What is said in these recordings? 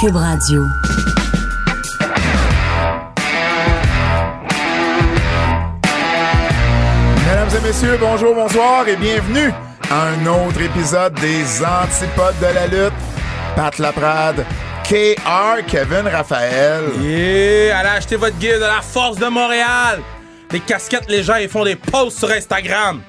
Cube Radio. Mesdames et messieurs, bonjour, bonsoir et bienvenue à un autre épisode des Antipodes de la lutte. Pat Laprade, KR, Kevin Raphaël. Yeah! Allez acheter votre gear de la Force de Montréal! Les casquettes, les gens, ils font des posts sur Instagram.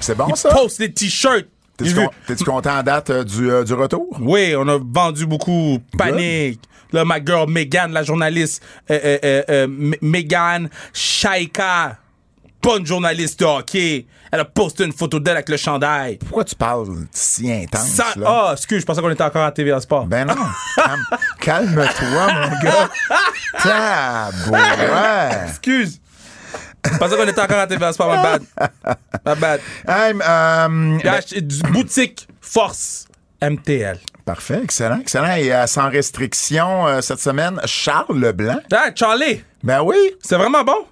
C'est bon Ils ça? postent des t-shirts. T'es-tu con- content en date euh, du, euh, du retour? Oui, on a vendu beaucoup. Panique. Là, ma girl Megan, la journaliste, euh, Megan Shaika, bonne journaliste de hockey. Elle a posté une photo d'elle avec le chandail. Pourquoi tu parles si intense? Ça-? Ah, excuse, je pensais qu'on était encore à TVA Sport. Ben non. Calme- Calme-toi, mon gars. Excuse. Je pensais qu'on était encore à TVA Sport, my bad. My bad. Hey, euh, J'ai acheté du boutique Force MTL. parfait, excellent, excellent. Et euh, sans restriction euh, cette semaine, Charles Leblanc. Ah, Charlie, Ben oui, c'est vraiment bon?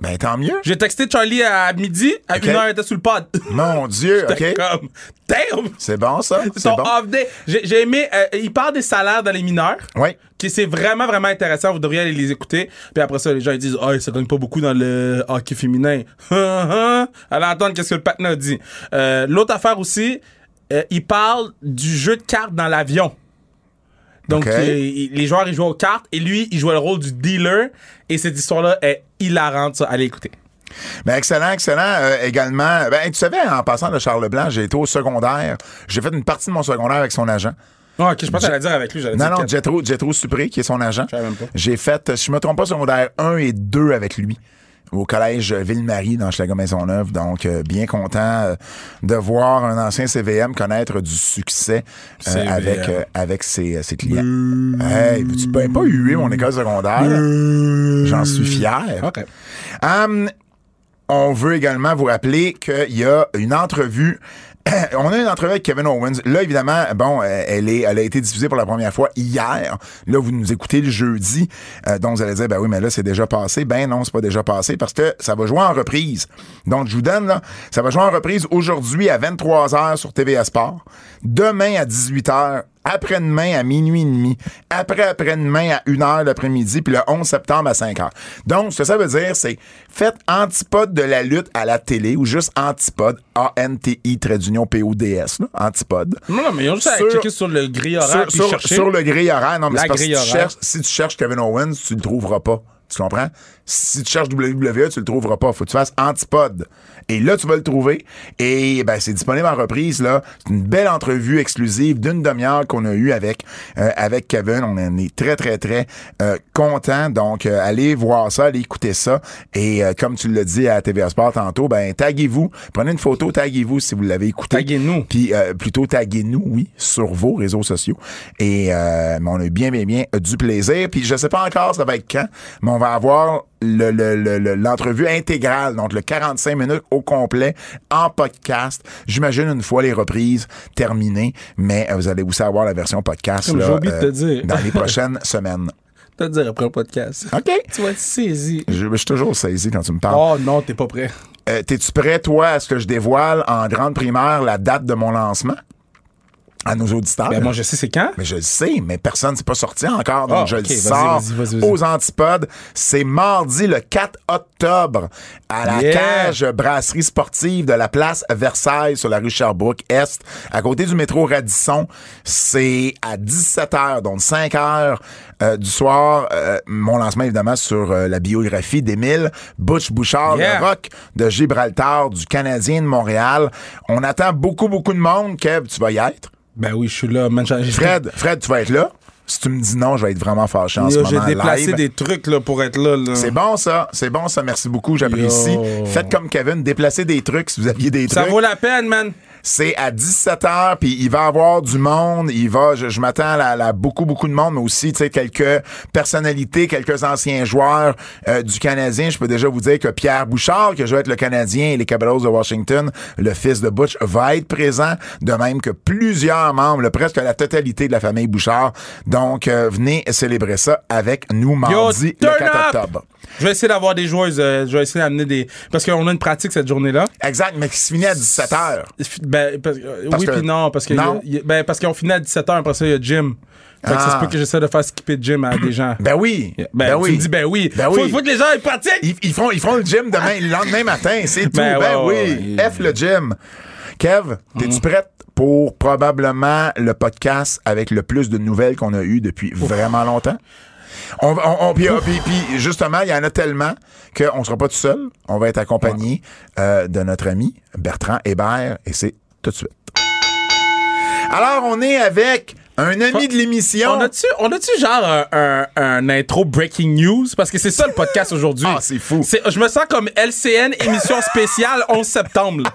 Ben tant mieux. J'ai texté Charlie à midi, à une heure, il était sur le pod. Mon Dieu, OK. Comme, damn! C'est bon, ça? C'est son bon? off day. J'ai aimé, euh, il parle des salaires dans les mineurs. Oui. Qui c'est vraiment, vraiment intéressant. Vous devriez aller les écouter. Puis après ça, les gens ils disent, oh, ça gagne pas beaucoup dans le hockey féminin. Allez entendre qu'est-ce que le patin a dit? Euh, L'autre affaire aussi, euh, il parle du jeu de cartes dans l'avion. Donc, euh, il- les joueurs, ils jouent aux cartes et lui, il jouait le rôle du dealer. Et cette histoire-là est hilarante, ça. Allez écouter. Ben excellent, excellent. Euh, également, ben, tu savais, en passant de Charles Leblanc, j'ai été au secondaire. J'ai fait une partie de mon secondaire avec son agent. Ah, ok, je pense que j'allais dire avec lui. Non, dire non. Jetro, Jetro Supré, qui est son agent. savais même pas. J'ai fait, si je me trompe pas, secondaire 1 et 2 avec lui au collège Ville-Marie dans Schlager Maisonneuve. Donc, euh, bien content euh, de voir un ancien CVM connaître du succès euh, avec, avec ses, ses clients. Hey, tu peux pas huer mon école secondaire? J'en suis fier. Hum, on veut également vous rappeler qu'il y a une entrevue. On a une entrevue avec Kevin Owens. Là, évidemment, bon, euh, elle, est, elle a été diffusée pour la première fois hier. Là, vous nous écoutez le jeudi. Euh, donc, vous allez dire, ben oui, mais là, c'est déjà passé. Ben non, c'est pas déjà passé parce que ça va jouer en reprise. Donc, je vous donne, là, ça va jouer en reprise aujourd'hui à 23h sur TVA Sport. Demain à 18h après-demain à minuit et demi, après-après-demain à 1h l'après-midi, puis le 11 septembre à 5h. Donc, ce que ça veut dire, c'est faites antipode de la lutte à la télé ou juste antipode, A-N-T-I, trait d'union P-O-D-S, là, antipode. Non, non, mais ils ont juste à Sur- checker sur le grille horaire Sur, puis sur- chercher. sur le grille horaire, non, mais c'est parce que si grille tu, horaire. cherches, si tu cherches Kevin Owens, tu le trouveras pas. Tu comprends? Si tu cherches WWE, tu le trouveras pas. Faut que tu fasses Antipode. Et là, tu vas le trouver. Et ben, c'est disponible en reprise. là. C'est une belle entrevue exclusive d'une demi-heure qu'on a eue avec, euh, avec Kevin. On en est très, très, très euh, content. Donc, euh, allez voir ça, allez écouter ça. Et euh, comme tu l'as dit à TVA Sport tantôt, ben taguez-vous. Prenez une photo, taguez-vous si vous l'avez écouté. Taguez-nous. Puis euh, plutôt taguez-nous, oui, sur vos réseaux sociaux. Et euh, mais on a eu bien, bien, bien du plaisir. Puis je sais pas encore ça va être quand, mais on va avoir le- le- le- le- l'entrevue intégrale, donc le 45 minutes au complet en podcast. J'imagine une fois les reprises terminées, mais euh, vous allez aussi avoir la version podcast Comme là, te dire. dans les prochaines semaines. te dire après le podcast. OK? Tu vas être saisi. Je, je suis toujours saisi quand tu me parles. Oh non, t'es pas prêt. Euh, T'es-tu prêt, toi, à ce que je dévoile en grande primaire la date de mon lancement? À nos auditeurs? Ben moi, je sais c'est quand. Mais je le sais, mais personne s'est pas sorti encore, donc Ah, je le sors aux antipodes. C'est mardi le 4 octobre à la Yeah. cage brasserie sportive de la place Versailles sur la rue Sherbrooke-Est, à côté du métro Radisson. C'est à 17h, donc 5h euh, du soir. Euh, mon lancement, évidemment, sur euh, la biographie d'Émile Butch Bouchard, Yeah. le rock de Gibraltar, du Canadien de Montréal. On attend beaucoup, beaucoup de monde. Kev, tu vas y être? Ben oui, je suis là. man, Fred, Fred, tu vas être là. Si tu me dis non, je vais être vraiment fâché en ce moment. J'ai déplacé live. des trucs là, pour être là. là. C'est bon ça, c'est bon ça, merci beaucoup, j'apprécie. Faites comme Kevin, déplacez des trucs si vous aviez des Ça trucs. vaut la peine, man. C'est à 17h, puis il va y avoir du monde. Il va, je, je m'attends à, la- la- beaucoup, beaucoup de monde, mais aussi, tu sais, quelques personnalités, quelques anciens joueurs euh, du Canadien. Je peux déjà vous dire que Pierre Bouchard, que je vais être le Canadien et les Capitals de Washington, le fils de Butch, va être présent, de même que plusieurs membres, là, presque la totalité de la famille Bouchard. Donc, euh, venez célébrer ça avec nous mardi, le turn 4 up! octobre. Je vais essayer d'avoir des joueuses. euh, je vais essayer d'amener des. Parce qu'on a une pratique cette journée-là. Exact, mais qui se finit à 17h. Ben, parce, euh, Parce oui, que- puis non, parce que Non? il y a- ben, parce qu'on finit à 17h, après ça, il y a gym. Fait que ça se Ah. peut que j'essaie de faire skipper le gym à des gens. Ben oui. Ben, Ben tu oui. me dis, ben oui. Ben faut, oui. faut que les gens ils pratiquent. Ils, ils feront, ils le gym demain, le lendemain matin, c'est tout. Ben Ben, ouais, oui. ouais. F le gym. Kev, t'es-tu Mhm. prête pour probablement le podcast avec le plus de nouvelles qu'on a eu depuis vraiment longtemps? On, on, on- puis, puis- puis, justement, il y en a tellement qu'on sera pas tout seul. On va être accompagné euh, de notre ami Bertrand Hébert et c'est tout de suite. Alors, on est avec un ami de l'émission. On a-tu, on a-tu genre un, un, un intro breaking news? Parce que c'est ça le podcast aujourd'hui. Ah, c'est fou. je me sens comme LCN, émission spéciale 11 septembre.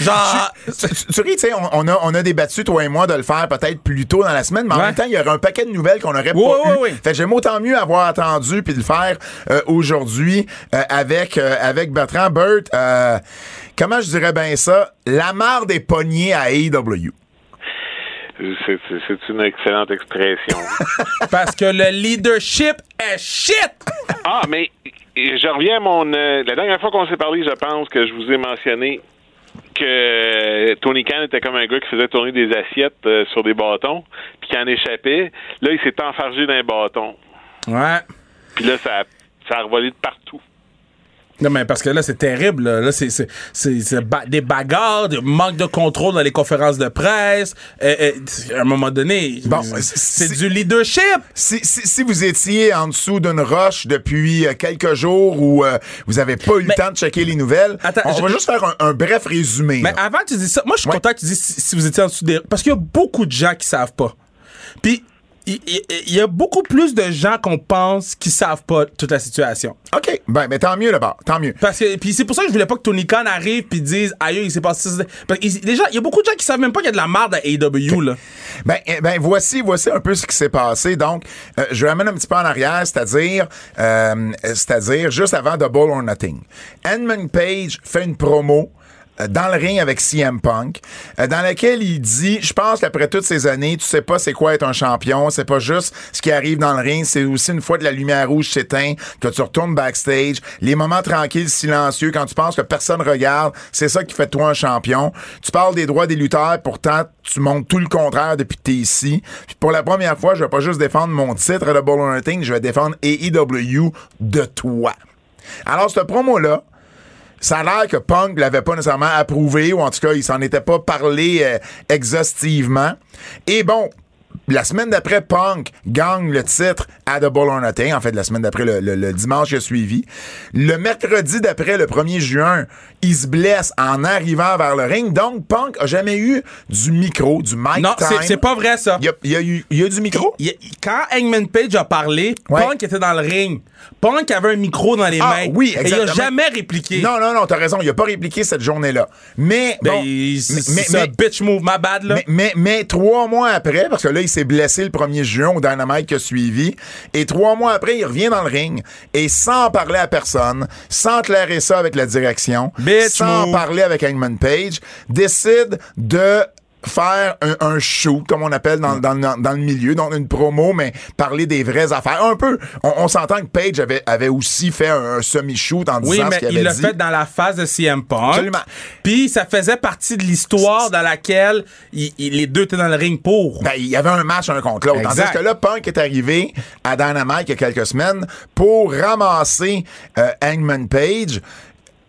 Genre. tu, tu- tu ris, tu sais, on, on a, on a débattu, toi et moi, de le faire peut-être plus tôt dans la semaine, mais en Ouais. même temps, il y aurait un paquet de nouvelles qu'on aurait Oui, pas oui, eu. oui. Fait que j'aime autant mieux avoir attendu puis de le faire euh, aujourd'hui euh, avec, euh, avec Bertrand. Bert, euh, comment je dirais bien ça? La mare des poignets à AEW. C'est une excellente expression. Parce que le leadership est shit! ah, mais je reviens à mon... euh, la dernière fois qu'on s'est parlé, je pense que je vous ai mentionné que Tony Khan était comme un gars qui faisait tourner des assiettes euh, sur des bâtons, puis qui en échappait. Là, il s'est enfargé d'un bâton. Ouais. Puis là, ça a, ça a revolé de partout. Non, mais parce que là, c'est terrible. Là, Là, c'est, c'est, c'est, c'est ba- des bagarres, des manque de contrôle dans les conférences de presse. Euh, euh, à un moment donné, Bon, c'est, du leadership. Si, si, si vous étiez en dessous d'une roche depuis euh, quelques jours ou euh, vous avez pas eu le temps de checker les nouvelles, Attends, on je- va juste faire un, un bref résumé. Mais là. avant tu dises ça, moi, je suis Ouais. content que tu si, si vous étiez en dessous des. Parce qu'il y a beaucoup de gens qui savent pas. Puis, il y, a beaucoup plus de gens qu'on pense qui savent pas toute la situation. OK, ben, ben tant mieux là-bas, tant mieux. Parce que, puis c'est pour ça que je voulais pas que Tony Khan arrive puis dise, aïe, il s'est passé ça. Parce que, il- déjà, il y a beaucoup de gens qui savent même pas qu'il y a de la merde à AEW, là. Ben, eh, ben voici, voici un peu ce qui s'est passé. Donc, euh, je ramène un petit peu en arrière, c'est-à-dire, euh, c'est-à-dire juste avant Double or Nothing. Edmund Page fait une promo. Euh, Dans le ring avec CM Punk, euh, dans laquelle il dit, je pense qu'après toutes ces années, tu sais pas c'est quoi être un champion, c'est pas juste ce qui arrive dans le ring, c'est aussi une fois que la lumière rouge s'éteint, que tu retournes backstage, les moments tranquilles, silencieux, quand tu penses que personne regarde, c'est ça qui fait de toi un champion. Tu parles des droits des lutteurs, pourtant tu montres tout le contraire depuis que t'es ici. Puis pour la première fois, je vais pas juste défendre mon titre de Bull or Nothing, je vais défendre AEW de toi. Alors, ce promo-là, ça a l'air que Punk l'avait pas nécessairement approuvé, ou en tout cas, il s'en était pas parlé euh, exhaustivement. Et bon, la semaine d'après, Punk gagne le titre à Double or Nothing. En fait, la semaine d'après, le, le- le dimanche qui a suivi. Le mercredi d'après, le 1er juin, il se blesse en arrivant vers le ring. Donc, Punk a jamais eu du micro, du mic Non, time. c'est, c'est pas vrai, ça. Il y a, il y a eu, il y a eu du micro? Il- il- quand Hangman Page a parlé, Ouais. Punk était dans le ring. Punk avait un micro dans les Ah, mains. oui, Et il a exactement. jamais répliqué. Non, non, non, t'as raison. Il a pas répliqué cette journée-là. Mais, Ben, bon, c'est, un bitch move, bad, là. Mais, mais, mais trois mois après, parce que là, il s'est blessé le 1er juin au Dynamite qui a suivi, et trois mois après, il revient dans le ring, et sans parler à personne, sans clairer ça avec la direction, Bitch sans move. parler avec Hangman Page, décide de faire un, un shoot, comme on appelle dans, dans, dans- dans le milieu, donc une promo, mais parler des vraies affaires. Un peu, on, on s'entend que Page avait, avait aussi fait un, un semi-shoot en Oui, disant mais ce qu'il il l'a fait dans la phase de CM Punk. Absolument. Puis ça faisait partie de l'histoire dans laquelle il- il- les deux étaient dans le ring pour. Ben, il y avait un match un contre l'autre. Tandis que là, Punk est arrivé à Dynamite il y a quelques semaines pour ramasser euh, Hangman Page.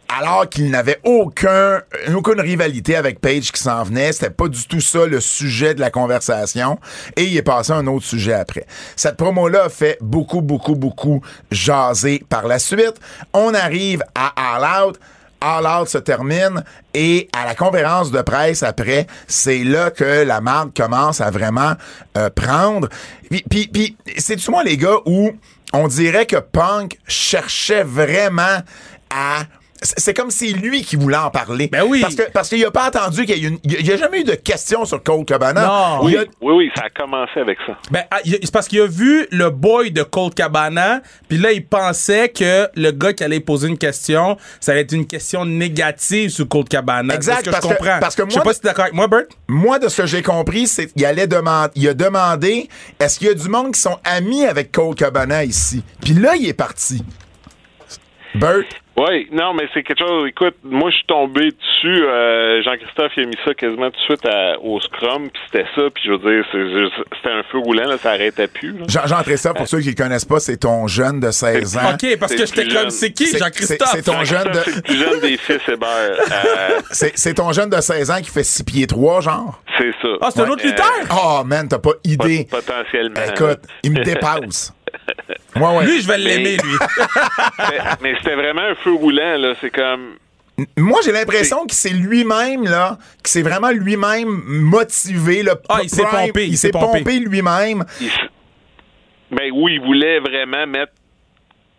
Alors qu'il n'avait aucun, aucune rivalité avec Page qui s'en venait. C'était pas du tout ça le sujet de la conversation. Et il est passé à un autre sujet après. Cette promo-là fait beaucoup, beaucoup, beaucoup jaser par la suite. On arrive à All Out. All Out se termine et à la conférence de presse après, c'est là que la marque commence à vraiment euh, prendre. Puis, puis, c'est moi les gars où on dirait que Punk cherchait vraiment à c'est comme si lui qui voulait en parler. Ben oui. Parce que parce qu'il a pas attendu qu'il y ait une. Il y a jamais eu de questions sur Cold Cabana. Non. Oui, a- oui, oui, ça a commencé avec ça. Ben, ah, c'est parce qu'il a vu le boy de Colt Cabana, puis là, il pensait que le gars qui allait poser une question, ça allait être une question négative sur Colt Cabana. Exact, que parce je que- comprends. parce que je sais moi- pas si t'es d'accord avec moi, Bert? Moi, de ce que j'ai compris, c'est qu'il allait demander, il a demandé, est-ce qu'il y a du monde qui sont amis avec Cole Cabana ici? Puis là, il est parti. Bert, Oui, non, mais c'est quelque chose. Écoute, moi, je suis tombé dessus. euh, Jean-Christophe, il a mis ça quasiment tout de suite à- au Scrum, puis c'était ça. Puis je veux dire, c'est juste- c'était un feu roulant, là, ça arrêtait plus. là. Jean, Jean Tressa, pour ceux qui ne le connaissent pas, c'est ton jeune de 16 ans. OK, parce que j'étais comme, c'est qui, C'est- Jean-Christophe? c'est- ton jeune de- Jean-Christophe, C'est le plus jeune des fils Hébert. Euh, C'est ton jeune de 16 ans qui fait 6 pieds 3, genre? c'est ça. Ah, c'est un autre lutteur? Oh, man, t'as pas idée. Pot- Potentiellement. Écoute, il me dépasse. Ouais, ouais. Lui, je vais l'aimer, lui. mais mais c'était vraiment un feu roulant, là. C'est comme. Moi, j'ai l'impression que c'est lui-même, là, que c'est vraiment lui-même motivé, le Ah, il s'est pompé, Il s'est pompé lui-même. il Ben oui, il voulait vraiment mettre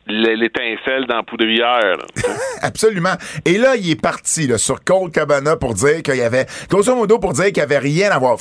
l'étincelle dans la poudrière. Absolument. Et là, il est parti là, sur Cole Cabana pour dire qu'il y avait, grosso modo, pour dire qu'il y avait rien à voir.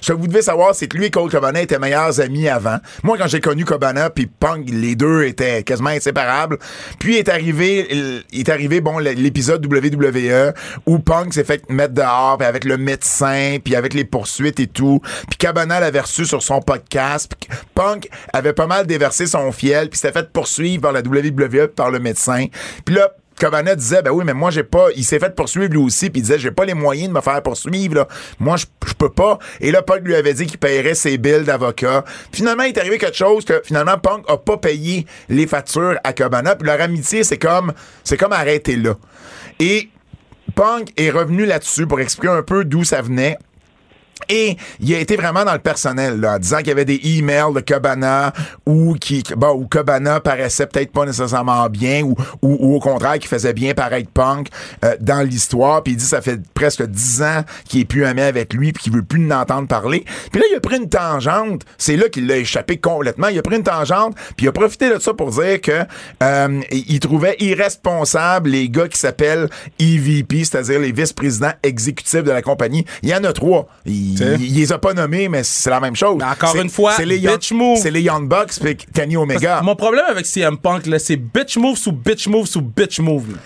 Ce que vous devez savoir, c'est que lui et Cole Cabana étaient meilleurs amis avant. Moi, quand j'ai connu Cabana puis Punk, les deux étaient quasiment inséparables. Puis est arrivé, il est arrivé, bon, l'épisode WWE où Punk s'est fait mettre dehors puis avec le médecin puis avec les poursuites et tout. Puis Cabana l'avait reçu sur son podcast. Punk avait pas mal déversé son fiel puis s'était fait poursuivre par WWE par le médecin. Puis là, Cabana disait ben oui mais moi j'ai pas il s'est fait poursuivre lui aussi puis il disait j'ai pas les moyens de me faire poursuivre là. moi je je peux pas. Et là Punk lui avait dit qu'il paierait ses billes d'avocat. Finalement il est arrivé quelque chose que finalement Punk a pas payé les factures à Cabana puis leur amitié c'est comme c'est comme arrêté là. Et Punk est revenu là-dessus pour expliquer un peu d'où ça venait et il a été vraiment dans le personnel, là, disant qu'il y avait des emails de Cabana ou qui, bon, où Cabana paraissait peut-être pas nécessairement bien ou, ou, ou au contraire qui faisait bien paraître Punk euh, dans l'histoire. Puis il dit ça fait presque dix ans qu'il est plus ami avec lui puis qu'il veut plus l'entendre parler. Puis là, il a pris une tangente. C'est là qu'il l'a échappé complètement. Il a pris une tangente puis il a profité de ça pour dire que euh, il trouvait irresponsable les gars qui s'appellent EVP, c'est-à-dire les vice-présidents exécutifs de la compagnie. Il y en a trois. Il. Il, les a pas nommés, mais c'est la même chose. Mais encore une fois, c'est les bitch Young, move. C'est les Young Bucks puis Kenny Omega. Mon problème avec CM Punk, là, c'est bitch move sous bitch move sous bitch move. là.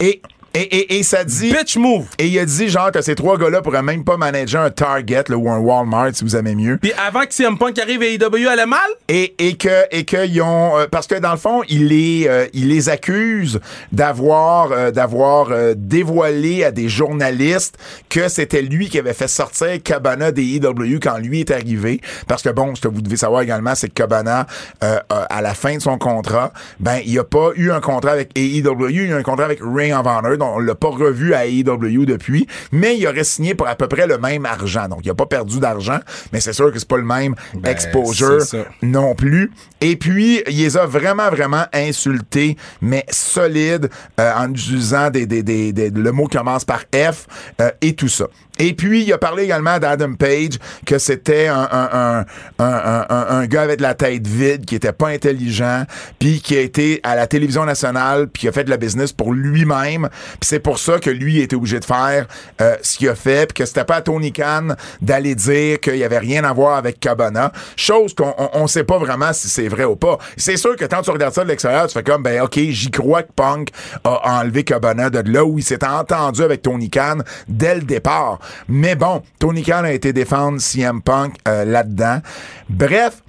Et, et, et, et ça dit. Bitch move. Et il a dit, genre, que ces trois gars-là pourraient même pas manager un Target là, ou un Walmart, si vous aimez mieux. Puis avant que CM Punk arrive à AEW, elle est mal? Et, et que et que ils ont euh, parce que dans le fond il les euh, il les accuse d'avoir euh, d'avoir euh, dévoilé à des journalistes que c'était lui qui avait fait sortir Cabana des EW quand lui est arrivé parce que bon ce que vous devez savoir également c'est que Cabana euh, euh, à la fin de son contrat ben il a pas eu un contrat avec AEW il a eu un contrat avec Ring of Honor donc on l'a pas revu à AEW depuis mais il aurait signé pour à peu près le même argent donc il a pas perdu d'argent mais c'est sûr que c'est pas le même Ben, exposure non plus. Et puis, il les a vraiment, vraiment insultés, mais solides, euh, en utilisant des, des, des, des- le mot commence par F euh, et tout ça. Et puis, il a parlé également d'Adam Page, que c'était un, un, un, un, gars avec la tête vide, qui était pas intelligent, puis qui a été à la télévision nationale, puis qui a fait de la business pour lui-même. Puis c'est pour ça que lui était obligé de faire euh, ce qu'il a fait, puis que c'était pas à Tony Khan d'aller dire qu'il y avait rien à voir avec Cabana. Chose qu'on on, on sait pas vraiment si c'est vrai ou pas. C'est sûr que quand tu regardes ça de l'extérieur, tu fais comme, ben ok, j'y crois que Punk a enlevé Cabana de là où il s'était entendu avec Tony Khan dès le départ. Mais bon, Tony Khan a été défendre CM Punk euh, là-dedans. Bref,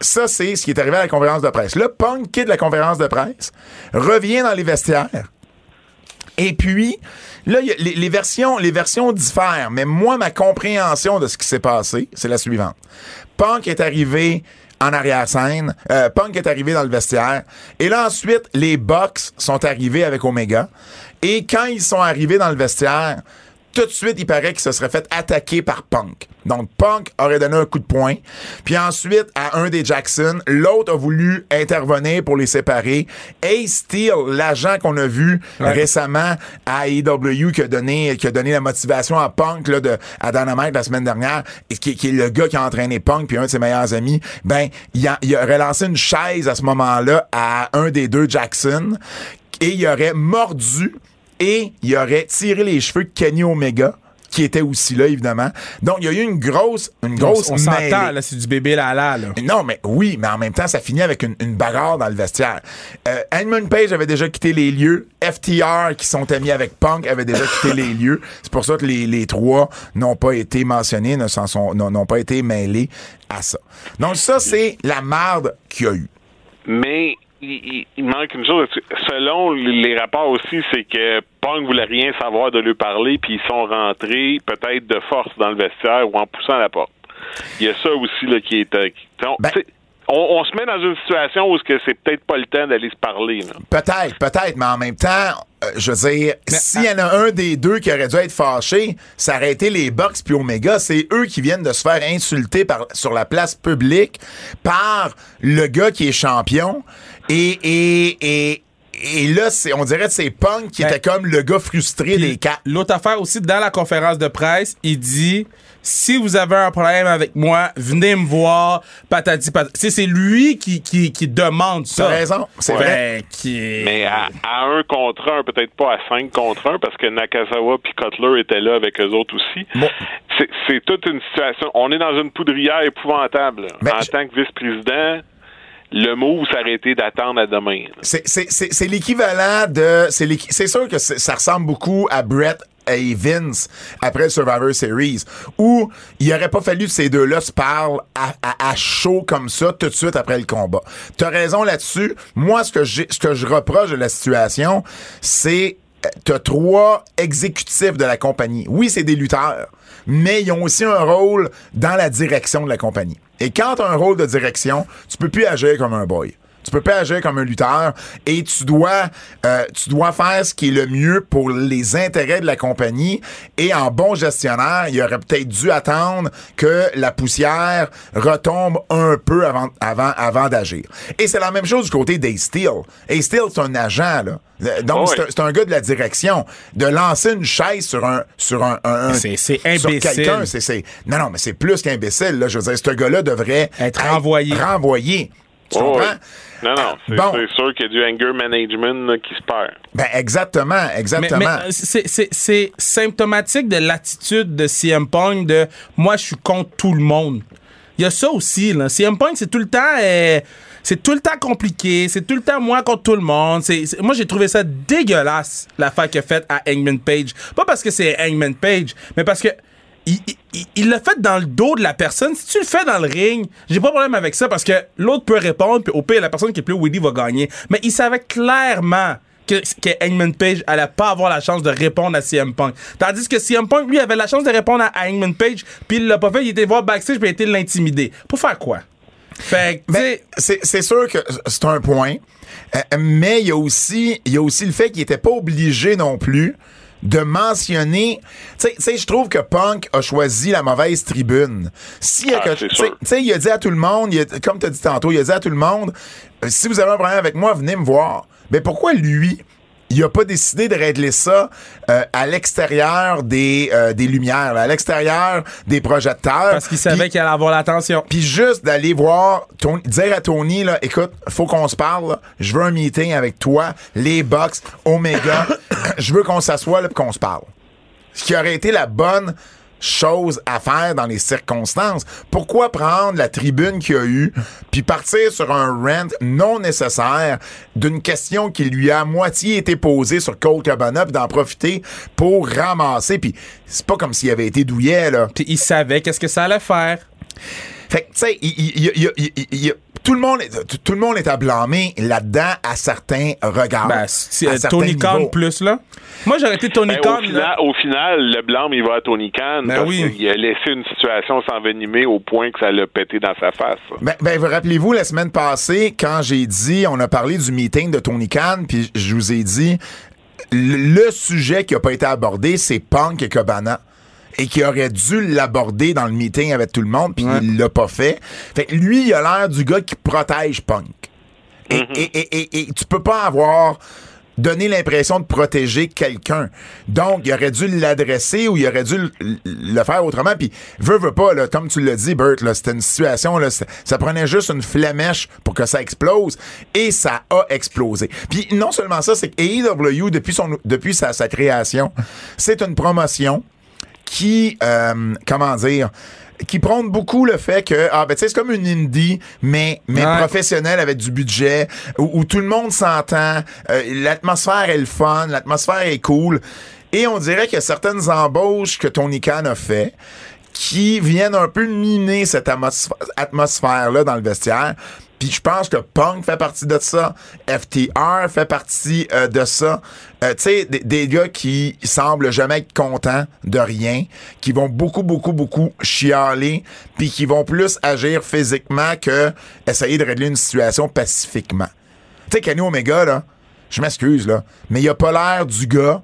ça, c'est ce qui est arrivé à la conférence de presse. Là, Punk quitte la conférence de presse, revient dans les vestiaires. Et puis, là, les versions, les versions diffèrent, mais moi, ma compréhension de ce qui s'est passé, c'est la suivante. Punk est arrivé en arrière-scène, euh, Punk est arrivé dans le vestiaire, et là, ensuite, les Bucks sont arrivés avec Omega, et quand ils sont arrivés dans le vestiaire, tout de suite, il paraît qu'il se serait fait attaquer par Punk. Donc, Punk aurait donné un coup de poing. Puis ensuite, à un des Jackson, l'autre a voulu intervenir pour les séparer. Ace Steel, l'agent qu'on a vu récemment à AEW qui a donné, qui a donné la motivation à Punk, là, de, à Dynamite la semaine dernière, et qui, qui est le gars qui a entraîné Punk puis un de ses meilleurs amis, ben, il, a, il aurait lancé une chaise à ce moment-là à un des deux Jackson et il aurait mordu et il aurait tiré les cheveux de Kenny Omega qui était aussi là évidemment. Donc il y a eu une grosse une grosse on s'entend, là, c'est du bébé là là. Non, mais oui, mais en même temps, ça finit avec une, une bagarre dans le vestiaire. Euh, Edmund Page avait déjà quitté les lieux. FTR, qui sont amis avec Punk, avait déjà quitté les lieux. C'est pour ça que les, les trois n'ont pas été mentionnés, ne s'en sont, n'ont n'ont pas été mêlés à ça. Donc ça, c'est la marde qu'il y a eu. Mais il, il manque une chose. Selon les rapports aussi, c'est que Pong voulait rien savoir de lui parler, puis ils sont rentrés peut-être de force dans le vestiaire ou en poussant la porte. Il y a ça aussi là, qui est. euh, qui- on, Ben- on- on se met dans une situation où ce que c'est peut-être pas le temps d'aller se parler. Peut-être, peut-être, mais en même temps, euh, je veux dire, s'il y en a un des deux qui aurait dû être fâché, ça aurait été les Bucks puis Omega. C'est eux qui viennent de se faire insulter par, sur la place publique par le gars qui est champion. Et, et, et, et là, c'est, on dirait que c'est Punk qui Ben, était comme le gars frustré des quatre. L'autre affaire aussi, dans la conférence de presse, il dit si vous avez un problème avec moi, venez me voir, patati patati. Tu sais, C'est lui qui, qui, qui demande ça. T'as raison, c'est Ouais. vrai. Ben, qui... Mais à, à un contre un, peut-être pas à cinq contre un, parce que Nakazawa puis Cutler étaient là avec eux autres aussi. Bon. C'est- C'est toute une situation. On est dans une poudrière épouvantable. Mais en je- tant que vice-président, le mot s'arrêter d'attendre à demain. C'est- l'équivalent de. C'est sûr que ça ressemble beaucoup à Brett et Vince après Survivor Series, où il aurait pas fallu que ces deux-là se parlent à, à- chaud comme ça tout de suite après le combat. T'as raison là-dessus. Moi, ce que, ce que je reproche de la situation, c'est euh, t'as trois exécutifs de la compagnie. Oui, c'est des lutteurs, mais ils ont aussi un rôle dans la direction de la compagnie. Et quand t'as un rôle de direction, tu peux plus agir comme un boy. Tu peux pas agir comme un lutteur et tu dois euh, tu dois faire ce qui est le mieux pour les intérêts de la compagnie et en bon gestionnaire, il aurait peut-être dû attendre que la poussière retombe un peu avant avant avant d'agir. Et c'est la même chose du côté d'Ace Steel. Ace Steel c'est un agent là. Donc c'est un- gars de la direction de lancer une chaise sur un sur un, un- un- C'est- quelqu'un, c'est c'est non non mais c'est plus qu'imbécile là, je veux dire ce gars-là devrait Être renvoyé. renvoyé. Tu Oh, comprends? oui. Non, non, c'est Bon. c'est sûr qu'il y a du anger management là, qui se perd. Ben exactement, exactement. mais, c'est- symptomatique de l'attitude de CM Punk de moi, je suis contre tout le monde. Il y a ça aussi. Là. CM Punk, c'est tout le temps. euh, c'est tout le temps compliqué. C'est tout le temps moi contre tout le monde. C'est- moi, j'ai trouvé ça dégueulasse, l'affaire qu'il a faite à Hangman Page. Pas parce que c'est Hangman Page, mais parce que. Il il- il l'a fait dans le dos de la personne. Si tu le fais dans le ring, j'ai pas de problème avec ça parce que l'autre peut répondre, puis au pire, la personne qui est plus witty va gagner. Mais il savait clairement que, que Hangman Page allait pas avoir la chance de répondre à CM Punk. Tandis que CM Punk, lui, avait la chance de répondre à Hangman Page, puis il l'a pas fait, il était voir backstage, puis il a été l'intimider. Pour faire quoi? Fait Ben, c'est sûr que c'est un point, euh, mais il y a aussi il y a aussi le fait qu'il était pas obligé non plus de mentionner, tu sais- je trouve que Punk a choisi la mauvaise tribune. A Ah, tu sais- il a dit à tout le monde, il a- comme tu as dit tantôt, il a dit à tout le monde, euh, si vous avez un problème avec moi, venez me voir. Mais pourquoi lui, il a pas décidé de régler ça euh, à l'extérieur des, euh, des lumières, là, à l'extérieur des projecteurs? parce qu'il savait qu'il allait avoir l'attention. puis juste d'aller voir, Tony- dire à Tony, là, écoute, faut qu'on se parle, là. je veux un meeting avec toi, les Bucks, Omega, je veux qu'on s'assoie pis qu'on se parle. Ce qui aurait été la bonne chose à faire dans les circonstances. Pourquoi prendre la tribune qu'il a eu, puis partir sur un rant non nécessaire d'une question qui lui a à moitié été posée sur Cole Cabana, puis d'en profiter pour ramasser, puis c'est pas comme s'il avait été douillet, là. Puis il savait qu'est-ce que ça allait faire. Fait que, tu sais, il- il- il- il- il- il- il- tout le monde est, tout le monde est à blâmer là-dedans à certains regards. Ben, si- à euh, certains Tony Khan plus, là. Moi, j'aurais été Tony Ben, Khan, au, au final, le blâme, il va à Tony Khan Ben parce oui. qu'il a laissé une situation s'envenimer au point que ça l'a pété dans sa face. Ben, ben, vous rappelez-vous, la semaine passée, quand j'ai dit, on a parlé du meeting de Tony Khan, puis je vous ai dit, le, le sujet qui a pas été abordé, c'est Punk et Cabana. Et qui aurait dû l'aborder dans le meeting avec tout le monde, puis Ouais. il l'a pas fait. Fait que lui, il a l'air du gars qui protège Punk. Et, et, et, et, et tu peux pas avoir donné l'impression de protéger quelqu'un. Donc, il aurait dû l'adresser ou il aurait dû le, le faire autrement. Puis, veut, veut pas, là, comme tu l'as dit, Bert, là, c'était une situation, là, ça prenait juste une flamèche pour que ça explose. Et ça a explosé. Puis, non seulement ça, c'est que AEW, depuis, son, depuis sa, sa création, c'est une promotion qui, euh, comment dire, qui prône beaucoup le fait que ah ben tu sais c'est comme une indie mais mais Ouais. professionnelle avec du budget où, où tout le monde s'entend euh, l'atmosphère est le fun l'atmosphère est cool et on dirait qu'il y a certaines embauches que Tony Khan a fait qui viennent un peu miner cette atmosphère-là dans le vestiaire. Puis je pense que Punk fait partie de ça, FTR fait partie euh, de ça. Euh, tu sais, des, des, gars qui semblent jamais être contents de rien, qui vont beaucoup, beaucoup, beaucoup chialer, puis qui vont plus agir physiquement que essayer de régler une situation pacifiquement. Tu sais, Kenny Omega, là, je m'excuse, là, mais il a pas l'air du gars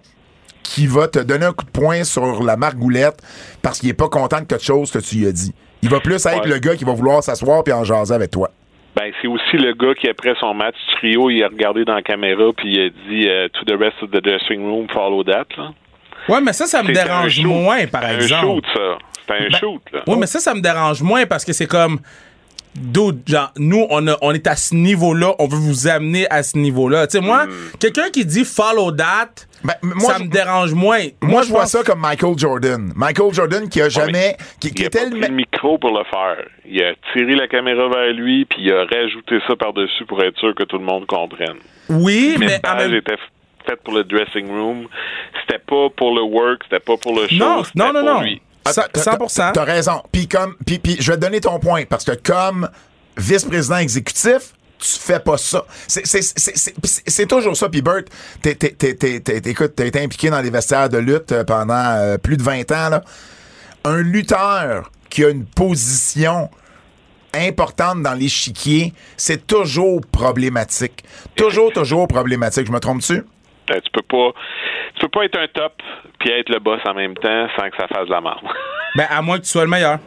qui va te donner un coup de poing sur la margoulette parce qu'il est pas content de quelque chose que tu lui as dit. Il va plus être Ouais. le gars qui va vouloir s'asseoir puis en jaser avec toi. Ben, c'est aussi le gars qui, après son match trio, il a regardé dans la caméra puis il a dit euh, To the rest of the dressing room, follow that. Là. Ouais, mais ça, ça me C'est dérange moins, par C'est exemple. un shoot, ça. C'est un Ben, shoot, là. Oui, mais ça, ça me dérange moins parce que c'est comme. Dude, genre, nous, on, a- on est à ce niveau-là, on veut vous amener à ce niveau-là. Tu sais, moi, Hmm. quelqu'un qui dit follow that, Ben, moi, ça me dérange moins. Moi, je vois pense- ça comme Michael Jordan. Michael Jordan qui a jamais. qui, qui Il a pas pris le micro pour le faire. Il a tiré la caméra vers lui puis il a rajouté ça par-dessus pour être sûr que tout le monde comprenne. Oui, mais message même était f- fait pour le dressing room. C'était pas pour le work, c'était pas pour le show. Non, non, non, pour non. lui. Ah, Ça- t'as- 100%. T'as raison. Puis comme, puis, puis je vais te donner ton point parce que comme vice-président exécutif, tu fais pas ça. C'est- c'est- C'est c'est- c'est- c'est toujours ça. Puis Bert, t'es- t'es- t'es- t'es- t'es- écoute, t'as été impliqué dans les vestiaires de lutte euh, pendant euh, plus de 20 ans. Là. Un lutteur qui a une position importante dans l'échiquier, c'est toujours problématique. Toujours, toujours problématique. Je me trompe-tu? Euh, Tu peux pas tu peux pas être un top puis être le boss en même temps sans que ça fasse de la merde. Ben, à moins que tu sois le meilleur.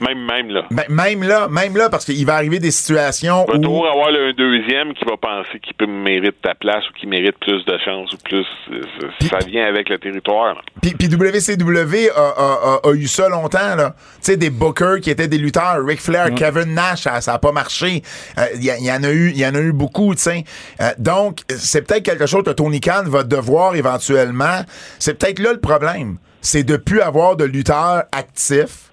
Même même là. Ben, même là, même là, parce qu'il va arriver des situations va où... toujours avoir là, un deuxième qui va penser qu'il peut mérite ta place ou qui mérite plus de chance ou plus. euh, Ça, vient avec le territoire. Puis, puis WCW a, a- a- a eu ça longtemps, là. Tu sais, des bookers qui étaient des lutteurs. Ric Flair, Kevin Nash, ça, ça a pas marché. Euh, Il y, a- il y en a eu, il y en a eu beaucoup, tu sais. Euh, donc, c'est peut-être quelque chose que Tony Khan va devoir éventuellement. C'est peut-être là le problème. C'est de plus avoir de lutteurs actifs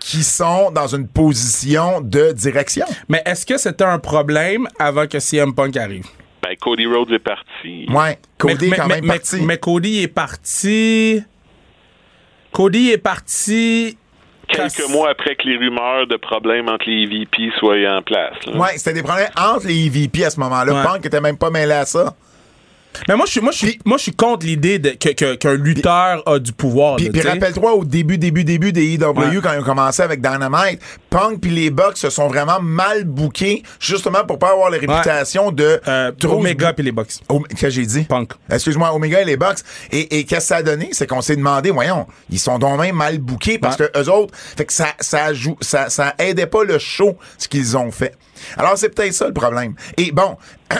qui sont dans une position de direction. Mais est-ce que c'était un problème avant que CM Punk arrive? Ben, Cody Rhodes est parti. Ouais, Cody est mais, quand mais- même mais- parti. mais Cody est parti. Cody est parti. Quelques mois après que les rumeurs de problèmes entre les VP soient en place. là. Ouais, c'était des problèmes entre les EVP à ce moment-là. Ouais. Punk était même pas mêlé à ça. Mais moi, je suis, moi, je suis, moi, je suis contre l'idée de- que- qu'un lutteur a du pouvoir. Puis, rappelle-toi au début, début, début des EW, Ouais. quand ils ont commencé avec Dynamite, Punk puis les Bucks se sont vraiment mal bookés, justement pour pas avoir la réputation de Euh, trop- Omega puis les Bucks. Om- Qu'est-ce que j'ai dit? Punk. Excuse-moi, Omega et les Bucks. Et, et qu'est-ce que ça a donné? C'est qu'on s'est demandé, voyons, ils sont donc même mal bookés parce Ouais. que eux autres, fait que ça, ça, joue, ça, ça aidait pas le show, ce qu'ils ont fait. Alors, c'est peut-être ça le problème. Et bon,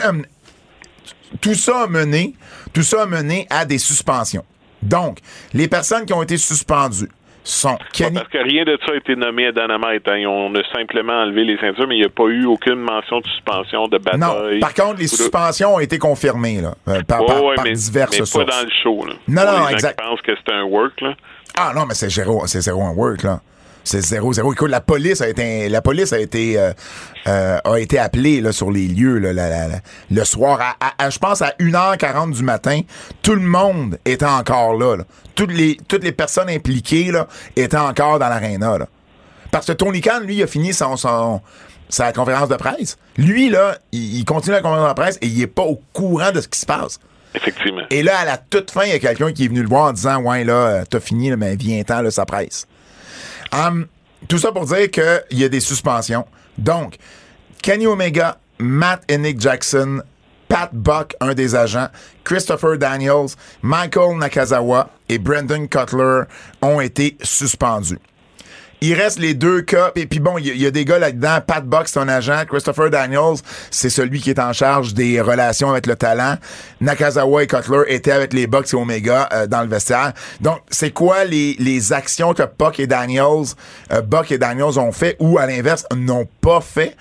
tout ça a mené, tout ça a mené à des suspensions. Donc, les personnes qui ont été suspendues sont Kenny. Parce que rien de ça a été nommé à Dynamite. hein. On a simplement enlevé les ceintures, mais il n'y a pas eu aucune mention de suspension, de Non, bataille. par contre, les de- suspensions ont été confirmées là, euh, par, Ouais, par- ouais, par mais, diverses mais pas sources. dans le show. Là. Non, non, gens exact. qui pensent que c'est un work. Là. Ah non, mais c'est zéro, c'est zéro un work là. C'est zéro, zéro. Écoute, la police a été, la police a été, euh, euh, a été appelée là, sur les lieux là, la- la- la- le soir. À, à- à- je pense à 1h40 du matin, tout le monde était encore là. là. Toutes les, toutes les personnes impliquées là, étaient encore dans l'aréna. Parce que Tony Khan, lui, a fini son, son- sa conférence de presse. Lui, là, il, il continue la conférence de presse et il est pas au courant de ce qui se passe. Effectivement. Et là, à la toute fin, il y a quelqu'un qui est venu le voir en disant Ouais, là, euh, t'as fini, là, mais viens-t'en, là, ça presse. Hum, tout ça pour dire qu'il y a des suspensions. Donc, Kenny Omega, Matt et Nick Jackson, Pat Buck, un des agents, Christopher Daniels, Michael Nakazawa et Brendan Cutler ont été suspendus. Il reste les deux cas. Et puis bon, il y, a- il y a des gars là-dedans. Pat Buck, c'est un agent. Christopher Daniels, c'est celui qui est en charge des relations avec le talent. Nakazawa et Cutler étaient avec les Bucks et Omega euh, dans le vestiaire. Donc, c'est quoi les, les actions que Buck et Daniels, euh, Buck et Daniels ont fait ou, à l'inverse, n'ont pas fait?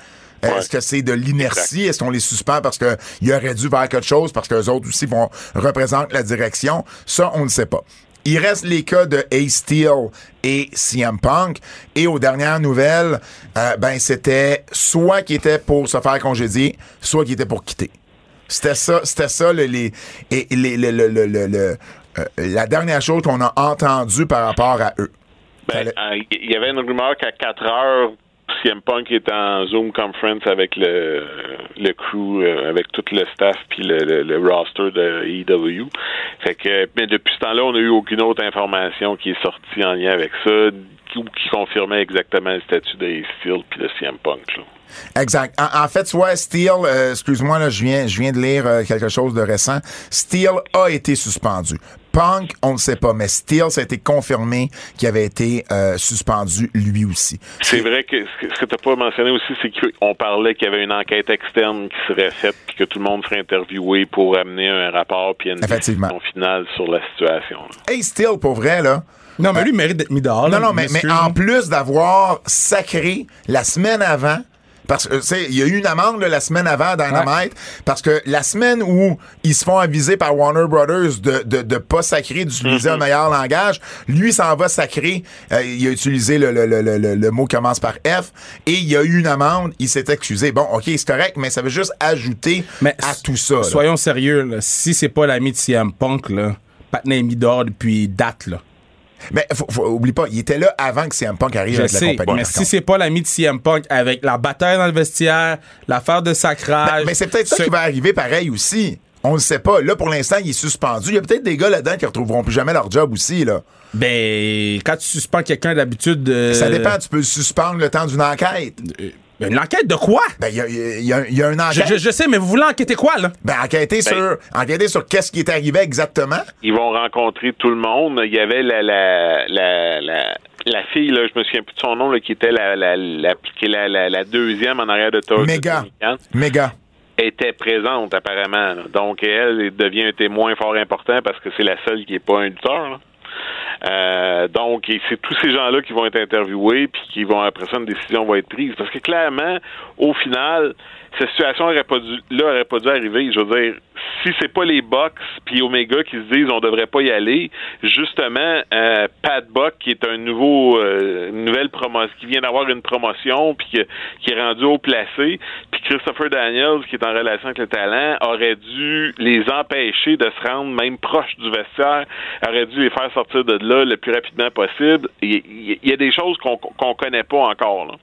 Euh, Ouais. Est-ce que c'est de l'inertie? Est-ce qu'on les suspend parce qu'ils auraient dû faire quelque chose, parce qu'eux autres aussi vont représentent la direction? Ça, on ne sait pas. Il reste les cas de Ace Steel et CM Punk. Et aux dernières nouvelles, euh, ben c'était soit qui était pour se faire congédier, soit qui était pour quitter. C'était ça, c'était ça le- les, et les- le- euh, la dernière chose qu'on a entendue par rapport à eux. Ben, euh, il y avait une rumeur qu'à 4 heures, CM Punk est en Zoom conference avec le, le crew, euh, avec tout le staff puis le, le, roster de EW. Fait que, mais depuis ce temps-là, on n'a eu aucune autre information qui est sortie en lien avec ça ou qui confirmait exactement le statut de Steel puis de CM Punk. Exact. En, fait, soit Steel, euh, excuse-moi, je viens, je viens de lire euh, quelque chose de récent. Steel a été suspendu. Punk, on ne sait pas, mais Steel, ça a été confirmé qu'il avait été euh, suspendu lui aussi. C'est vrai que ce que tu n'as pas mentionné aussi, c'est qu'on parlait qu'il y avait une enquête externe qui serait faite puis que tout le monde serait interviewé pour amener un rapport puis une décision finale sur la situation. Hey, Steel, pour vrai, là, non, mais lui, il mérite d'être mis dehors. Non, non, mais, mais en plus d'avoir sacré la semaine avant parce que, tu sais, il y a eu une amende là, la semaine avant Dynamite ouais. parce que la semaine où ils se font aviser par Warner Brothers de, de, de pas sacrer, d'utiliser mm -hmm. un meilleur langage, lui s'en va sacrer. Euh, il a utilisé le, le, le, le, mot qui commence par F et il y a eu une amende. Il s'est excusé. Bon, OK, c'est correct, mais ça veut juste ajouter mais à tout ça. Soyons sérieux, là. si c'est pas l'ami de CM Punk, là, Patna est mis dehors depuis date, là. Mais faut, faut, oublie pas, il était là avant que CM Punk arrive je avec sais, la compagnie. Mais si c'est pas l'ami de CM Punk avec la bataille dans le vestiaire, l'affaire de sacrage. Ben, mais c'est peut-être ça qui va arriver pareil aussi. On ne sait pas. Là, pour l'instant, il est suspendu. Il y a peut-être des gars là-dedans qui retrouveront plus jamais leur job aussi, là. Ben, quand tu suspends quelqu'un d'habitude. Euh... Ça dépend, tu peux le suspendre le temps d'une enquête. Euh... Une enquête de quoi? Ben, il y a, y, a, y a une enquête. Je, je, je, sais, mais vous voulez enquêter quoi, là? Ben, enquêter ben, sur, enquêter sur qu'est-ce qui est arrivé exactement. Ils vont rencontrer tout le monde. Il y avait la, la, la, la, la fille, là, je me souviens plus de son nom, là, qui était la, la, la, la, la, la deuxième en arrière de Todd. Méga. Méga était présente apparemment. Là. Donc elle devient un témoin fort important parce que c'est la seule qui est pas un lutteur. Là. Euh, donc, c'est tous ces gens-là qui vont être interviewés, puis qui vont, après ça, une décision va être prise. Parce que clairement, au final, cette situation aurait pas dû, là aurait pas dû arriver. Je veux dire, si c'est pas les Bucks puis Omega qui se disent on devrait pas y aller, justement, euh, Pat Buck qui est un nouveau, euh, une nouvelle promotion, qui vient d'avoir une promotion puis qui, qui est rendu haut placé, puis Christopher Daniels qui est en relation avec le talent aurait dû les empêcher de se rendre même proche du vestiaire, aurait dû les faire sortir de là le plus rapidement possible. Il, y a des choses qu'on qu'on connaît pas encore. Là.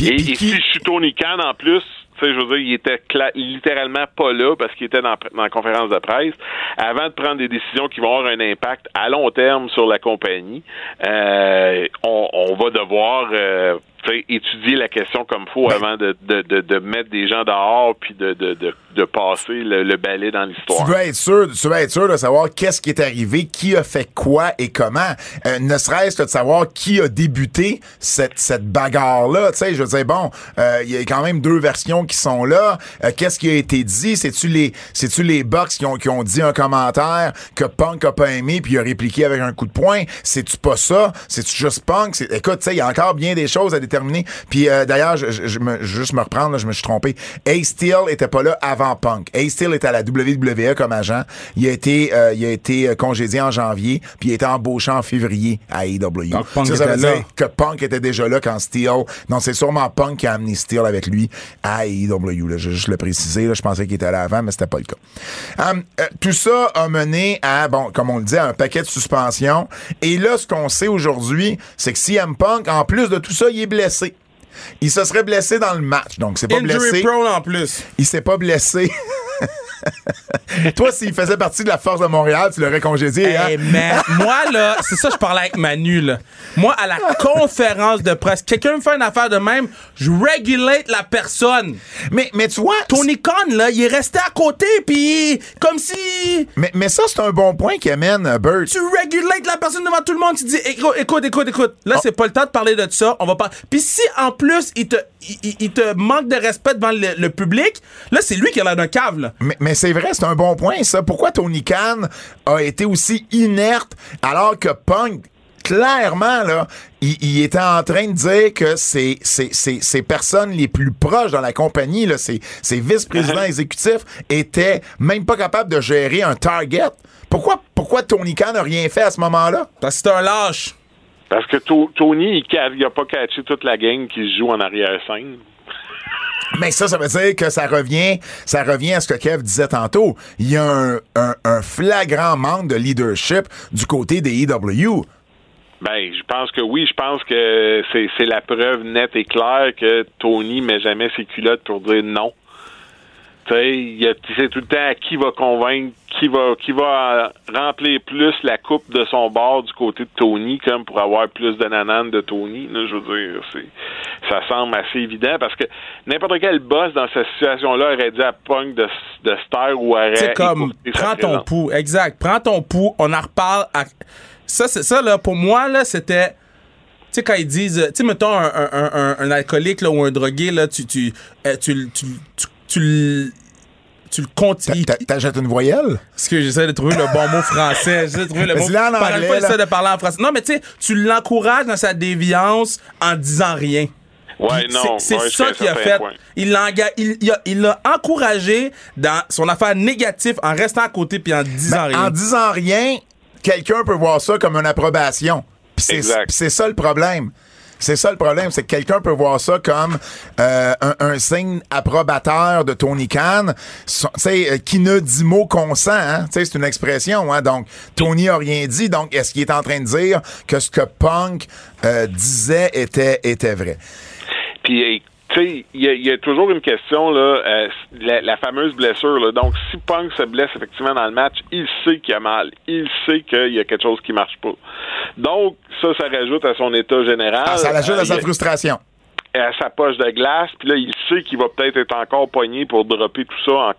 Et, et si je suis Tony Khan en plus je veux dire, il était littéralement pas là parce qu'il était dans, dans, la conférence de presse. Avant de prendre des décisions qui vont avoir un impact à long terme sur la compagnie, euh, on, on, va devoir euh, étudier la question comme faut ben, avant de, de, de, de, mettre des gens dehors puis de, de, de, de passer le, le balai dans l'histoire. Tu veux être sûr, tu veux être sûr de savoir qu'est-ce qui est arrivé, qui a fait quoi et comment. Euh, ne serait-ce que de savoir qui a débuté cette, cette bagarre-là. Tu sais, je veux dire, bon, euh, il y a quand même deux versions qui sont là. Euh, qu'est-ce qui a été dit? C'est-tu les, c'est-tu les Bucks qui ont, qui ont dit un commentaire que Punk a pas aimé puis il a répliqué avec un coup de poing? C'est-tu pas ça? C'est-tu juste Punk? Écoute, tu sais, il y a encore bien des choses à déterminer. Puis euh, d'ailleurs, je, je, je, me, juste me reprendre, là, je me suis trompé. Ace Steel était pas là avant Punk. Ace Steel était à la WWE comme agent. Il a été, euh, il a été congédié en janvier, puis il a été embauché en février à AEW. Donc, Punk ça, ça veut était dire que Punk était déjà là quand Steel. Non, c'est sûrement Punk qui a amené Steel avec lui à AEW. Là. Je vais juste le préciser. Là. Je pensais qu'il était là avant, mais c'était pas le cas. Um, euh, tout ça a mené à, bon, comme on le dit, à un paquet de suspensions. Et là, ce qu'on sait aujourd'hui, c'est que CM Punk, en plus de tout ça, il est blessé. blessé. Il se serait blessé dans le match, donc c'est pas Injury blessé. prone en plus. Il s'est pas blessé. Toi, s'il faisait partie de la force de Montréal, tu l'aurais congédié. Hey, hein? man, moi, là, c'est ça, je parlais avec Manu, là. Moi, à la conférence de presse, quelqu'un me fait une affaire de même, je régulate la personne. Mais, mais tu vois. Tony Khan, là, il est resté à côté, puis comme si. Mais, mais ça, c'est un bon point qui amène uh, Bert. Tu régulates la personne devant tout le monde, tu dis, écoute, écoute, écoute, écoute. Là, oh. c'est pas le temps de parler de ça, on va pas. Puis si, en plus, il te, il, il te manque de respect devant le, le public, là, c'est lui qui a l'air d'un cave, là. Mais, mais c'est vrai, c'est un bon point, ça. Pourquoi Tony Khan a été aussi inerte alors que Punk clairement, là, il, il, était en train de dire que ces, ces, personnes les plus proches dans la compagnie, là, ces, ces vice-présidents exécutifs, étaient même pas capables de gérer un target. Pourquoi, pourquoi Tony Khan n'a rien fait à ce moment-là? Parce que c'est un lâche. Parce que Tony, il n'a pas catché toute la gang qui se joue en arrière-scène. Mais ça, ça veut dire que ça revient, ça revient à ce que Kev disait tantôt. Il y a un, un, un flagrant manque de leadership du côté des EW. Ben, je pense que oui. Je pense que c'est la preuve nette et claire que Tony met jamais ses culottes pour dire non. Tu sais, c'est tout le temps à qui va convaincre, qui va qui va remplir plus la coupe de son bord du côté de Tony, comme pour avoir plus de nanane de Tony. Là, je veux dire, c'est ça semble assez évident parce que n'importe quel boss dans cette situation-là aurait dit à Punk de, de star ou aurait. C'est comme, prends ton pouls, exact. Prends ton pouls, on en reparle. Ça, c'est ça, là, pour moi, là, c'était. Tu sais, quand ils disent, tu sais, mettons un, un, un, alcoolique là, ou un drogué, là, tu, tu, euh, tu, tu, tu, tu tu le continues. T'achètes une voyelle? Parce que j'essaie de trouver le bon mot français. J'essaie de trouver le mot. En anglais, pas de parler en français. Non, mais tu sais, tu l'encourages dans sa déviance en disant rien. Ouais, non. C'est ça qu'il a fait. Il l'a il, il a, encouragé dans son affaire négative en restant à côté puis en disant rien. En disant rien, quelqu'un peut voir ça comme une approbation. C'est ça le problème. C'est ça le problème, c'est que quelqu'un peut voir ça comme euh, un, signe approbateur de Tony Khan, euh, qui ne dit mot consent. Hein? C'est une expression. Hein? Donc, Tony a rien dit. Donc, est-ce qu'il est en train de dire que ce que Punk euh, disait était, était vrai? Puis, tu sais, il y, a toujours une question, là, euh, la, fameuse blessure. Là. Donc, si Punk se blesse effectivement dans le match, il sait qu'il a mal. Il sait qu'il y a quelque chose qui marche pas. Donc, ça, ça rajoute à son état général. Ah, ça rajoute à sa euh, frustration. À sa poche de glace, puis là, il sait qu'il va peut-être être encore poigné pour dropper tout ça. En...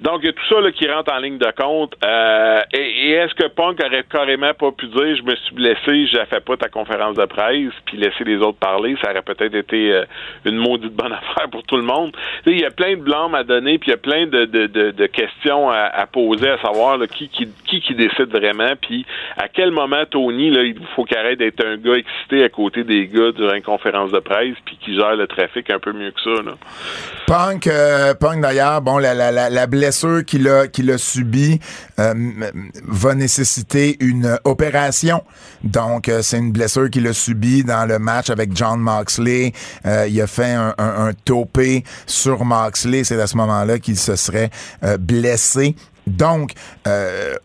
Donc, il y a tout ça là, qui rentre en ligne de compte. Euh, et, est-ce que Punk aurait carrément pas pu dire je me suis blessé, je fait pas ta conférence de presse, puis laisser les autres parler, ça aurait peut-être été euh, une maudite bonne affaire pour tout le monde. Il y a plein de blâmes à donner, puis il y a plein de, de, de, questions à, poser, à savoir là, qui, qui, qui, qui décide vraiment, puis à quel moment Tony, là, il faut qu'il arrête d'être un gars excité à côté des gars durant une conférence de presse, puis qui gère le trafic un peu mieux que ça. Là. Punk, euh, Punk d'ailleurs, bon, la, la, la, la blessure qu'il a, qu'il a subie euh, va nécessiter une opération. Donc, euh, c'est une blessure qu'il a subie dans le match avec John Moxley. Euh, il a fait un, un, un topé sur Moxley. C'est à ce moment-là qu'il se serait blessé. Donc,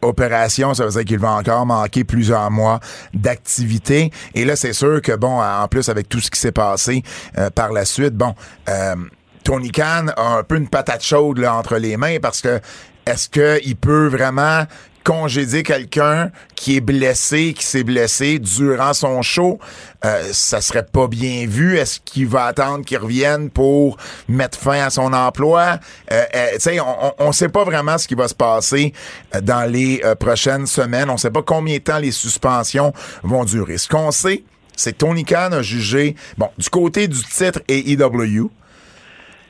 opération, ça veut dire qu'il va encore manquer plusieurs mois d'activité. Et là, c'est sûr que, bon, en plus, avec tout ce qui s'est passé par la suite, bon, Tony Khan a un peu une patate chaude là, entre les mains parce que est-ce qu'il peut vraiment congédier quelqu'un qui est blessé, qui s'est blessé durant son show, euh, ça serait pas bien vu. Est-ce qu'il va attendre qu'il revienne pour mettre fin à son emploi? Euh, euh on, on sait pas vraiment ce qui va se passer euh, dans les prochaines semaines. On sait pas combien de temps les suspensions vont durer. Ce qu'on sait, c'est que Tony Khan a jugé, bon, du côté du titre AEW,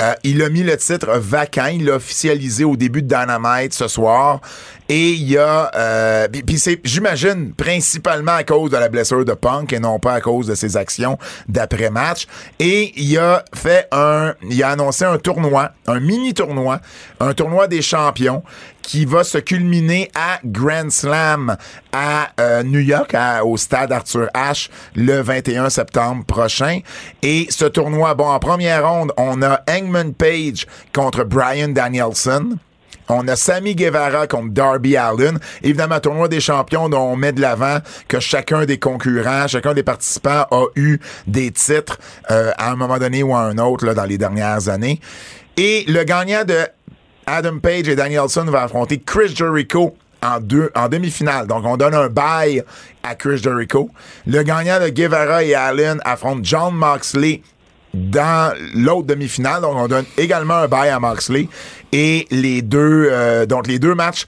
euh, il a mis le titre vacant. Il l'a officialisé au début de Dynamite ce soir. Et il y a... Euh, puis c'est, j'imagine, principalement à cause de la blessure de Punk et non pas à cause de ses actions d'après-match. Et il a fait un... Il a annoncé un tournoi, un mini-tournoi, un tournoi des champions qui va se culminer à Grand Slam à euh, New York, au stade Arthur Ashe, le 21 septembre prochain. Et ce tournoi, bon, en première ronde, on a Hangman Page contre Brian Danielson. On a Sammy Guevara contre Darby Allen. Évidemment, tournoi des champions dont on met de l'avant que chacun des concurrents, chacun des participants a eu des titres euh, à un moment donné ou à un autre dans les dernières années. Et le gagnant de Adam Page et Danielson va affronter Chris Jericho en, en demi-finale. Donc, on donne un bye à Chris Jericho. Le gagnant de Guevara et Allen affronte John Moxley dans l'autre demi-finale. Donc, on donne également un bail à Moxley. Et les deux, euh, donc les deux matchs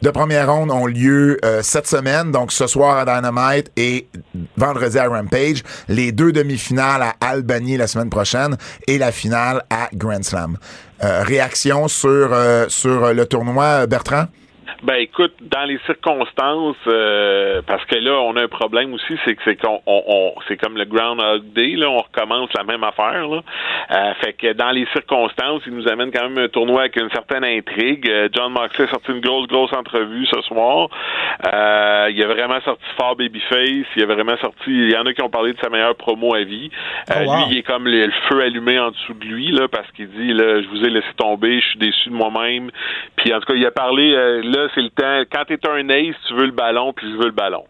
de première ronde ont lieu euh, cette semaine, donc ce soir à Dynamite et vendredi à Rampage. Les deux demi-finales à Albany la semaine prochaine et la finale à Grand Slam. Euh, réaction sur, sur le tournoi, Bertrand? Ben écoute, dans les circonstances, euh, parce que là, on a un problème aussi, c'est que c'est qu'on on, c'est comme le Groundhog Day, là, on recommence la même affaire. Là. Euh, fait que dans les circonstances, il nous amène quand même un tournoi avec une certaine intrigue. Euh, John Moxley a sorti une grosse, grosse entrevue ce soir. Euh, il a vraiment sorti fort Babyface. Il a vraiment sorti. Il y en a qui ont parlé de sa meilleure promo à vie. Oh, lui, il est comme le, le, feu allumé en dessous de lui, là, parce qu'il dit là, je vous ai laissé tomber, je suis déçu de moi-même. Puis en tout cas, il a parlé là c'est le temps. Quand tu es un ace, tu veux le ballon, puis je veux le ballon.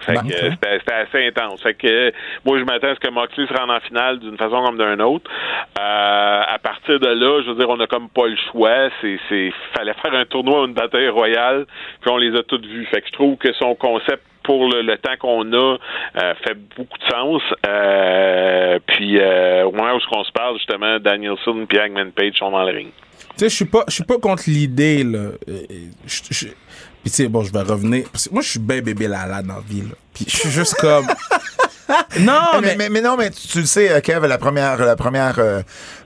Fait que, c'était assez intense. Fait que moi je m'attends à ce que Moxley se rende en finale d'une façon comme d'une autre. Euh, à partir de là, je veux dire, on a comme pas le choix. C'est, c'est fallait faire un tournoi ou une bataille royale, puis on les a toutes vues. Fait que je trouve que son concept pour le, le temps qu'on a euh, fait beaucoup de sens. Euh, puis euh, au moment où on se parle, justement, Danielson et Hangman Page sont dans le ring. Tu sais, je suis pas, je suis pas contre l'idée, là. Euh, je- je- Puis, tu sais, bon, je vais revenir. Parce que moi, je suis bien bébé Lala dans la vie, là. Puis, je suis juste comme. non, mais, mais. mais, mais non, mais tu, tu le sais, euh, Kev, la première, la première euh,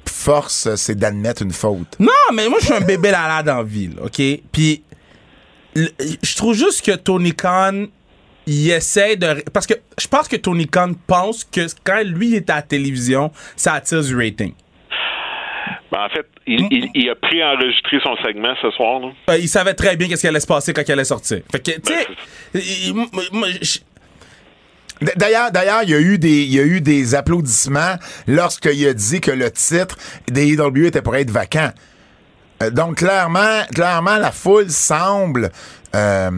force, euh, c'est d'admettre une faute. Non, mais moi, je suis un bébé Lala dans la vie, là, OK? Puis, je trouve juste que Tony Khan, il essaie de. Parce que je pense que Tony Khan pense que quand lui est à la télévision, ça attire du rating. Ben, en fait, il, il, il a préenregistré son segment ce soir. Là. Euh, il savait très bien qu'est-ce qui allait se passer quand il allait sortir. Fait que, tu sais, moi, je- D- D'ailleurs, d'ailleurs, il y a eu des, il y a eu des applaudissements lorsqu'il a dit que le titre des EW était pour être vacant. Euh, Donc clairement, clairement, la foule semble, euh,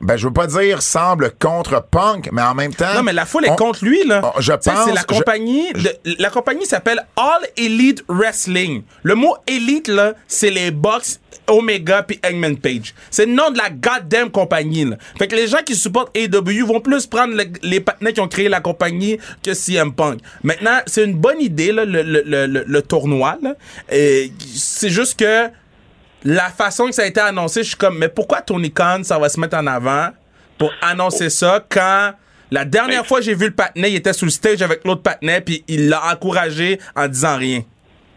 ben je veux pas dire semble contre Punk, mais en même temps. Non, mais la foule est on- contre lui, là. on- je pense- C'est la je- compagnie. de- la compagnie s'appelle All Elite Wrestling. Le mot Elite, là, c'est les Bucks, Omega puis Hangman Page. C'est le nom de la goddamn compagnie, là. Fait que les gens qui supportent AEW vont plus prendre le- les partenaires qui ont créé la compagnie que CM Punk. Maintenant, c'est une bonne idée, là, le, le, le, le- le tournoi, là. Et C'est juste que la façon que ça a été annoncé, je suis comme, mais pourquoi Tony Khan, ça va se mettre en avant pour annoncer ça quand la dernière Ben, fois j'ai vu le patinet, il était sur le stage avec l'autre patinet, puis il l'a encouragé en disant rien?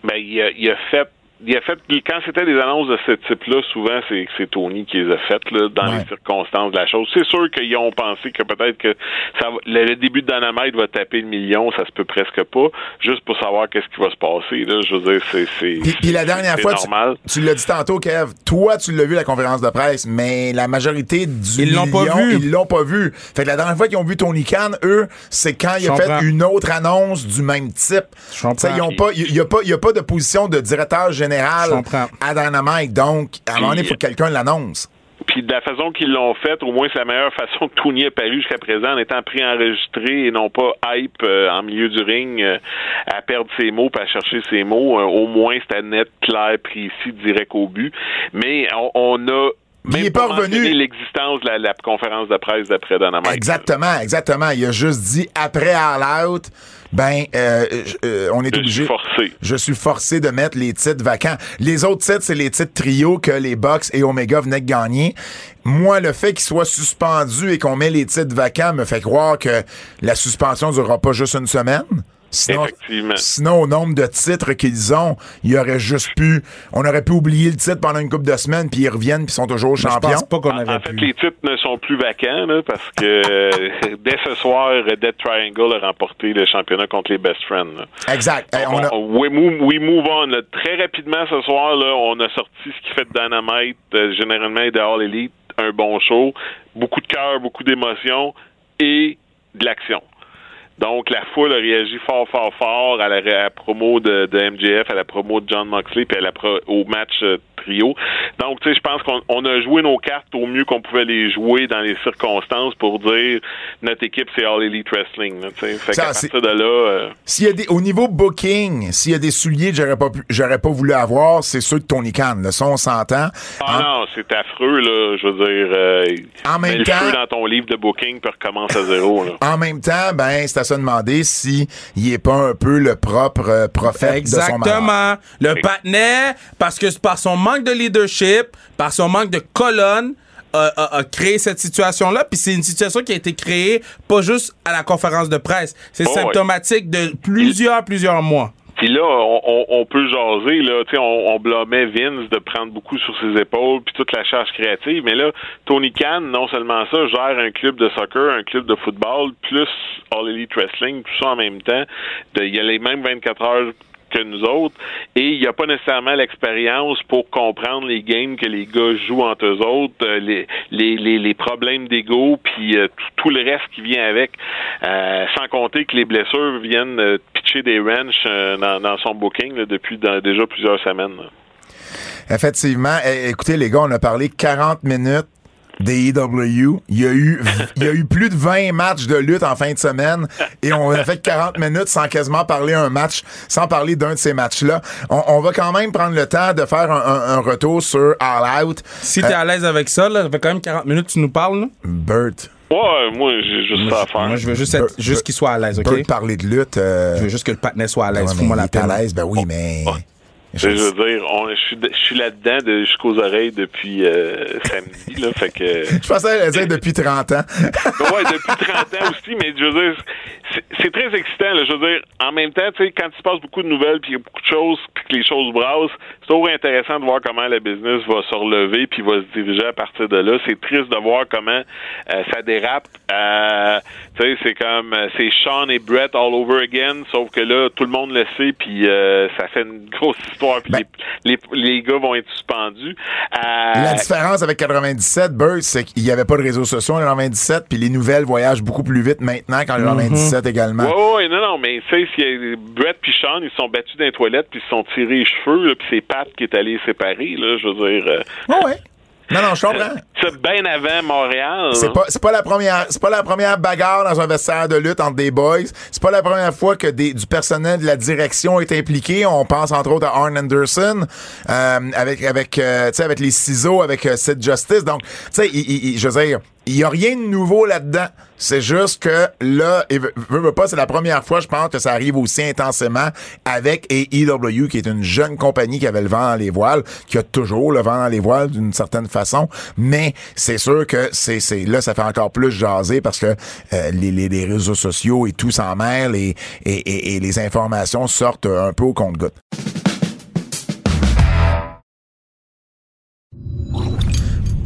Ben, il a, il a fait. Il a fait quand c'était des annonces de ce type-là, souvent c'est c'est Tony qui les a faites là, dans Ouais. les circonstances de la chose. C'est sûr qu'ils ont pensé que peut-être que ça va- le, le début de Dynamite va taper le million, ça se peut presque pas, juste pour savoir qu'est-ce qui va se passer. Là, je veux dire, c'est c'est Puis, puis la dernière fois, tu, normal. tu l'as dit tantôt, Kev, toi, tu l'as vu la conférence de presse, mais la majorité du Ils l'ont pas million, vu. ils l'ont pas vu. Fait que la dernière fois qu'ils ont vu Tony Khan, eux, c'est quand il a fait une autre annonce du même type. Ils ont pas, il y, a pas, il y a pas de position de directeur général Comprends. à Dynamite, donc à un moment donné, il faut que quelqu'un l'annonce. Puis de la façon qu'ils l'ont fait, au moins c'est la meilleure façon que Tony a paru jusqu'à présent en étant préenregistré et non pas hype euh, en milieu du ring euh, à perdre ses mots puis à chercher ses mots. Euh, au moins c'était net, clair, précis, direct au but. Mais on, on a Il même est pas mentionné revenu. l'existence de la, la conférence de presse d'après Dynamite. Exactement, exactement. Il a juste dit après All Out, ben, euh, euh, on est Je obligé. suis forcé. Je suis forcé de mettre les titres vacants. Les autres titres, c'est les titres trio que les Bucks et Omega venaient de gagner. Moi, le fait qu'ils soient suspendus et qu'on met les titres vacants me fait croire que la suspension durera pas juste une semaine. Sinon, Effectivement. sinon, au nombre de titres qu'ils ont, il aurait juste pu, on aurait pu oublier le titre pendant une couple de semaines, puis ils reviennent, puis ils sont toujours Je champions. pense pas qu'on En, aurait en fait, pu. les titres ne sont plus vacants là, parce que dès ce soir, Dead Triangle a remporté le championnat contre les Best Friends. là. Exact. Hey, on a- we, move, we move on. là. Très rapidement ce soir, là, on a sorti ce qui fait de Dynamite, euh, généralement et de All Elite, un bon show. Beaucoup de cœur, beaucoup d'émotions et de l'action. Donc, la foule a réagi fort, fort, fort à la, à la promo de, de MJF, à la promo de John Moxley, puis à la pro- au match Donc, tu sais, je pense qu'on on a joué nos cartes au mieux qu'on pouvait les jouer dans les circonstances pour dire notre équipe, c'est All Elite Wrestling. Là, fait Ça, c'est- partir de là... euh, S'il y a des, au niveau booking, s'il y a des souliers que j'aurais pas pu- j'aurais pas voulu avoir, c'est ceux de Tony Khan. Là. Ça, on s'entend. Ah En- non, c'est affreux, là. Je veux dire, euh, En même mets le temps- feu dans ton livre de booking puis recommence à zéro, là. En même temps, ben, c'est à se demander si il est pas un peu le propre euh, prophète de son. Exactement. Le patinet, parce que par son manque de leadership, par son manque de colonne, a, a- a créé cette situation-là. Puis c'est une situation qui a été créée pas juste à la conférence de presse. C'est Oh, ouais. symptomatique de plusieurs, plusieurs mois. Puis là, on, on- on peut jaser, là, tu sais, on, on blâmait Vince de prendre beaucoup sur ses épaules, puis toute la charge créative, mais là, Tony Khan, non seulement ça, gère un club de soccer, un club de football, plus All Elite Wrestling, tout ça en même temps. Il y a les mêmes 24 heures que nous autres, et il n'y a pas nécessairement l'expérience pour comprendre les games que les gars jouent entre eux autres, euh, les, les, les, problèmes d'ego, puis euh, tout, le reste qui vient avec, Euh, sans compter que les blessures viennent pitcher des wrenches dans, son booking depuis déjà plusieurs semaines. Effectivement. Eh, écoutez, les gars, on a parlé 40 minutes des EW. Il y a eu, il y a eu plus de 20 matchs de lutte en fin de semaine et on a fait 40 minutes sans quasiment parler un match, sans parler d'un de ces matchs-là. On, on va quand même prendre le temps de faire un, un- un retour sur All Out. Si t'es à l'aise avec ça, là, ça fait quand même 40 minutes que tu nous parles. là. Bert, Ouais, moi, j'ai juste ça à faire. Moi, je veux juste, être, Bert- juste qu'il soit à l'aise, OK? Bert parler de lutte. euh, Je veux juste que le patinet soit à ouais, l'aise. mais Fous-moi la est à l'aise, ben oui, mais. Je veux dire, on- je suis je suis là-dedans de- jusqu'aux oreilles depuis euh, samedi, là, fait que... Je pensais à dire depuis 30 ans. ouais, depuis 30 ans aussi, mais je veux dire, c'est- très excitant. Là, je veux dire, en même temps, tu sais, quand il se passe beaucoup de nouvelles, puis il y a beaucoup de choses, puis que les choses brassent, c'est toujours intéressant de voir comment le business va se relever, puis va se diriger à partir de là. C'est triste de voir comment euh, ça dérape. Euh, tu sais, c'est comme, euh, c'est Sean et Brett all over again, sauf que là, tout le monde le sait, puis euh, ça fait une grosse histoire, puis Ben- les, les, les gars vont être suspendus. Euh, La différence avec 97, Bert, c'est qu'il n'y avait pas de réseaux sociaux en 97, puis les nouvelles voyagent beaucoup plus vite maintenant qu'en 97 également. Ouais, ouais, non, non, mais tu sais, s'il y a- Brett puis Sean, ils se sont battus dans les toilettes, puis ils se sont tirés les cheveux, là, puis c'est Pat qui est allé les séparer, là, je veux dire. euh, Ouais, ouais. Non, non, je comprends. ça, bien avant Montréal. C'est pas, c'est pas la première, c'est pas la première bagarre dans un vestiaire de lutte entre des boys. C'est pas la première fois que des, du personnel de la direction est impliqué. On pense entre autres à Arn Anderson, euh, avec, avec, euh, avec les ciseaux, avec euh, Sid Justice. Donc, tu sais, je veux dire, il y a rien de nouveau là-dedans. C'est juste que là, et veux pas, c'est la première fois, je pense, que ça arrive aussi intensément avec AEW, qui est une jeune compagnie qui avait le vent dans les voiles, qui a toujours le vent dans les voiles d'une certaine façon. Mais c'est sûr que c'est, c'est là, ça fait encore plus jaser parce que euh, les, les, les réseaux sociaux et tout s'en mêle et, et, et, et les informations sortent un peu au compte-goutte.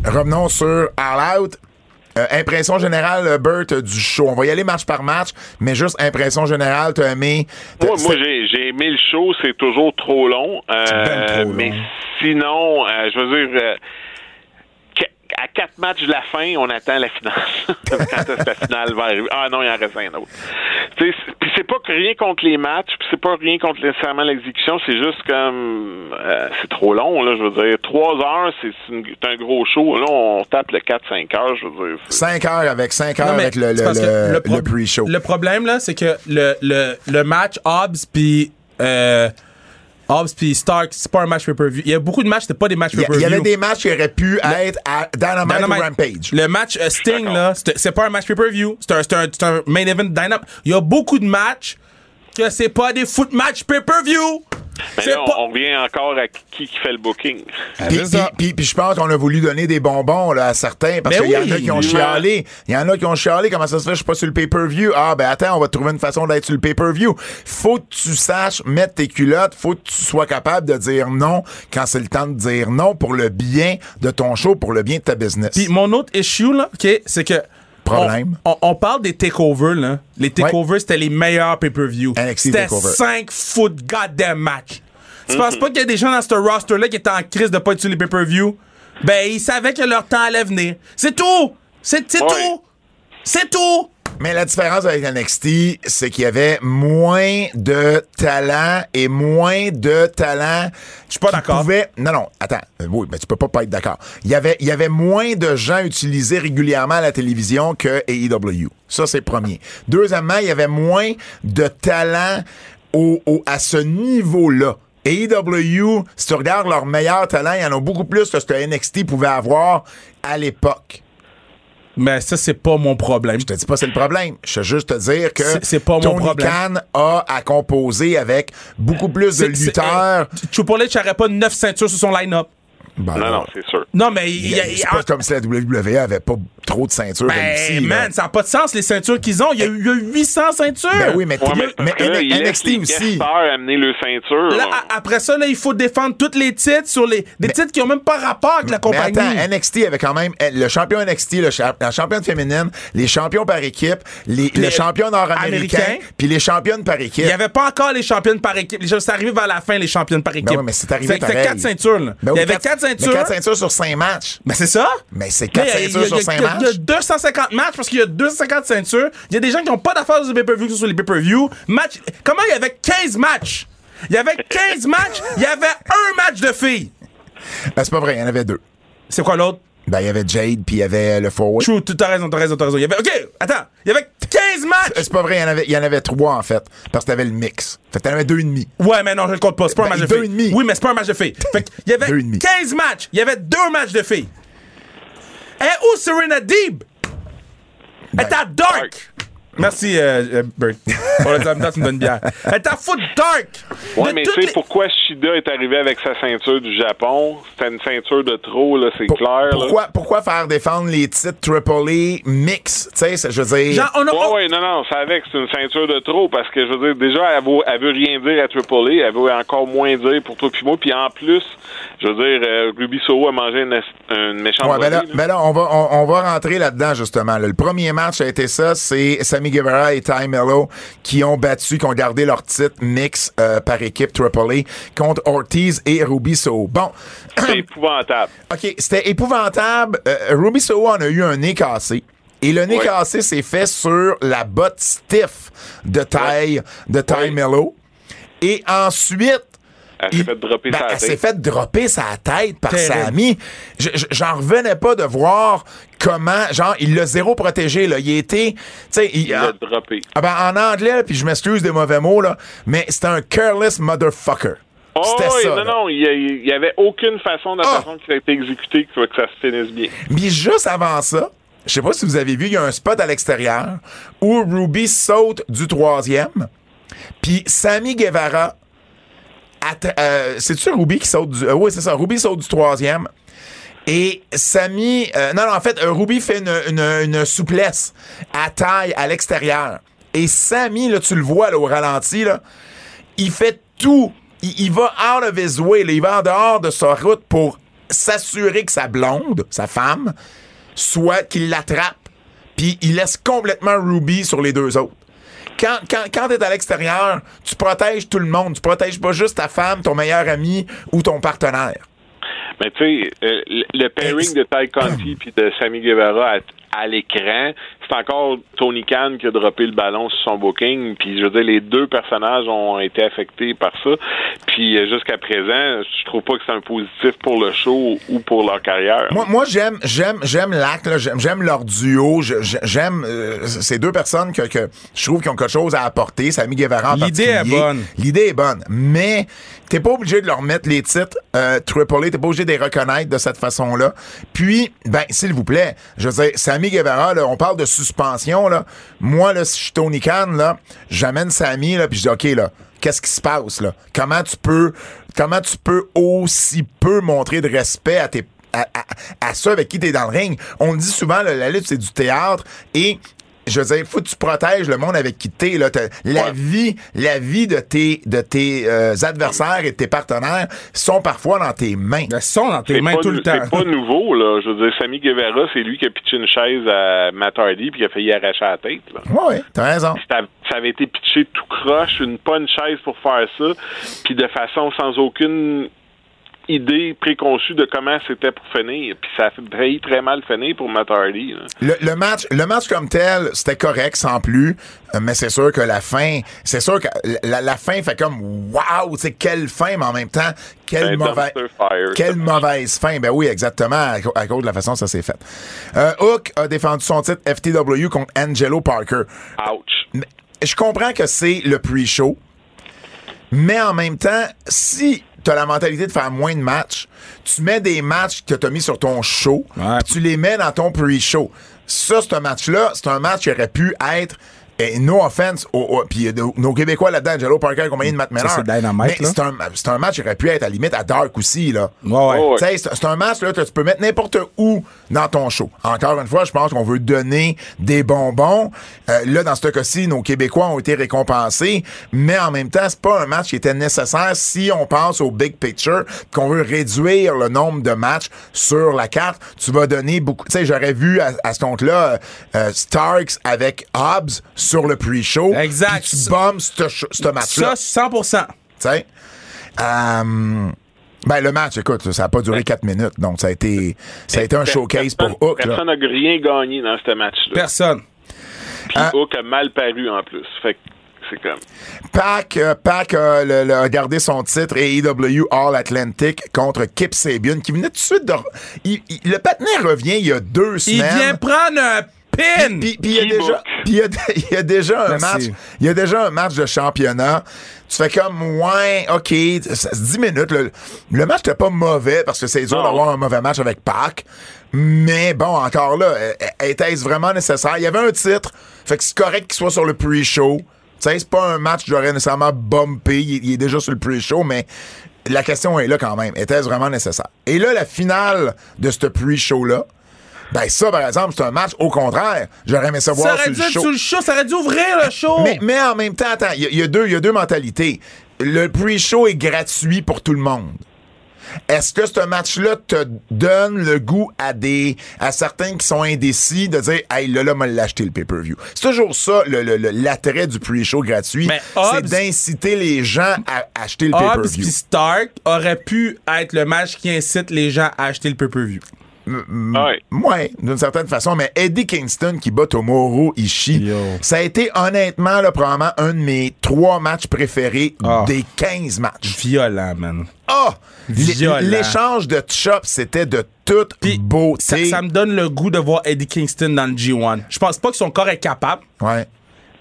Revenons sur All Out. Euh, impression générale, euh, Bert, euh, du show. On va y aller match par match, mais juste impression générale, t'as aimé. t'as- Moi, moi j'ai, aimé le show, c'est toujours trop long. euh, ben trop long. Mais sinon, je veux dire, à quatre matchs de la fin, on attend la finale. Quand est-ce que la finale va arriver? Ah non, il en reste un autre. Puis c'est pas rien contre les matchs, puis c'est pas rien contre nécessairement l'exécution, c'est juste comme euh, c'est trop long, là, je veux dire. Trois heures, c'est, un gros show. Là, on tape le 4-5 heures, je veux dire. c'est- 5 heures avec 5 heures Non, avec le, le, parce que le, le pro- le pre-show. Le problème, là, c'est que le, le, le match Hobbs puis euh, Hobbs puis Stark, c'est pas un match pay-per-view. Il y a beaucoup de matchs, c'était pas des matchs a- il pay-per-view. y avait des matchs qui auraient pu être à Dynamite, Dynamite. ou Rampage. Le match euh, Sting, là, c'est pas un match pay-per-view. C'est un, c'est un, c'est un main event Dynamite. Il y a beaucoup de matchs que c'est pas des foot match pay-per-view. Mais là, on- pas... on revient encore à qui qui fait le booking. Puis, ça. puis- puis- puis je pense qu'on a voulu donner des bonbons là, à certains parce qu'il y en a qui ont chialé. Il y en a qui ont chialé. Comment ça se fait? Je suis pas sur le pay-per-view. Ah, ben attends, on va trouver une façon d'être sur le pay-per-view. Faut que tu saches mettre tes culottes. Faut que tu sois capable de dire non quand c'est le temps de dire non pour le bien de ton show, pour le bien de ta business. Puis mon autre issue, là, OK, c'est que. Problème. On, on- on parle des takeovers, là. Les takeovers, c'était les meilleurs pay-per-view. C'était takeover. 5 foot goddamn match. Tu penses pas qu'il y a des gens dans ce roster-là qui étaient en crise de pas être sur les pay-per-view? Ben, ils savaient que leur temps allait venir. C'est tout! C'est c'est Ouais. tout! C'est tout! Mais la différence avec NXT, c'est qu'il y avait moins de talent et moins de talent. Je suis pas d'accord. Non, non, attends. Oui, mais tu peux pas pas être d'accord. Il y avait, il y avait moins de gens utilisés régulièrement à la télévision que AEW. Ça, c'est premier. Deuxièmement, il y avait moins de talent au, au- à ce niveau-là. AEW, si tu regardes leur meilleur talent, il y en a beaucoup plus que ce que NXT pouvait avoir à l'époque. Mais ça, c'est pas mon problème. Je te dis pas c'est le problème. Je veux juste te dire que C'est- c'est pas mon Tony problème. Khan a à composer avec beaucoup plus de lutteurs. euh, Triple H n'aurait pas 9 ceintures sur son line-up. Ben, Non, là, non, c'est sûr. Non, mais il y y a- C'est a- pas comme si la WWE avait pas trop de ceintures Ben, ici. là. man, ça n'a pas de sens, les ceintures qu'ils ont. Il y a, eu- il y a eu 800 ceintures. Ben oui, mais, Ouais, mais, mais, parce que là, il NXT les aussi. amener le ceinture. Là, après ça, là, il faut défendre tous les titres sur les des titres qui ont même pas rapport avec la Mais compagnie. attends, NXT avait quand même eh, le champion NXT, le cha- la championne féminine, les champions par équipe, les, Les le champion nord-américain, puis les championnes par équipe. il n'y avait pas encore les championnes par équipe. Les- C'est arrivé vers la fin, les championnes par équipe. Ben oui, mais c'est arrivé C'était quatre ceintures. là. Ben il y avait quatre- mais ceintures. quatre ceintures sur cinq matchs. Ben c'est ça? Mais c'est quatre Mais il y a- ceintures a- sur il y a- cinq il y a- Il y a matchs. 250 matchs parce qu'il y a 250 ceintures. Il y a des gens qui n'ont pas d'affaires sur les pay-per-view sur les pay-per-view. Match. Comment il y avait 15 matchs? Il y avait 15 matchs, il y avait un match de filles. Ben, c'est pas vrai, il y en avait deux. C'est quoi l'autre? Ben, il y avait Jade, puis il y avait le forward. True, tu as raison, t'as raison, t'as raison. Il y avait, OK, attends, il y avait 15 matchs! C'est pas vrai, il y en avait, il y en avait trois, en fait, parce que t'avais le mix. Fait que t'en avais deux et demi. Ouais, mais non, je le compte pas. C'est pas un Ben, match de deux filles. et demi. Oui, mais c'est pas un match de filles. Fait qu'il y avait Deux et demi. 15 matchs. Il y avait deux matchs de filles. Et où Serena Deeb? Elle est à Dark. Merci, euh, euh, Bert. Pour le temps, tu me donnes une bière. Elle est à foot Dark. Ouais, De mais tu sais les- pourquoi Shida est arrivé avec sa ceinture du Japon? C'était une ceinture de trop, là, c'est clair. là. pourquoi, pourquoi faire défendre les titres Triple A mix? Tu sais, c'est- je veux dire. Genre, on a. Ouais, ouais, non, non, c'est avec, c'est une ceinture de trop parce que je veux dire, déjà, elle veut, elle veut rien dire à Triple A, elle veut encore moins dire pour toi puis moi, puis en plus, je veux dire, euh, Ruby Soho a mangé une, une méchante Ouais, ben là, volée, là. ben là, on va, on, on va rentrer là-dedans, justement. là. Le premier match a été ça, c'est Sammy Guevara et Ty Mello qui ont battu, qui ont gardé leur titre mix euh, par équipe Triple A contre Ortiz et Ruby Soho. Bon, C'est épouvantable. OK, c'était épouvantable. Euh, Ruby Soho en a eu un nez cassé. Et le nez cassé s'est fait sur la botte stiff de Ty, de Ty. Mello. Et ensuite, Elle s'est fait dropper ben, sa elle s'est tête. fait dropper sa tête par Terrible. Je- je- J'en revenais pas de voir comment, genre, il l'a zéro protégé, là. Il était, tu sais, il- Il l'a droppé. ah ben, en anglais, puis je m'excuse des mauvais mots, là, mais c'était un careless motherfucker. Oh, C'était oui, ça. non, là. non, il y, a- il y avait aucune façon, de la Ah. façon qu'il a été exécuté, que, que ça se finisse bien. Mais juste avant ça, je sais pas si vous avez vu, il y a un spot à l'extérieur où Ruby saute du troisième, puis Sammy Guevara, euh, c'est-tu Ruby qui saute du... euh, oui, c'est ça, Ruby saute du troisième. Et Sammy... euh, non, non, en fait, euh, Ruby fait une, souplesse à taille à l'extérieur. Et Sammy, là, tu le vois là, au ralenti, là, il fait tout. Il, il va out of his way. là. Il va en dehors de sa route pour s'assurer que sa blonde, sa femme, soit qu'il l'attrape. Puis il laisse complètement Ruby sur les deux autres. Quand, quand, quand t'es à l'extérieur, tu protèges tout le monde. Tu protèges pas juste ta femme, ton meilleur ami ou ton partenaire. Mais tu sais, euh, le pairing de Ty Conti puis de Sammy Guevara à, à l'écran, c'est encore Tony Khan qui a droppé le ballon sur son booking. Puis je veux dire, les deux personnages ont été affectés par ça. Puis euh, jusqu'à présent, je trouve pas que c'est un positif pour le show ou pour leur carrière. Moi, moi j'aime, j'aime, j'aime l'acte, là. j'aime, j'aime leur duo, j'aime euh, ces deux personnes que, que je trouve qui ont quelque chose à apporter. Sammy Guevara en L'idée est bonne. L'idée est bonne, mais t'es pas obligé de leur mettre les titres euh, Triple A, t'es pas obligé de les reconnaître de cette façon-là. Puis, ben, s'il vous plaît, je veux dire, Sammy Guevara, là, on parle de suspension, là. Moi, là, si je suis Tony Khan, là, j'amène Sammy, là, puis je dis, OK, là, qu'est-ce qui se passe, là? Comment tu peux, comment tu peux aussi peu montrer de respect à tes à, à, à ceux avec qui t'es dans le ring? On le dit souvent, là, la lutte, c'est du théâtre et je veux dire, faut que tu protèges le monde avec qui t'es. Là. La Ouais. vie, la vie de tes, de tes euh, adversaires et de tes partenaires sont parfois dans tes mains. Le son dans tes C'est mains pas, tout le temps. c'est pas nouveau, là. Je veux dire, Sammy Guevara, c'est lui qui a pitché une chaise à Matt Hardy puis qui a failli arracher la tête, là. Ouais, t'as raison. ça, ça avait été pitché tout croche, une pas une chaise pour faire ça, puis de façon sans aucune idée préconçue de comment c'était pour finir. Puis ça a failli très mal finir pour Matt Hardy. Le, le match, le match comme tel, c'était correct sans plus, euh, mais c'est sûr que la fin, c'est sûr que la, la fin fait comme waouh, c'est quelle fin, mais en même temps, quelle mauvaise, fire, quelle mauvaise fin. Ben oui, exactement, à, cause de la façon dont ça s'est fait. Euh, Hook a défendu son titre FTW contre Angelo Parker. Ouch. Je comprends que c'est le pre-show, mais en même temps, si tu as la mentalité de faire moins de matchs, tu mets des matchs que tu as mis sur ton show, Ouais. tu les mets dans ton pre-show. Ça, c'est un match-là, c'est un match qui aurait pu être. Et no offense, puis euh, nos- nos Québécois là-dedans, Angelo Parker, compagnie de Matt Miller. c'est un, un match qui aurait pu être à la limite à Dark aussi, là. Ouais, ouais. C'est un match là, que tu peux mettre n'importe où dans ton show. Encore une fois, je pense qu'on veut donner des bonbons. Euh, là, dans ce cas-ci, nos Québécois ont été récompensés, mais en même temps, c'est pas un match qui était nécessaire si on pense au big picture, qu'on veut réduire le nombre de matchs sur la carte. Tu vas donner beaucoup. Tu sais, j'aurais vu à, à ce compte-là euh, Starks avec Hobbs sur le pre-show. Exact. puis Tu bombes ce match-là. Ça, 100%. Tu sais. Euh, ben, le match, écoute, ça n'a pas duré 4 minutes, donc ça a été, ça a été un showcase pour Hook. Personne n'a rien gagné dans ce match-là. Personne. Puis Ah. Hook a mal paru en plus. Fait que c'est comme. Pac, euh, Pac le- le- a gardé son titre AEW All Atlantic contre Kip Sabian qui venait tout de suite de. il- il- le patinet revient il y a deux Il semaines. vient prendre un pin! Puis, il y y a, il y a déjà un match, il y a déjà un match de championnat. Tu fais comme ouais, ok, ça- 10 minutes. Le, le match n'était pas mauvais parce que c'est dur d'avoir un mauvais match avec Pac. Mais bon, encore là, euh, était-ce vraiment nécessaire? Il y avait un titre, fait que c'est correct qu'il soit sur le pre-show. Tu sais, c'est pas un match que j'aurais nécessairement bumpé. Il, il est déjà sur le pre-show, mais la question est là quand même. Était-ce vraiment nécessaire? Et là, la finale de ce pre-show-là, ben ça, par exemple, c'est un match, au contraire, j'aurais aimé ça Ça voir aurait sur dû le show. sur le show, ça aurait dû ouvrir le show! Mais, mais en même temps, attends, il y, a- il y a deux- il y a deux mentalités. Le pre-show est gratuit pour tout le monde. Est-ce que ce match-là te donne le goût à des à certains qui sont indécis de dire Hey là là m'a l'acheter le pay-per-view? C'est toujours ça le- le- le- l'attrait du pre-show gratuit. C'est d'inciter les gens à acheter le pay-per-view. Stark aurait pu être le match qui incite les gens à acheter le pay-per-view. Ouais. Ouais, d'une certaine façon, mais Eddie Kingston qui bat Tomohiro Ishii, Yo. ça a été honnêtement là, probablement un de mes trois matchs préférés Ah. des 15 matchs. Violent, man. Ah! Violent. L'échange de chops, c'était de toute Puis, beauté. Ça, ça me donne le goût de voir Eddie Kingston dans le G1. Je pense pas que son corps est capable, Ouais.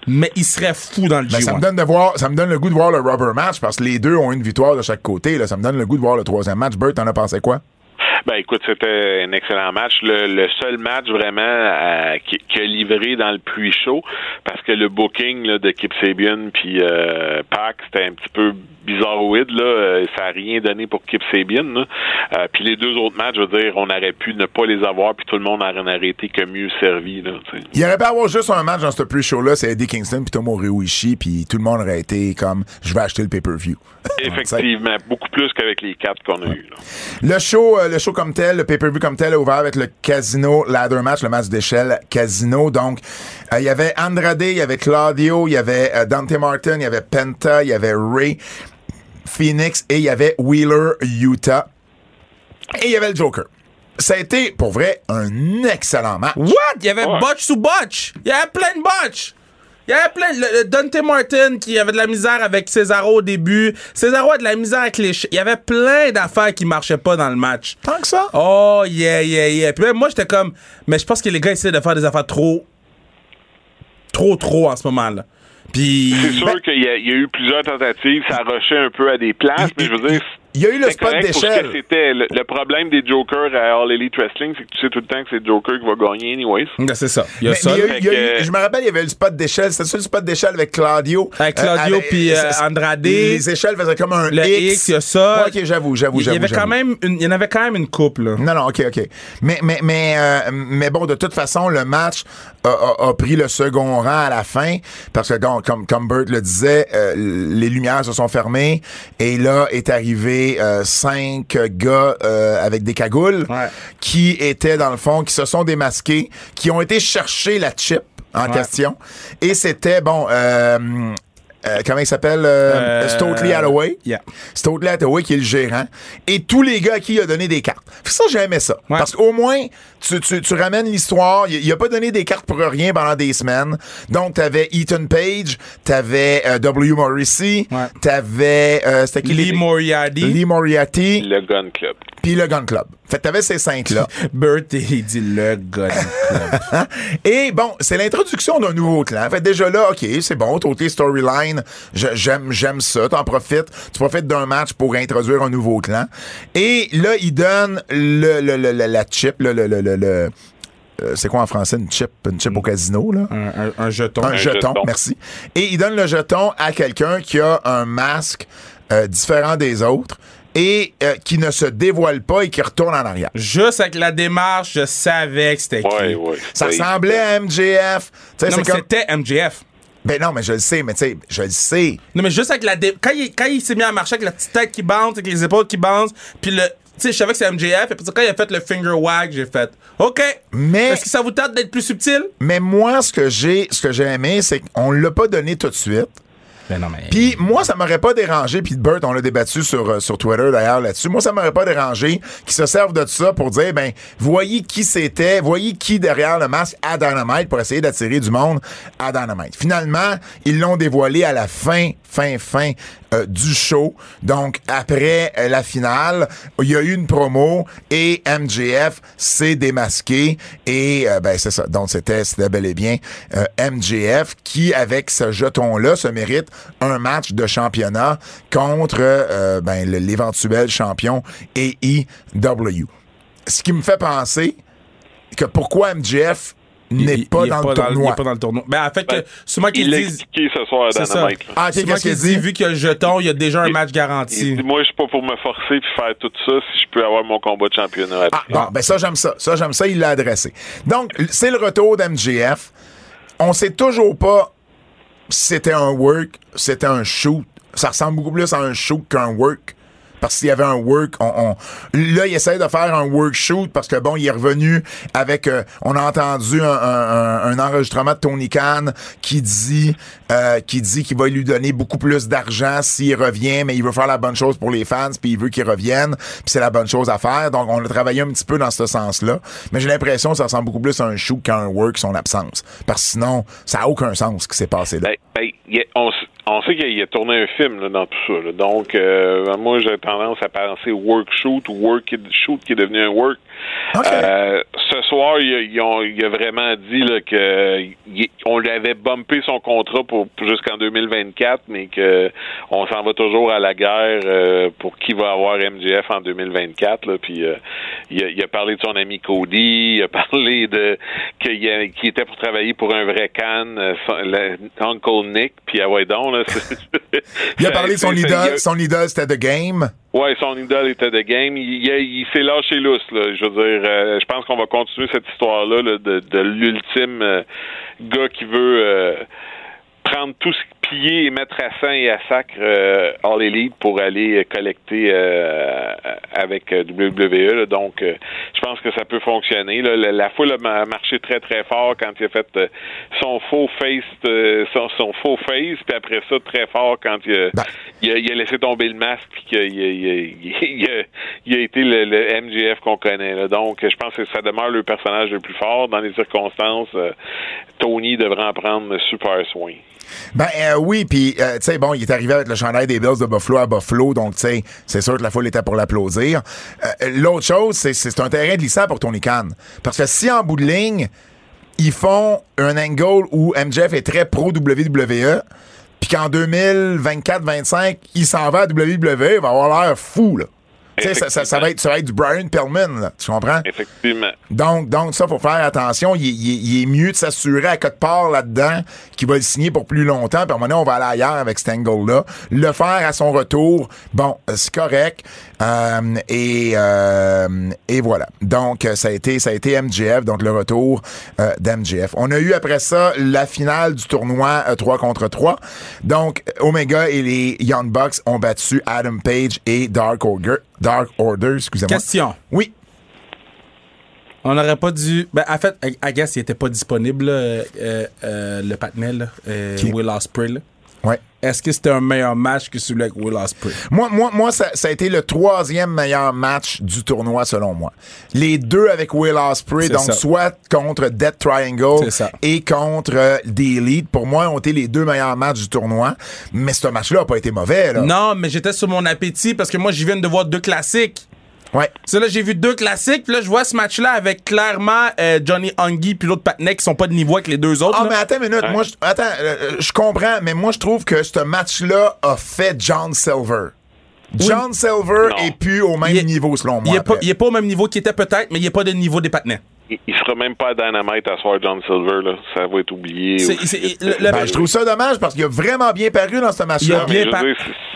mais il serait fou dans le Ben, ça me G1. donne de voir, ça me donne le goût de voir le rubber match parce que les deux ont une victoire de chaque côté. Là. Ça me donne le goût de voir le troisième match. Bert, t'en as pensé quoi? Ben écoute, c'était un excellent match. Le, le seul match vraiment euh, qui, qui a livré dans le pre-show, parce que le booking là, de Kip Sabian puis euh, Pac, c'était un petit peu bizarroïde. Là. Euh, Ça n'a rien donné pour Kip Sabian. là. Euh, puis les deux autres matchs, je veux dire, on aurait pu ne pas les avoir, puis tout le monde aurait été que mieux servi. Là. Il aurait pu avoir juste un match dans ce pre-show-là, c'est Eddie Kingston puis Tomohiro Ishii, puis tout le monde aurait été comme je vais acheter le pay-per-view. Effectivement, beaucoup plus qu'avec les quatre qu'on a eu. Là. Le show, euh, le show comme tel, le pay-per-view comme tel, a ouvert avec le Casino Ladder Match, le match d'échelle Casino. Donc, euh, il y avait Andrade, il y avait Claudio, il y avait euh, Dante Martin, il y avait Penta, il y avait Ray Phoenix et il y avait Wheeler Utah. Et il y avait le Joker. Ça a été, pour vrai, un excellent match. What? Il y avait Ouais. botch sous botch. Il y avait plein de botch. Il y avait plein. Le, le Dante Martin qui avait de la misère avec Cesaro au début. Cesaro a de la misère avec les. ch- Il y avait plein d'affaires qui marchaient pas dans le match. Tant que ça. Oh, yeah, yeah, yeah. Puis même moi, j'étais comme. Mais je pense que les gars essaient de faire des affaires trop. Trop, trop en ce moment-là. Puis. C'est sûr qu'il y, y a eu plusieurs tentatives, ça rushait un peu à des places, mais je veux dire. Il y a eu le c'est spot correct pour ce que d'échelle. C'était le, le problème des jokers à All Elite Wrestling, c'est que tu sais tout le temps que c'est le Joker qui va gagner anyways. Ben, c'est ça. Il y a Mais- ça. mais il y a là. eu- il y a eu- Fait que- je me rappelle, il y avait le spot d'échelle. C'était ça le spot d'échelle avec Claudio? Avec Claudio puis, euh, Andrade. Les échelles faisaient comme un Le X. X, il y a ça. Ouais, ok, j'avoue, j'avoue, Il y j'avoue. avait quand j'avoue. même une, il y en avait quand même une couple. là. Non, non, ok, ok. Mais, mais, mais, euh, mais bon, de toute façon, le match a, a- a pris le second rang à la fin parce que, comme, comme Bert le disait, euh, les lumières se sont fermées et là est arrivé euh, cinq gars euh, avec des cagoules Ouais. qui étaient, dans le fond, qui se sont démasqués, qui ont été chercher la chip en Ouais. question. Et c'était, bon, euh, euh, comment il s'appelle? Euh, Euh, Stotely Holloway. yeah. Hathaway qui est le gérant. Et tous les gars à qui il a donné des cartes. Fait que ça, j'aimais ça. Ouais. Parce qu'au moins, tu, tu, tu ramènes l'histoire. Il, il a pas donné des cartes pour rien pendant des semaines. Donc, t'avais Ethan Page, t'avais euh, W. Morrissey, Ouais. t'avais... Euh, c'était qui Lee Moriarty. Lee Moriarty, Le Gun Club. puis le Gun Club. Fait que t'avais ces cinq-là. Bert, il dit le gun club. Hein? Et bon, c'est l'introduction d'un nouveau clan. Fait déjà là, OK, c'est bon, côté storyline, je- j'aime j'aime ça, t'en profites. Tu profites d'un match pour introduire un nouveau clan. Et là, il donne le, le- le- le- la chip, le... le, le, le- le- euh, c'est quoi en français? Une chip? Une chip au casino, là? un, un- un jeton. Un, jeton, jeton. merci. Et il donne le jeton à quelqu'un qui a un masque euh, différent des autres et euh, qui ne se dévoile pas et qui retourne en arrière. Juste avec la démarche, je savais que c'était Ouais, qui. ouais. Ça ressemblait à MJF. Tu sais, Non, c'est mais comme... c'était MJF. Ben non, mais je le sais, mais tu sais, je le sais. Non, mais juste avec la dé- quand il, quand il s'est mis à marcher avec la petite tête qui bounce, avec les épaules qui bouncent, puis le. Tu sais, je savais que c'est MJF, et puis quand il a fait le finger wag, j'ai fait OK. Mais- Est-ce que ça vous tente d'être plus subtil? Mais moi, ce que j'ai, ce que j'ai aimé, c'est qu'on l'a pas donné tout de suite. Ben non, mais- Puis moi, ça m'aurait pas dérangé, puis Bert, on l'a débattu sur, euh, sur Twitter d'ailleurs là-dessus. Moi, ça m'aurait pas dérangé qu'ils se servent de ça pour dire, ben, voyez qui c'était, voyez qui derrière le masque à Dynamite pour essayer d'attirer du monde à Dynamite. Finalement, ils l'ont dévoilé à la fin, fin, fin euh, du show. Donc, après euh, la finale, il y a eu une promo et MJF s'est démasqué et euh, ben c'est ça. Donc, c'était bel et bien MJF qui, avec ce jeton-là, se mérite un match de championnat contre ben, l'éventuel champion AEW. Ce qui me fait penser que pourquoi MJF n'est Il- pas il est dans le il tournoi. est pas dans le tournoi. Ben, en fait, Ben, que, souvent Il qu'ils l'a disent. expliqué ce soir à C'est. Dynamite. Ah, Souvent qu'est-ce qu'il qu'ils disent, dit? vu qu'il y a le jeton, il y a déjà un Il- match Il garanti. dit, moi, je suis pas pour me forcer puis faire tout ça si je peux avoir mon combat de championnat. Ah, bon, ben ça, j'aime ça. Ça, j'aime ça, il l'a adressé. Donc, c'est le retour d'MGF. On sait toujours pas si c'était un work, c'était un shoot. Ça ressemble beaucoup plus à un shoot qu'un work. Parce qu'il y avait un work, on, on- là, il essaie de faire un work shoot parce que bon, il est revenu avec, euh, on a entendu un, un- un enregistrement de Tony Khan qui dit, euh, qui dit qu'il va lui donner beaucoup plus d'argent s'il revient, mais il veut faire la bonne chose pour les fans, puis il veut qu'ils reviennent, puis c'est la bonne chose à faire. Donc, on a travaillé un petit peu dans ce sens-là, mais j'ai l'impression que ça ressemble beaucoup plus à un shoot qu'à un work son absence, parce que sinon, ça a aucun sens ce qui s'est passé là. Ben, ben, on sait qu'il a tourné un film dans tout ça. Donc, euh, moi, j'ai tendance à penser work shoot ou work shoot qui est devenu un work. Euh, ce soir, il a, ils ont- il a vraiment dit là, que il- on lui avait bumpé son contrat pour, pour jusqu'en 2024, mais que on s'en va toujours à la guerre euh, pour qui va avoir MGF en 2024. Là, puis euh, il, a, il a parlé de son ami Cody, il a parlé de qu'il était pour travailler pour un vrai can, Uncle Nick, puis ah ouais donc là. Il a parlé de son idole, son idole c'était The Game. Ouais, son idole était de game. Il, s'est lâché lousse, là. Je veux dire, euh, je pense qu'on va continuer cette histoire-là là, de, de l'ultime euh, gars qui veut euh, prendre tout ce piller et mettre à sang et à sacre euh, All Elite pour aller collecter euh, avec euh, WWE. là. Donc, euh, je pense que ça peut fonctionner. là. La, la foule a ma- marché très très fort quand il a fait son faux face, son, son faux face, puis après ça très fort quand il a, Ben. il a, il a laissé tomber le masque, puis qu'il a, il a, été le, le MJF qu'on connaît. là. Donc, je pense que ça demeure le personnage le plus fort dans les circonstances. Tony devrait en prendre super soin. Ben euh, oui, puis euh, tu sais bon, il est arrivé avec le chandail des Bills de Buffalo à Buffalo, donc tu sais, c'est sûr que la foule était pour l'applaudir. Euh, L'autre chose, c'est un terrain glissant pour Tony Khan, parce que si en bout de ligne ils font un angle où MJF est très pro WWE, puis qu'en 2024-25 il s'en va à WWE, il va avoir l'air fou là. Tu sais, ça, ça, ça va être, ça va être du Brian Pillman, là, tu comprends? Effectivement. Donc, donc ça, faut faire attention. Il, est- il est- il est mieux de s'assurer à quelque part là-dedans qu'il va le signer pour plus longtemps. Puis à un moment donné, on va aller ailleurs avec cet angle-là. Le faire à son retour, bon, euh, c'est correct. Euh, et, euh, et voilà. Donc, euh, ça a été, ça a été MGF, donc le retour euh, d'MGF. On a eu après ça la finale du tournoi euh, 3 contre 3. Donc, Omega et les Young Bucks ont battu Adam Page et Dark. Dark Order, excusez-moi. Question. Oui. On n'aurait pas dû. Ben, en fait, I guess il était pas disponible, là, euh, euh, le Patnel, euh, Qui? Will Ospreay. là. Ouais. Est-ce que c'était un meilleur match que celui avec Will Ospreay? Moi, moi, moi ça, ça a été le troisième meilleur match du tournoi, selon moi. Les deux avec Will Ospreay, donc ça. soit contre Death Triangle et contre euh, The Elite, pour moi, ont été les deux meilleurs matchs du tournoi. Mais ce match-là a pas été mauvais, là. Non, mais j'étais sur mon appétit parce que moi, je viens de voir deux classiques. Ouais. C'est là, j'ai vu deux classiques, puis là, je vois ce match-là avec clairement euh, Johnny Hungee puis l'autre patinet qui sont pas de niveau avec les deux autres. Ah, là. mais attends une minute. Moi, je, attends, euh, euh, je comprends, mais moi, je trouve que ce match-là a fait John Silver. John Silver Non. est plus au même est- niveau, selon il, moi. est pas, il est pas au même niveau qu'il était peut-être, mais il est pas de niveau des patinets. Il, sera même pas à Dynamite à soir, John Silver. Là. Ça va être oublié. C'est- aussi. c'est- le- le- Ben, je trouve ça dommage parce qu'il a vraiment bien paru dans ce Il a match-là. par-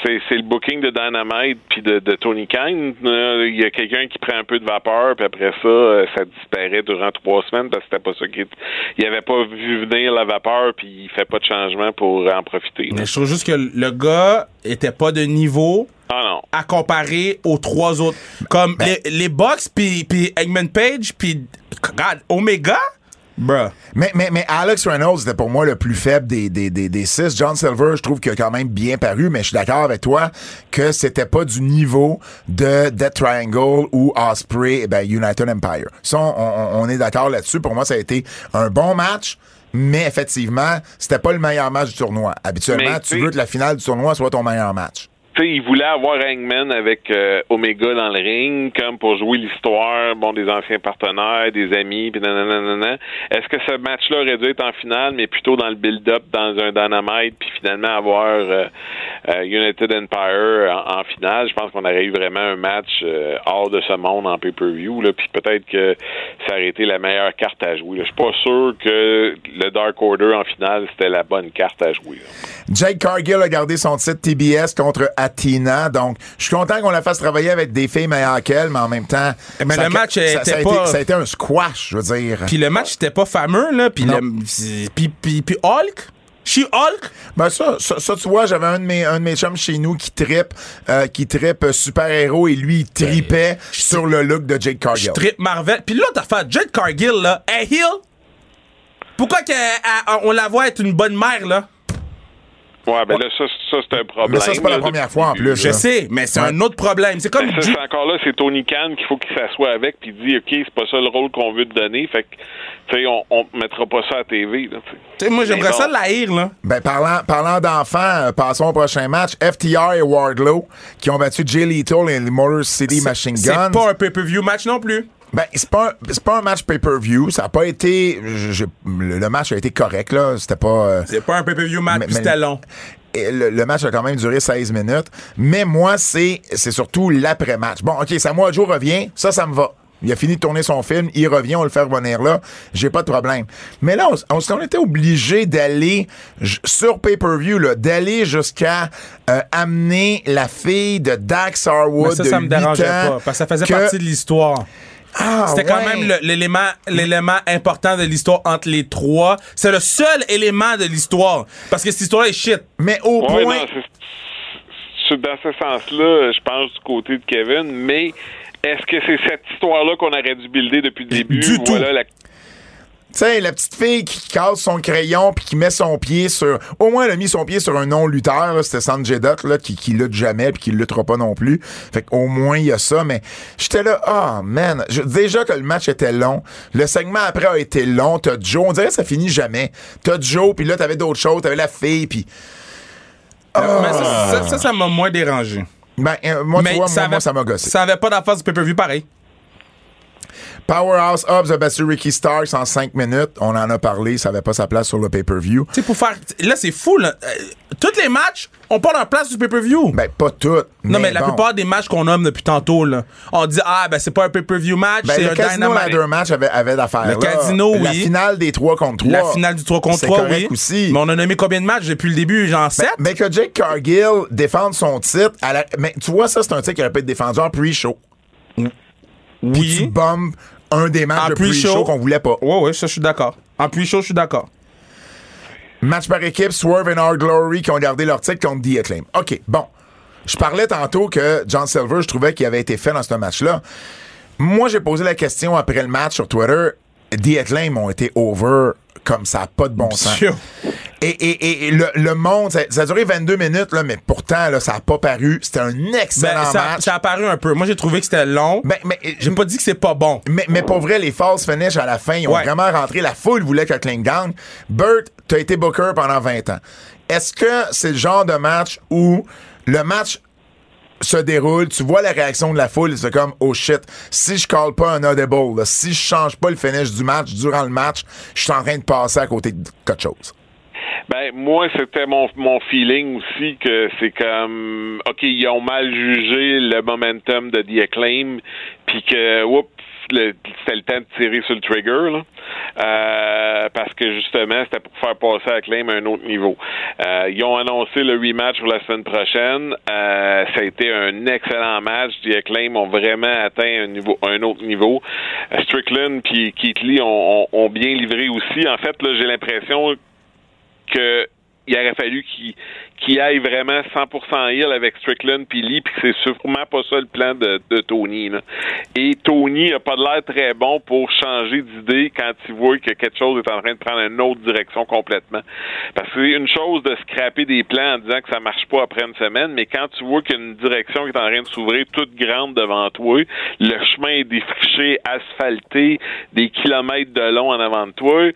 c'est, c'est le booking de Dynamite puis de, de Tony Khan. Il y a quelqu'un qui prend un peu de vapeur, puis après ça, euh, ça disparaît durant trois semaines parce que c'était pas ça qui. Il avait pas vu venir la vapeur, puis il fait pas de changement pour en profiter. Mais je trouve juste que le gars était pas de niveau Ah non. à comparer aux trois autres. Comme les, les Bucks, puis puis Eggman Page, puis Omega, Bruh. Mais, mais, mais Alex Reynolds était pour moi le plus faible des, des, des, des six. John Silver, je trouve qu'il a quand même bien paru, mais je suis d'accord avec toi que c'était pas du niveau de Death Triangle ou Osprey, ben, United Empire. Ça, on, on- on est d'accord là-dessus. Pour moi, ça a été un bon match. Mais effectivement, c'était pas le meilleur match du tournoi. Habituellement, Mais, tu veux que la finale du tournoi soit ton meilleur match. Sais, il voulait avoir Hangman avec euh, Omega dans le ring, comme pour jouer l'histoire, bon, des anciens partenaires, des amis, puis nanana. Est-ce que ce match-là aurait dû être en finale, mais plutôt dans le build-up, dans un dynamite, puis finalement avoir euh, euh, United Empire en, finale? Je pense qu'on aurait eu vraiment un match euh, hors de ce monde en pay-per-view, là, puis peut-être que ça aurait été la meilleure carte à jouer. Je suis pas sûr que le Dark Order en finale, c'était la bonne carte à jouer. là. Jake Cargill a gardé son titre TBS contre Athena. Donc, je suis content qu'on la fasse travailler avec des filles meilleures qu'elle, mais en même temps. Eh ben, ça, le match ça, était ça a pas- été, ça a été un squash, je veux dire. Puis le match était pas fameux, là. Puis, le- puis, puis, puis Hulk? She-Hulk? Ben ça, ça, ça, tu vois, j'avais un de mes un de mes chums chez nous qui trippe euh, qui trippe super héros et lui il tripait sur le look de Jake Je Cargill. trip Marvel. Puis l'autre affaire, Jade Cargill, là, est heel? Pourquoi que, euh, on la voit être une bonne mère, là? Ouais, ben là, ça, ça c'est un problème. Mais ça, c'est pas la première fois, en plus, Je là. sais, mais c'est Ouais. un autre problème. C'est comme Ben, ça, c'est encore là, c'est Tony Khan qu'il faut qu'il s'assoie avec puis dit OK, c'est pas ça le rôle qu'on veut te donner. Fait que tu sais, on, on mettra pas ça à TV. Là, tu sais. Moi, j'aimerais ça bon. la haïr, là. Ben, parlant, parlant d'enfants, euh, passons au prochain match. FTR et Wardlow qui ont battu Jay Lethal et les Motor City Machine C'est Guns. pas un pay-per-view match non plus. Ben, c'est pas, pas un match pay-per-view. Ça a pas été. je- le, match a été correct, là. C'était pas. euh, C'est pas un pay-per-view match, c'était long. Et le, le match a quand même duré 16 minutes. Mais moi, c'est c'est surtout l'après-match. Bon, OK, Samoa Joe revient. Ça, ça me va. Il a fini de tourner son film. Il revient, on le fait revenir là. J'ai pas de problème. Mais là, on, on, on était obligé d'aller sur pay-per-view, là, d'aller jusqu'à euh, amener la fille de Dax Harwood Mais ça, de ça me 8 dérangeait ans pas, parce que ça faisait que- partie de l'histoire. Ah, C'était quand ouais. même l'élément l'élément important de l'histoire entre les trois. C'est le seul élément de l'histoire. Parce que cette histoire est shit. Mais au Ouais, point... non, c'est- c'est dans ce sens-là, je pense du côté de Kevin, mais est-ce que c'est cette histoire-là qu'on aurait dû builder depuis le début? Du tout. La Tu sais, la petite fille qui casse son crayon puis qui met son pied sur. Au moins, elle a mis son pied sur un non-lutteur. C'était Sanjay Dutt, là, qui, qui lutte jamais puis qui luttera pas non plus. Fait qu'au moins, il y a ça. Mais j'étais là, ah, man. Je- déjà que le match était long. Le segment après a été long. T'as Joe. On dirait que ça finit jamais. T'as Joe, puis là, t'avais d'autres choses. T'avais la fille, puis. Mais ça, ça, ça, ça m'a moins dérangé. Ben, euh, moi, tu Mais moi, avait- moi, ça m'a gossé. Ça avait pas d'affaire du pay-per-view pareil. Powerhouse Hobbs a battu Ricky Starks en 5 minutes. On en a parlé. Ça avait pas sa place sur le pay-per-view. Tu pour faire. Là, c'est fou, là. Euh, tous les matchs, on part leur place du pay-per-view. Ben, pas toutes. non, mais la bon. plupart des matchs qu'on nomme depuis tantôt, là, on dit, ah, ben, c'est pas un pay-per-view match, Ben, c'est le un casino ladder match avait, avait d'affaires. Le là. casino, La oui. finale des 3 contre 3. La finale du 3 contre c'est 3, correct oui. aussi. Mais on a nommé combien de matchs depuis le début? Genre 7? Mais que Jake Cargill défende son titre, à la- mais tu vois, ça, c'est un titre qui aurait pu être défendu en pre-show. Puis tu oui. bombes un des matchs En de pre-show qu'on voulait pas. Ouais, ouais, ça, je suis d'accord. En pre-show, je suis d'accord. Match par équipe, Swerve et Our Glory qui ont gardé leur titre contre The Acclaim. OK, bon. Je parlais tantôt que John Silver, je trouvais qu'il avait été fait dans ce match-là. Moi, j'ai posé la question après le match sur Twitter. The Acclaim ont été over comme ça, pas de bon sens. Et, et, et le, le monde, ça, ça a duré 22 minutes, là, mais pourtant, là, ça n'a pas paru. C'était un excellent Ben, ça, match. ça a apparu un peu. Moi, j'ai trouvé que c'était long. Ben, mais, J'ai pas dit que c'est pas bon. mais, mais pour vrai, les false finish à la fin, ils ont Ouais. vraiment rentré. La foule voulait que Kling gagne. Burt, t'as été booker pendant 20 ans. Est-ce que c'est le genre de match où le match se déroule, tu vois la réaction de la foule, c'est comme oh shit, si je call pas un audible, là, si je change pas le finish du match durant le match, je suis en train de passer à côté de quelque chose. Ben moi c'était mon mon feeling aussi que c'est comme ok ils ont mal jugé le momentum de The Acclaim puis que oups c'était le temps de tirer sur le trigger là. Euh, parce que justement c'était pour faire passer Acclaim à un autre niveau. Euh, ils ont annoncé le rematch pour la semaine prochaine. Euh, ça a été un excellent match. The Acclaim ont vraiment atteint un niveau un autre niveau. Euh, Strickland puis Keith Lee ont, ont- ont bien livré aussi. En fait là j'ai l'impression que il aurait fallu qu'il qu'il aille vraiment 100% heal avec Strickland puis Lee, puis c'est sûrement pas ça le plan de, Tony. Là. Et Tony a pas l'air très bon pour changer d'idée quand il voit que quelque chose est en train de prendre une autre direction complètement. Parce que c'est une chose de scraper des plans en disant que ça marche pas après une semaine, mais quand tu vois qu'il y a une direction qui est en train de s'ouvrir toute grande devant toi, le chemin est défriché, asphalté, des kilomètres de long en avant de toi,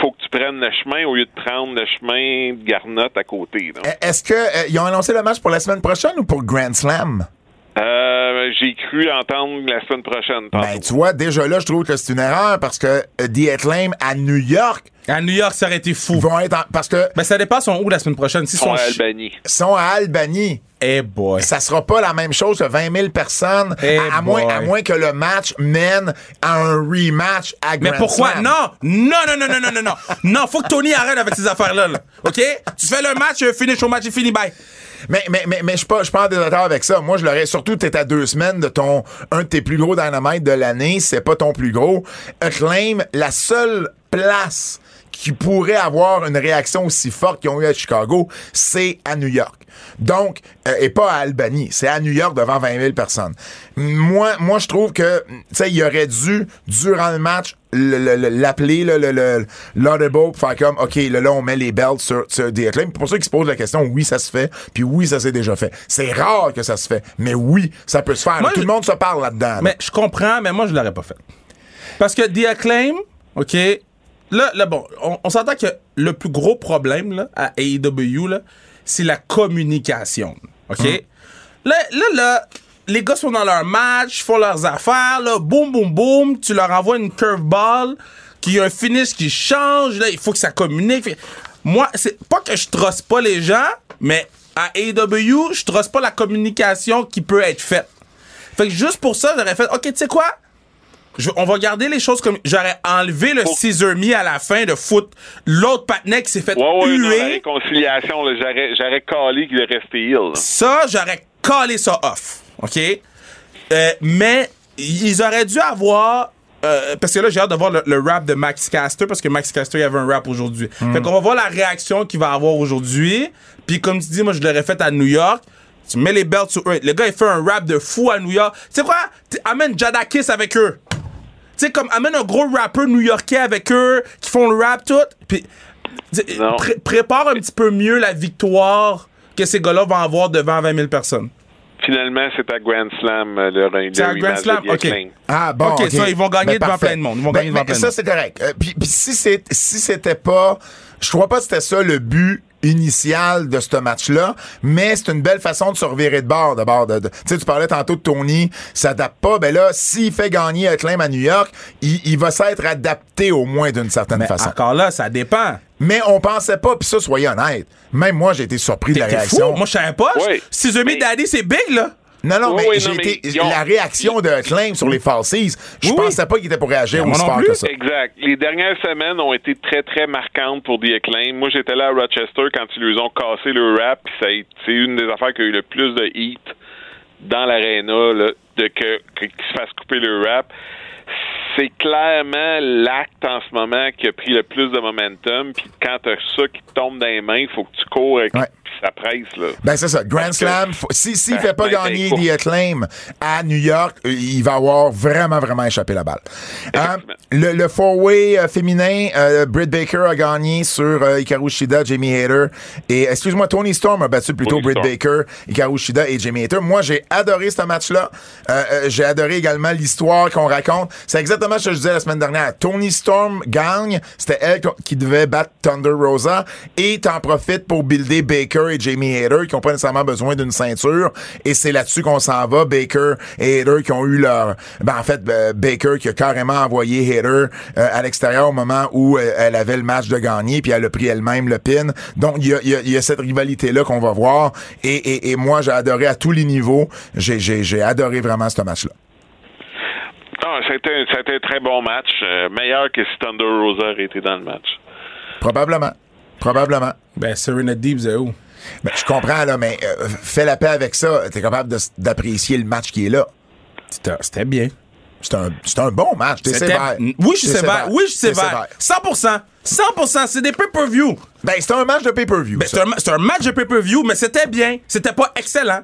faut que tu prennes le chemin au lieu de prendre le chemin de Garnotte à côté. là. Est-ce que euh, ils ont annoncé le match pour la semaine prochaine ou pour Grand Slam? Euh, j'ai cru entendre la semaine prochaine. Ben, tu vois, déjà là, je trouve que c'est une erreur parce que euh, The Acclaim à New York À New York, ça aurait été fou. vont être en- parce que Ben, ça dépend, sont où la semaine prochaine? Si Ils sont sont à Albanie. sont à Albany. Eh boy. Ça sera pas la même chose que 20 000 personnes, Eh à, à moins, boy. à moins que le match mène à un rematch à Grand Mais pourquoi? Slam. Non! Non, non, non, non, non, non, non. Non, faut que Tony arrête avec ces affaires-là, là. OK? Tu fais le match, euh, finish au match, et fini, bye. Mais, mais, mais, mais je suis pas, je suis pas en désaccord avec ça. Moi, je l'aurais, surtout, t'es à deux semaines de ton, un de tes plus gros dynamite de l'année, c'est pas ton plus gros. Acclaim, la seule place qui pourrait avoir une réaction aussi forte qu'ils ont eu à Chicago, c'est à New York. Donc, euh, et pas à Albany, c'est à New York devant 20 000 personnes. Moi, moi, je trouve que, tu sais, il aurait dû, durant le match, le- le- le- l'appeler, le, le, le, l'audible, pour faire comme, OK, là, là, on met les belts sur, sur The Acclaim. Pour ceux qui se posent la question, oui, ça se fait, puis oui, ça s'est déjà fait. C'est rare que ça se fait, mais oui, ça peut se faire. Moi, Tout le monde se parle là-dedans. là. Mais je comprends, mais moi, je l'aurais pas fait. Parce que The Acclaim, OK, là, là bon, on, on s'entend que le plus gros problème là, à AEW, là, c'est la communication. OK? Là, là, là, les gars sont dans leur match, font leurs affaires, là, boum, boum, boum, tu leur envoies une curveball qui a un finish qui change, là, il faut que ça communique. Moi, c'est pas que je trosse pas les gens, mais à AEW, je trosse pas la communication qui peut être faite. Fait que juste pour ça, j'aurais fait, OK, tu sais quoi? Je- on va garder les choses comme. J'aurais enlevé le Faut- scissor me à la fin de foot. L'autre patinet qui s'est fait Ouais, ouais, non, la huer. réconciliation, là, j'aurais, j'aurais calé qu'il est resté heal. là. Ça, j'aurais collé ça off. OK? Euh, mais ils auraient dû avoir. euh, parce que là, j'ai hâte de voir le, le rap de Max Caster, parce que Max Caster, il y avait un rap aujourd'hui. Fait qu'on va voir la réaction qu'il va avoir aujourd'hui. Puis comme tu dis, moi, je l'aurais fait à New York. Tu mets les belts sur eux. Le gars, il fait un rap de fou à New York. Tu sais quoi? Amène Jadakis avec eux. Tu sais, comme amène un gros rappeur new-yorkais avec eux, qui font le rap tout. Puis pré- prépare un petit peu mieux la victoire que ces gars-là vont avoir devant 20 000 personnes. Finalement, c'est à Grand Slam, euh, le, C'est à Grand de Slam? OK. Ah bon, OK, ça, ils vont gagner devant parfait. plein de monde. Ils vont Ben, gagner devant plein de ça, c'est correct. Euh, puis, puis si c'est si c'était pas, je crois pas que c'était ça le but initial de ce match-là, mais c'est une belle façon de se revirer de bord. De bord de, de- tu sais, tu parlais tantôt de Tony, s'adapte pas. Ben là, s'il fait gagner Acclaim à New York, il, il va s'être adapté au moins d'une certaine Mais façon. encore là, ça dépend. Mais on pensait pas, puis ça, soyez honnête. Même moi, j'ai été surpris de la réaction. fou? Moi, je savais pas. Oui. Si The Daddy, c'est big, là. Non, non, Oui, mais oui, j'ai non, mais été. ils ont- La réaction de Acclaim sur les Falsies, je Oui, pensais pas qu'il était pour réagir aussi fort que ça. Exact. Les dernières semaines ont été très, très marquantes pour The Acclaim. Moi, j'étais là à Rochester quand ils lui ont cassé le rap, puis ça a été- c'est une des affaires qui a eu le plus de heat dans l'aréna, là, de que, que- qu'il se fasse couper le rap. C'est clairement l'acte en ce moment qui a pris le plus de momentum, puis quand t'as ça qui te tombe dans les mains, il faut que tu cours avec, Ouais. Puis ça presse, là. Ben c'est ça. Grand Parce Slam, faut- si s'il Ben, fait pas ben, gagner ben, The Acclaim à New York, euh, il va avoir vraiment, vraiment échappé la balle. Hein, le le four-way euh, féminin, euh, Britt Baker a gagné sur euh, Hikaru Shida, Jamie Hader. Et, excuse-moi, Tony Storm a battu plutôt Britt. Baker, Hikaru Shida et Jamie Hader. Moi, j'ai adoré ce match-là. J'ai adoré également l'histoire qu'on raconte. C'est exactement ce que je disais la semaine dernière. Tony Storm gagne. C'était elle qui devait battre Thunder Rosa. Et t'en profites pour builder Baker et Jamie Hader qui ont pas nécessairement besoin d'une ceinture. Et c'est là-dessus qu'on s'en va. Baker et Hader qui ont eu leur... Ben, en fait, euh, Baker qui a carrément envoyé Hader euh, à l'extérieur au moment où euh, elle avait le match de gagner, puis elle a pris elle-même le pin. Donc, il y a, il y a- il y a cette rivalité-là qu'on va voir. Et, et, et moi, j'ai adoré à tous les niveaux. J'ai, adoré vraiment ce match-là. Ah, c'était un, c'était un très bon match, euh, meilleur que si Thunder Rosa aurait été dans le match. Probablement. Probablement. Ben, Serena Deep, c'est où? Ben, je comprends, là, mais euh, fais la paix avec ça. T'es capable d'apprécier le match qui est là. C'était bien. C'est un, un bon match. T'es sévère. Oui, je suis sévère. Oui, je suis sévère. 100%. 100%, c'est des pay-per-view. Ben, c'était un match de pay-per-view. Ben, c'est un, un match de pay-per-view, mais c'était bien. C'était pas excellent.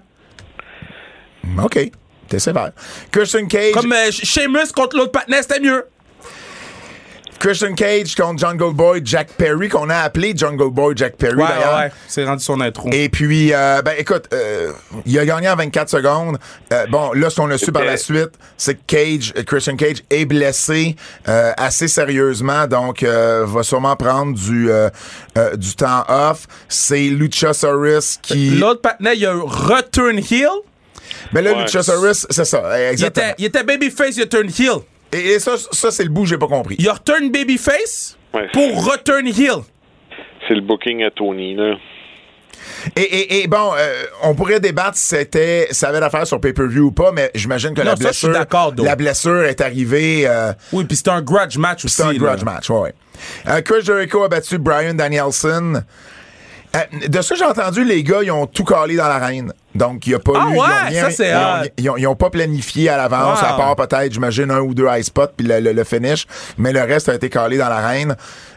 OK. T'es sévère. Christian Cage. Comme euh, Sheamus contre l'autre partenaire, c'était mieux. Christian Cage contre Jungle Boy Jack Perry, qu'on a appelé Jungle Boy Jack Perry Ouais, d'ailleurs. ouais, ouais. C'est rendu son intro. Et puis, euh, ben écoute, euh, il a gagné en 24 secondes. Euh, bon, là, ce qu'on a su par la suite, c'est que Cage, Christian Cage est blessé euh, assez sérieusement, donc euh, va sûrement prendre du euh, euh, du temps off. C'est Luchasaurus qui... L'autre partenaire, il y a un return heel? Ben là, Ouais. Luchasaurus, c'est ça, Il exactement. était, il était babyface, il return heel. Et, et ça, ça c'est le bout que j'ai pas compris. Il return babyface Ouais. pour return heel. C'est le booking à Tony, là. Et, et, et bon, euh, on pourrait débattre si c'était, ça avait d'affaire sur pay-per-view ou pas, mais j'imagine que Non, la blessure, la blessure est arrivée. euh, Oui, puis c'était un grudge match aussi. C'est un là. grudge match, ouais. ouais. Euh, Chris Jericho a battu Brian Danielson. Euh, de ce que j'ai entendu, les gars, ils ont tout calé dans l'arène. Donc, il n'y a pas Ah eu. ils ont ouais, rien- ça, c'est ils ont- ils, ont, ils ont pas planifié à l'avance, Wow. à part peut-être, j'imagine, un ou deux high spots, puis le, le- le finish. Mais le reste a été calé dans l'arène.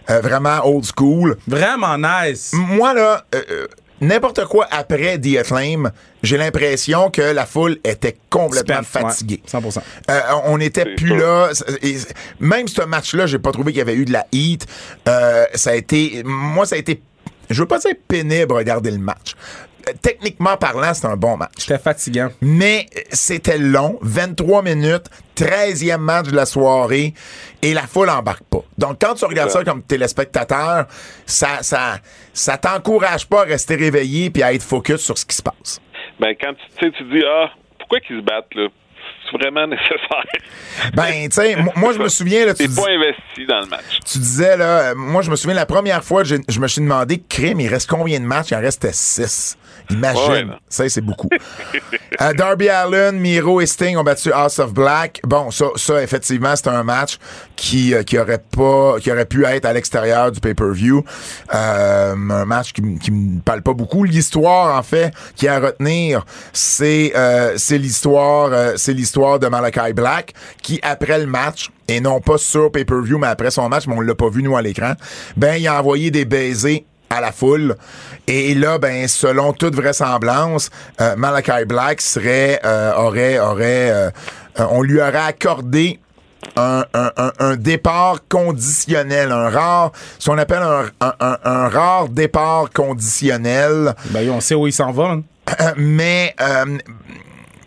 Euh, vraiment old school. Vraiment nice. Moi, là, euh, euh, n'importe quoi après The Acclaim, j'ai l'impression que la foule était complètement Spent, ouais, fatiguée. 100%. Euh, on n'était plus là. Et même ce match-là, j'ai pas trouvé qu'il y avait eu de la heat. Euh, ça a été, moi, ça a été, je veux pas dire pénible regarder le match. Euh, Techniquement parlant, c'est un bon match. C'était fatigant. Mais euh, c'était long, 23 minutes, 13e match de la soirée, et la foule embarque pas. Donc, quand tu regardes ça comme téléspectateur, ça, ça, ça t'encourage pas à rester réveillé puis à être focus sur ce qui se passe. Ben, quand tu tu sais, tu dis, ah, pourquoi qu'ils se battent, là? C'est vraiment nécessaire. Ben, tu sais, mo- moi, je me souviens, là, tu dis- pas investi dans le match. tu disais, là, moi, je me souviens, la première fois, je, je me suis demandé, crime, il reste combien de matchs? Il en restait six. Imagine. Ouais, ça, c'est beaucoup. Euh, Darby Allen, Miro et Sting ont battu House of Black. Bon, ça, ça effectivement, c'est un match qui, euh, qui aurait pas, qui aurait pu être à l'extérieur du pay-per-view. Euh, un match qui, qui me parle pas beaucoup. L'histoire, en fait, qui est à retenir, c'est, euh, c'est l'histoire, euh, c'est l'histoire de Malachi Black, qui, après le match, et non pas sur pay-per-view, mais après son match, mais on l'a pas vu, nous, à l'écran, ben, il a envoyé des baisers à la foule. Et là, ben, selon toute vraisemblance, euh, Malachi Black serait, euh, aurait, aurait, euh, on lui aurait accordé un, un- un- un départ conditionnel, un rare, ce qu'on appelle un, rare départ conditionnel. Ben, on sait où il s'en va. hein. Mais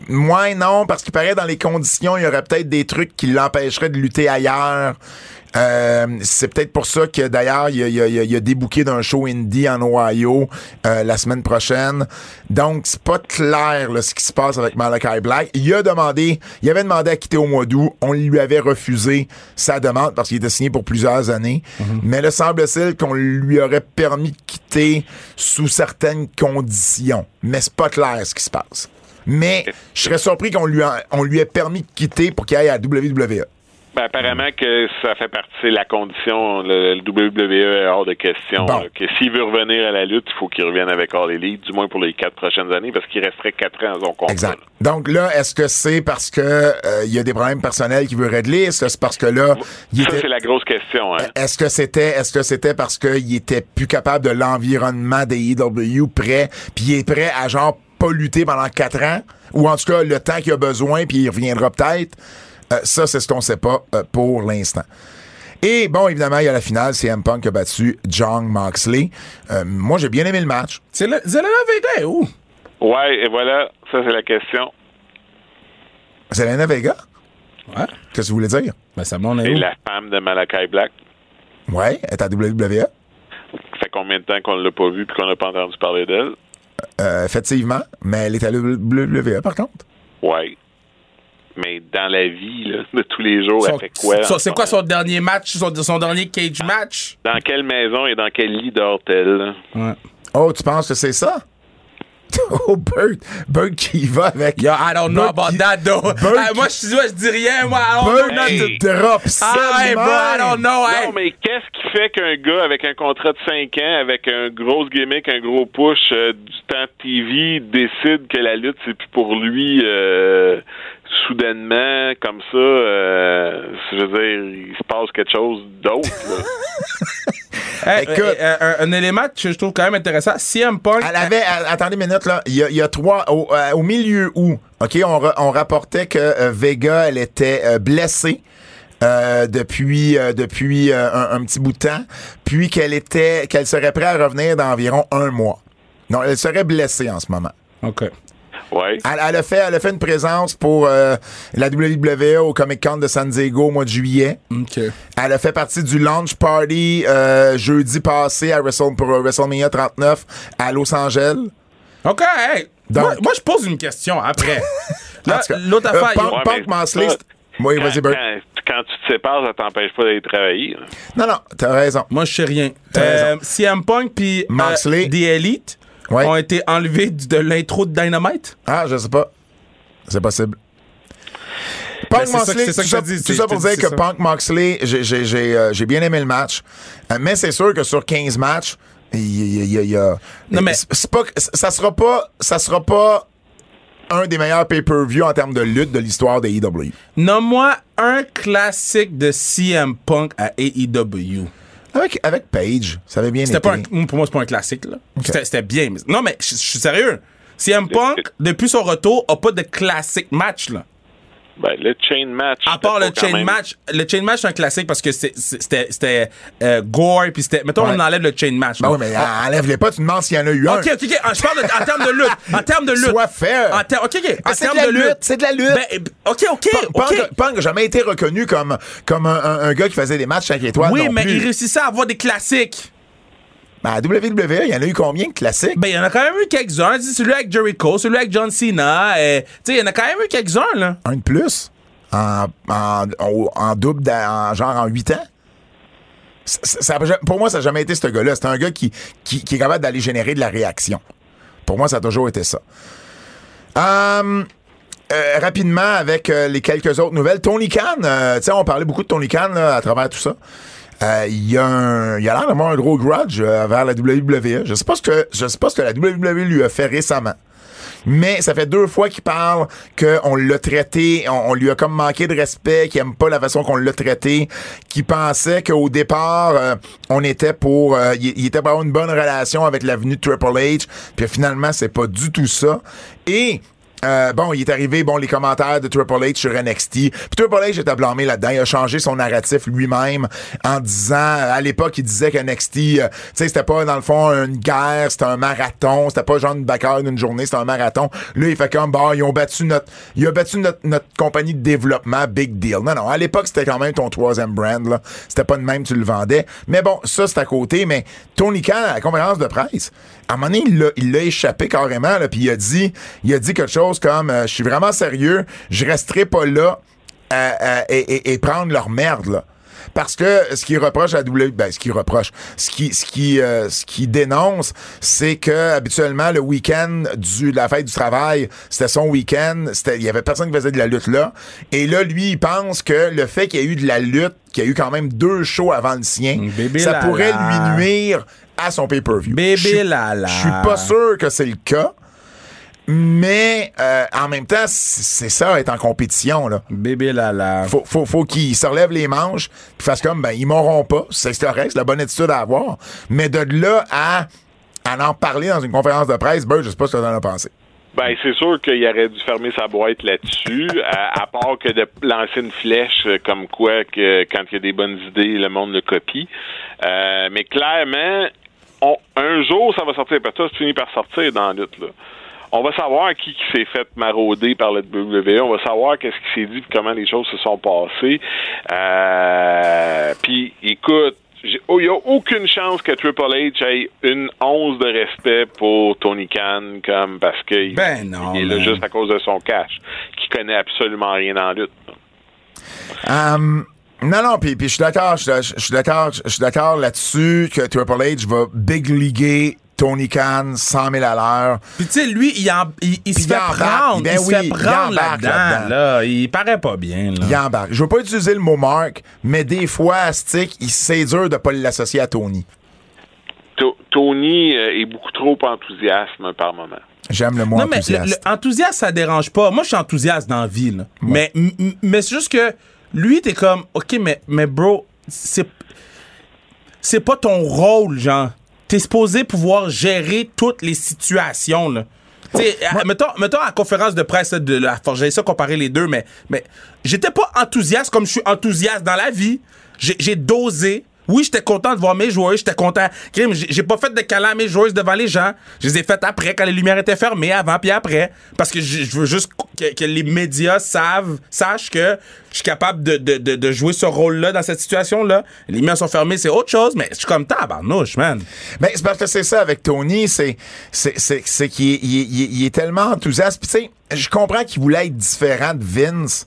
moi non, parce qu'il paraît dans les conditions, il y aurait peut-être des trucs qui l'empêcheraient de lutter ailleurs. Euh, c'est peut-être pour ça que d'ailleurs il y a, y a- y a- débouqué d'un show indie en Ohio euh, la semaine prochaine. Donc c'est pas clair là, ce qui se passe avec Malachi Black. Il a demandé, il avait demandé à quitter au mois d'août. On lui avait refusé sa demande parce qu'il était signé pour plusieurs années. Mais là semble-t-il qu'on lui aurait permis de quitter sous certaines conditions. Mais c'est pas clair ce qui se passe. Mais je serais surpris qu'on lui, a- on lui ait permis de quitter pour qu'il aille à WWE. Ben, apparemment que ça fait partie, c'est la condition. Le, WWE est hors de question. Bon. là, que s'il veut revenir à la lutte, il faut qu'il revienne avec All Elite, du moins pour les quatre prochaines années, parce qu'il resterait quatre ans à son contrat. Exact. là. Donc là, est-ce que c'est parce que euh, il y a des problèmes personnels qu'il veut régler? Est-ce que c'est parce que là, il Ça, était- c'est la grosse question. Hein? Est-ce que c'était est-ce que c'était parce qu'il était plus capable de l'environnement des EW prêt, puis il est prêt à genre pas lutter pendant quatre ans, ou en tout cas le temps qu'il a besoin, puis il reviendra peut-être? Euh, ça, c'est ce qu'on sait pas euh, pour l'instant. Et bon, évidemment, il y a la finale, c'est M Punk qui a battu John Moxley. Euh, moi, j'ai bien aimé le match. C'est le- Zelena Vega est où? Ouais, et voilà, ça c'est la question. C'est Lena Vega? Ouais. Qu'est-ce que vous voulez dire? Ben, ça m'en est la femme de Malachi Black. Ouais, elle est à WWE. Ça fait combien de temps qu'on l'a pas vue puis qu'on n'a pas entendu parler d'elle? Euh, effectivement, mais elle est à WWE par contre. Ouais. Mais dans la vie là, de tous les jours, Son- elle fait quoi? C'est ce quoi son dernier match, son, son dernier cage match? Dans quelle maison et dans quel lit dort-elle? Ouais. Oh, tu penses que c'est ça? oh, Bert, Bert qui y va avec. Yo, I don't know Bert about qui- that, though. Bert moi, je je dis rien, moi. I don't Bert know. Hey. drop ça. Ah, hey, bro, I don't know, hey. Non, mais qu'est-ce qui fait qu'un gars avec un contrat de 5 ans, avec un gros gimmick, un gros push, euh, du temps de TV, décide que la lutte, c'est plus pour lui euh, soudainement, comme ça, euh, je veux dire, il se passe quelque chose d'autre. là. Hey, Écoute, euh, euh, un, un élément que je trouve quand même intéressant, CM Punk. Elle avait, elle- attendez une minute, là. Il y a, il y a trois, au, euh, au milieu où, OK, on, ra- on rapportait que euh, Vega, elle était euh, blessée. euh, depuis euh, depuis euh, un, un petit bout de temps, puis qu'elle était qu'elle serait prête à revenir dans environ un mois. Non, elle serait blessée en ce moment. OK. Ouais. Elle, elle a fait elle a fait une présence pour euh, la WWE au Comic Con de San Diego au mois de juillet. OK. Elle a fait partie du launch party euh, jeudi passé à Wrestle- pour WrestleMania 39 à Los Angeles. OK, hey. Donc- moi, moi, je pose une question après. L'autre euh, affaire. Punk- Ouais, Punk Oui, Quand, vas-y, Bert. quand, quand tu te sépares, ça t'empêche pas d'aller travailler. Non, non, t'as raison. Moi, je sais rien. T'as Euh, raison. CM Punk puis euh. The Elite? Ouais. ont été enlevés de l'intro de Dynamite? Ah, je sais pas. C'est possible. Ben, Punk ça Moxley, c'est ça tout ça, dis, tout ça pour dire que ça. Punk Moxley, j'ai- euh, j'ai bien aimé le match. Euh, mais c'est sûr que sur 15 matchs, il y, a- Non, mais- pas, ça sera pas, ça sera pas un des meilleurs pay-per-view en termes de lutte de l'histoire de EW. Nomme-moi un classique de CM Punk à AEW. Avec, avec Paige, ça avait bien été. C'était pas un- pour moi, c'est pas un classique. là. C'était c'était bien. mais- Non, mais je je suis sérieux. CM Punk, depuis son retour, a pas de classique match. Là. Ben, le chain match. À part le chain même- match. Le chain match, c'est un classique parce que c'était c'était, euh, gore. Puis c'était. Mettons, Ouais. on enlève le chain match. Ben oui, mais enlève-les pas, tu demandes s'il y en a eu un. Ok, ok, ok. Ah, Je parle de- en termes de lutte. En termes de lutte. Sois fair. En ter- ok, ok. En C'est de termes la de lutte, lutte. c'est de la lutte. Ben, euh, ok, ok, Punk, n'a jamais été reconnu comme, comme un, un- un gars qui faisait des matchs 5 étoiles. Oui, non mais plus. il réussissait à avoir des classiques. Ben, à WWE, il y en a eu combien de classiques? Ben, il y en a quand même eu quelques-uns. Celui avec Jericho, celui avec John Cena. euh, tu sais, il y en a quand même eu quelques-uns, là. Un de plus? En, en, double, en, genre en 8 ans? Ça- pour moi, ça n'a jamais été ce gars-là. C'est un gars qui, qui, qui est capable d'aller générer de la réaction. Pour moi, ça a toujours été ça. Hum, euh, rapidement, avec euh, les quelques autres nouvelles. Tony Khan, euh, tu sais, on parlait beaucoup de Tony Khan là, à travers tout ça. Euh, Il il y a l'air d'avoir un gros grudge euh, vers la WWE. Je sais pas ce que je sais pas ce que la WWE lui a fait récemment. Mais ça fait deux fois qu'il parle qu'on l'a traité, on, lui a comme manqué de respect, qu'il aime pas la façon qu'on l'a traité, qu'il pensait qu'au départ, euh, on était pour... euh, il, était pour avoir une bonne relation avec l'avenue Triple H, puis finalement, c'est pas du tout ça. Et... euh, bon, il est arrivé, bon, les commentaires de Triple H sur NXT. Puis Triple H était blâmé là-dedans. Il a changé son narratif lui-même en disant, à l'époque, il disait que NXT, euh, tu sais, c'était pas, dans le fond, une guerre, c'était un marathon. C'était pas genre une bagarre d'une journée, c'était un marathon. Là, il fait comme, bon, ils ont battu notre, il a battu notre, notre compagnie de développement, big deal. Non, non, à l'époque, c'était quand même ton troisième brand, là. C'était pas de même, tu le vendais. Mais bon, ça, c'est à côté. Mais Tony Khan, à la conférence de presse, à un moment donné, il l'a- il l'a échappé carrément, là, puis il a dit, il a dit quelque chose comme, euh, je suis vraiment sérieux, je resterai pas là euh, euh, et, et- et prendre leur merde, là. Parce que ce qu'il reproche à W, ben, ce qu'il reproche, ce qui, ce qui, euh, ce qui dénonce, c'est que habituellement le week-end du de la fête du travail, c'était son week-end, c'était, il y avait personne qui faisait de la lutte là. Et là, lui, il pense que le fait qu'il y ait eu de la lutte, qu'il y a eu quand même deux shows avant le sien, Bébé ça pourrait lui nuire à son pay-per-view. Bébé Je suis- lala. Je suis pas sûr que c'est le cas. Mais euh, en même temps, c'est ça, être en compétition. Là. Bébé Lala. Faut, faut, faut qu'ils se relèvent les manches puis fassent comme, ben, ils m'auront pas. C'est correct, c'est la bonne attitude à avoir. Mais de là à, à en parler dans une conférence de presse, ben, je sais pas ce que t'en as pensé. Ben, c'est sûr qu'il aurait dû fermer sa boîte là-dessus, à, à part que de lancer une flèche euh, comme quoi que quand il y a des bonnes idées, le monde le copie. Euh, mais clairement, on- un jour, ça va sortir. Parce que ça, c'est fini par sortir dans la lutte. Là. On va savoir qui, qui s'est fait marauder par le WWE. On va savoir qu'est-ce qui s'est dit et comment les choses se sont passées. Euh, puis, écoute, oh, il n'y a aucune chance que Triple H ait une once de respect pour Tony Khan comme parce que Ben non, il est là juste à cause de son cash, qui connaît absolument rien la lutte. Hum, non, non, puis je suis d'accord, je suis d'accord, je suis d'accord là-dessus que Triple H va big liguer Tony Khan 100 000 à l'heure. Puis tu sais, lui, il, en- il, il se fait embarque. prendre. Ben il se fait il prendre là-dedans. Là, Il paraît pas bien. Là. Il embarque. Je veux pas utiliser le mot Mark, mais des fois, Stick, il- c'est dur de pas l'associer à Tony. To- Tony euh, est beaucoup trop enthousiaste par moment. J'aime le mot Non, mais le, enthousiaste. le enthousiaste, ça dérange pas. Moi, je suis enthousiaste dans la vie. là. Mais, mais c'est juste que lui, t'es comme, OK, mais, mais bro, c'est. c'est pas ton rôle, genre. T'es supposé pouvoir gérer toutes les situations, là. Euh, mettons, mettons à la conférence de presse de la Forge, ça comparer les deux, mais, mais j'étais pas enthousiaste comme je suis enthousiaste dans la vie. J'ai dosé. Oui, j'étais content de voir mes joueurs, j'étais content. J'ai pas fait de câlin à mes joueuses devant les gens. Je les ai faites après, quand les lumières étaient fermées, avant puis après. Parce que je veux juste que, les médias savent, sachent que je suis capable de, de, de, de jouer ce rôle-là dans cette situation-là. Les lumières sont fermées, c'est autre chose, mais je suis comme tabarnouche, man. Ben, c'est parce que c'est ça avec Tony, c'est, qu'il est, il est- il est- il est tellement enthousiaste. Puis, tu sais, je comprends qu'il voulait être différent de Vince,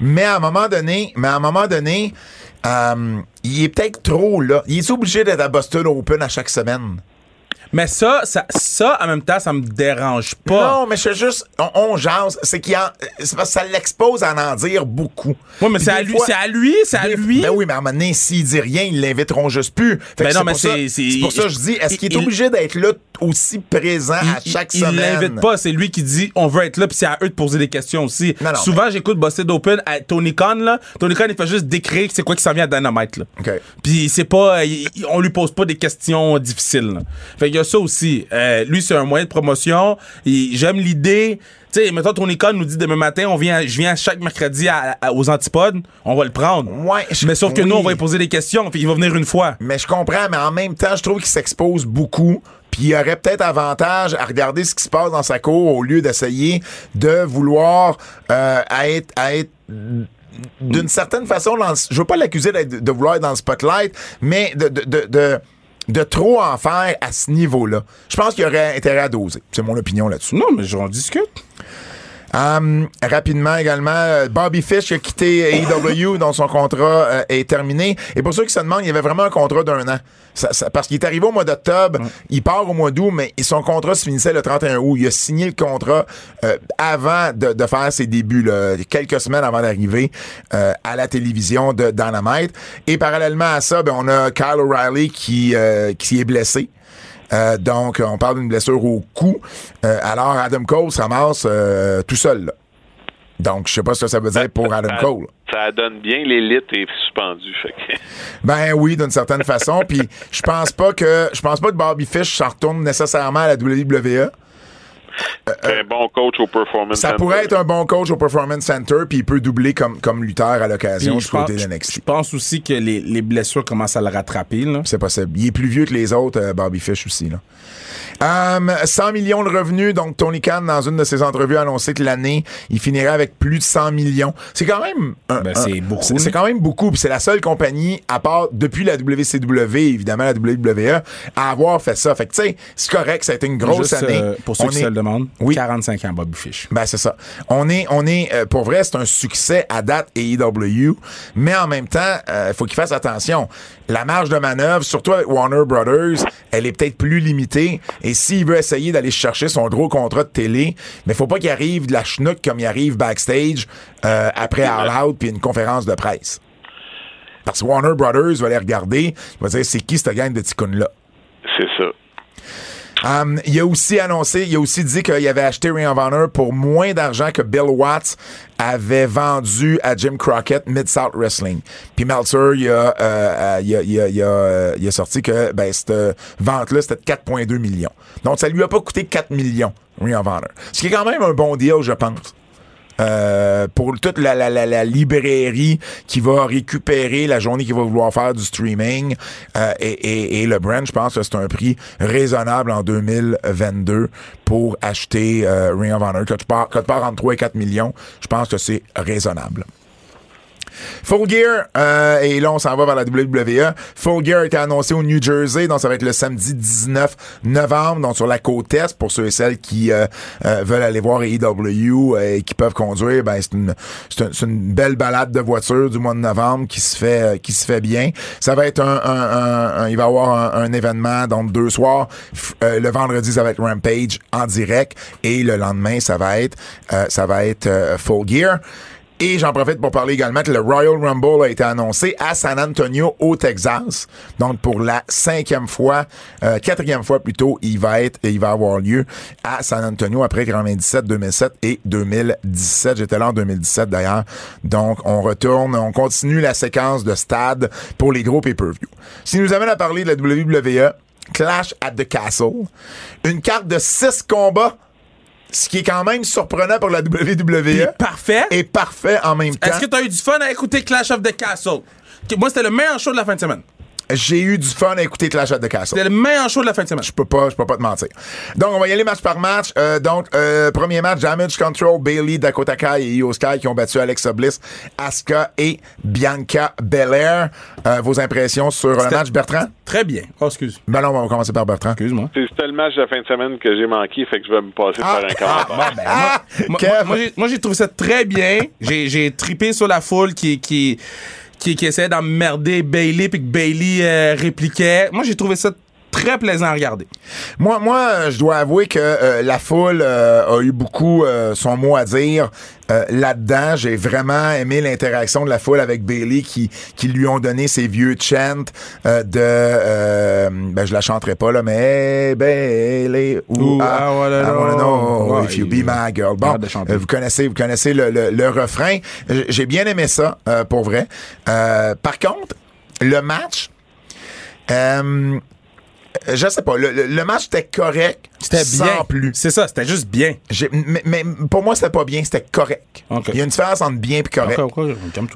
mais à un moment donné, mais à un moment donné, euh, il est peut-être trop là. Il est obligé d'être à Boston Open à chaque semaine. Mais ça, ça, ça, en même temps, ça me dérange pas. Non, mais je juste, on, on jase. C'est qu'il en, c'est parce que ça l'expose à en dire beaucoup. Ouais, mais c'est à lui, fois- c'est à lui, c'est à lui. Ben oui, mais à un moment donné, s'il dit rien, ils l'inviteront juste plus. Fait Ben que non, c'est mais c'est- c'est- c'est pour ça que je dis, est-ce qu'il est il- obligé d'être là aussi présent à il, chaque il semaine? l'invite pas, c'est lui qui dit on veut être là, puis c'est à eux de poser des questions aussi. Non, non, Souvent, j'écoute Busted Open à Tony Khan là. Tony Khan il fait juste décrire c'est quoi qui s'en vient à Dynamite là. OK. Puis c'est pas, il- il- on lui pose pas des questions difficiles. là. Fait qu'il y a ça aussi. Euh, lui c'est un moyen de promotion. J'aime l'idée. Tu sais, mettons Tony Khan nous dit demain matin, on vient, je viens chaque mercredi à- à- aux antipodes, on va le prendre. Ouais, je- Mais sauf que oui. nous on va lui poser des questions, puis il va venir une fois. Mais je comprends, mais en même temps, je trouve qu'il s'expose beaucoup. Puis il y aurait peut-être avantage à regarder ce qui se passe dans sa cour au lieu d'essayer de vouloir euh, à être, à être d'une certaine façon, dans le- je veux pas l'accuser de vouloir être dans le spotlight, mais de, de, de, de, de trop en faire à ce niveau-là. Je pense qu'il y aurait intérêt à doser. C'est mon opinion là-dessus. Non, mais j'en discute. Hum, rapidement également, euh, Bobby Fish a quitté AEW dont son contrat euh, est terminé. Et pour ceux qui se demandent, il y avait vraiment un contrat d'un an. Ça- ça- parce qu'il est arrivé au mois d'octobre, il part au mois d'août, mais son contrat se finissait le 31 août. Il a signé le contrat euh, avant de, de faire ses débuts, là, quelques semaines avant d'arriver euh, à la télévision de Dynamite. Et parallèlement à ça, ben, on a Kyle O'Reilly qui, euh, qui est blessé. Euh, donc, on parle d'une blessure au cou. Euh, alors, Adam Cole se ramasse euh, tout seul. là. Donc, je sais pas ce que ça veut dire pour Adam Cole. Ça donne bien, l'élite est suspendue. Fait que- Ben oui, d'une certaine façon. Puis, je pense pas que je pense pas que Bobby Fish s'en retourne nécessairement à la WWE. C'est un bon coach au Performance Euh, Ça Center. pourrait être un bon coach au Performance Center, puis il peut doubler comme, comme lutteur à l'occasion du je pense, côté de NXT. je pense aussi que les, les blessures commencent à le rattraper. C'est possible. Il est plus vieux que les autres, euh, Bobby Fish aussi. Là. Um, 100 millions de revenus. Donc, Tony Khan, dans une de ses entrevues, a annoncé que l'année, il finirait avec plus de 100 millions. C'est quand même... un- Ben, c'est beaucoup, C'est quand même beaucoup. Puis c'est la seule compagnie, à part depuis la WCW, évidemment la WWE, à avoir fait ça. Fait que, tu sais, c'est correct. Ça a été une grosse Juste, année. euh, pour ceux On qui est- se le demandent, Oui. 45 ans, Bobby Fish. Ben, c'est ça. On est, on est, euh, pour vrai, c'est un succès à date AEW, mais en même temps, il faut qu'il fasse attention. La marge de manœuvre, surtout avec Warner Brothers, elle est peut-être plus limitée. Et s'il veut essayer d'aller chercher son gros contrat de télé, mais faut pas qu'il arrive de la chenoute comme il arrive backstage euh, après All Out puis une conférence de presse. Parce que Warner Brothers va les regarder, il va dire c'est qui cette gang de ticounes là. C'est ça. Um, il a aussi annoncé, il a aussi dit qu'il avait acheté Ring of Honor pour moins d'argent que Bill Watts avait vendu à Jim Crockett Mid-South Wrestling. Puis Meltzer, il a, euh, euh, il a, il a, il a, euh, il a sorti que ben, cette vente-là, c'était de 4,2 millions. Donc, ça lui a pas coûté 4 millions, Ring of Honor. Ce qui est quand même un bon deal, je pense. Euh, pour toute la, la, la, la librairie qui va récupérer la journée qui va vouloir faire du streaming euh, et, et, et le brand, je pense que c'est un prix raisonnable en 2022 pour acheter euh, Ring of Honor. Quand tu, pars, quand tu pars entre 3 et 4 millions, je pense que c'est raisonnable. Full Gear, euh, et là on s'en va vers la WWE. Full Gear a été annoncé au New Jersey, donc ça va être le samedi 19 novembre, donc sur la côte est, pour ceux et celles qui euh, euh, veulent aller voir AEW euh, et qui peuvent conduire, ben c'est une, une, une belle balade de voiture du mois de novembre qui se fait euh, qui se fait bien. Ça va être un, un- un- un- il va y avoir un, événement donc deux soirs. Le vendredi ça va être Rampage en direct et le lendemain ça va être ça va être Full Gear. Et j'en profite pour parler également que le Royal Rumble a été annoncé à San Antonio, au Texas. Donc, pour la cinquième fois, euh, quatrième fois plutôt, il va être, il va avoir lieu à San Antonio après 97, 2007 et 2017. J'étais là en 2017 d'ailleurs. Donc, on retourne, on continue la séquence de stade pour les gros pay-per-view. Si nous amène à parler de la WWE, Clash at the Castle, une carte de six combats ce qui est quand même surprenant pour la WWE. Puis parfait. Et parfait en même temps. Est-ce que t'as eu du fun à écouter Clash of the Castle? Moi, c'était le meilleur show de la fin de semaine. J'ai eu du fun à écouter Clash of the Castle. C'était le meilleur show de la fin de semaine. Je peux pas, je peux pas te mentir. Donc, on va y aller match par match. Euh, donc, euh, premier match, Damage Control, Bailey, Dakota Kai et Io Sky qui ont battu Alexa Bliss, Asuka et Bianca Belair. Euh, vos impressions sur le match, Bertrand? Très bien. Oh, excuse. Ben non, on va commencer par Bertrand. Excuse-moi. C'était le match de la fin de semaine que j'ai manqué, fait que je vais me passer Ah. par un commentaire. ben, Ah, Moi, moi- moi, j'ai- moi, j'ai trouvé ça très bien. J'ai, j'ai tripé sur la foule qui, qui, qui, qui essayait d'emmerder Bailey puis que Bailey euh, répliquait. Moi, j'ai trouvé ça très plaisant à regarder. Moi, moi, euh, je dois avouer que euh, la foule euh, a eu beaucoup euh, son mot à dire euh, là-dedans. J'ai vraiment aimé l'interaction de la foule avec Bailey qui, qui lui ont donné ses vieux chants euh, de... euh, ben, je la chanterai pas, là, mais hey, Bailey, ooh, Ooh, ah, I wanna I wanna know know. if you be my girl. Bon, vous connaissez, vous connaissez le, le- le refrain. J'ai bien aimé ça, euh, pour vrai. Euh, par contre, le match... Euh, je sais pas, le, le- le match était correct. C'était sans bien. plus. C'est ça, c'était juste bien. J'ai- Mais, mais pour moi, c'était pas bien, c'était correct. Il y a une différence entre bien et correct.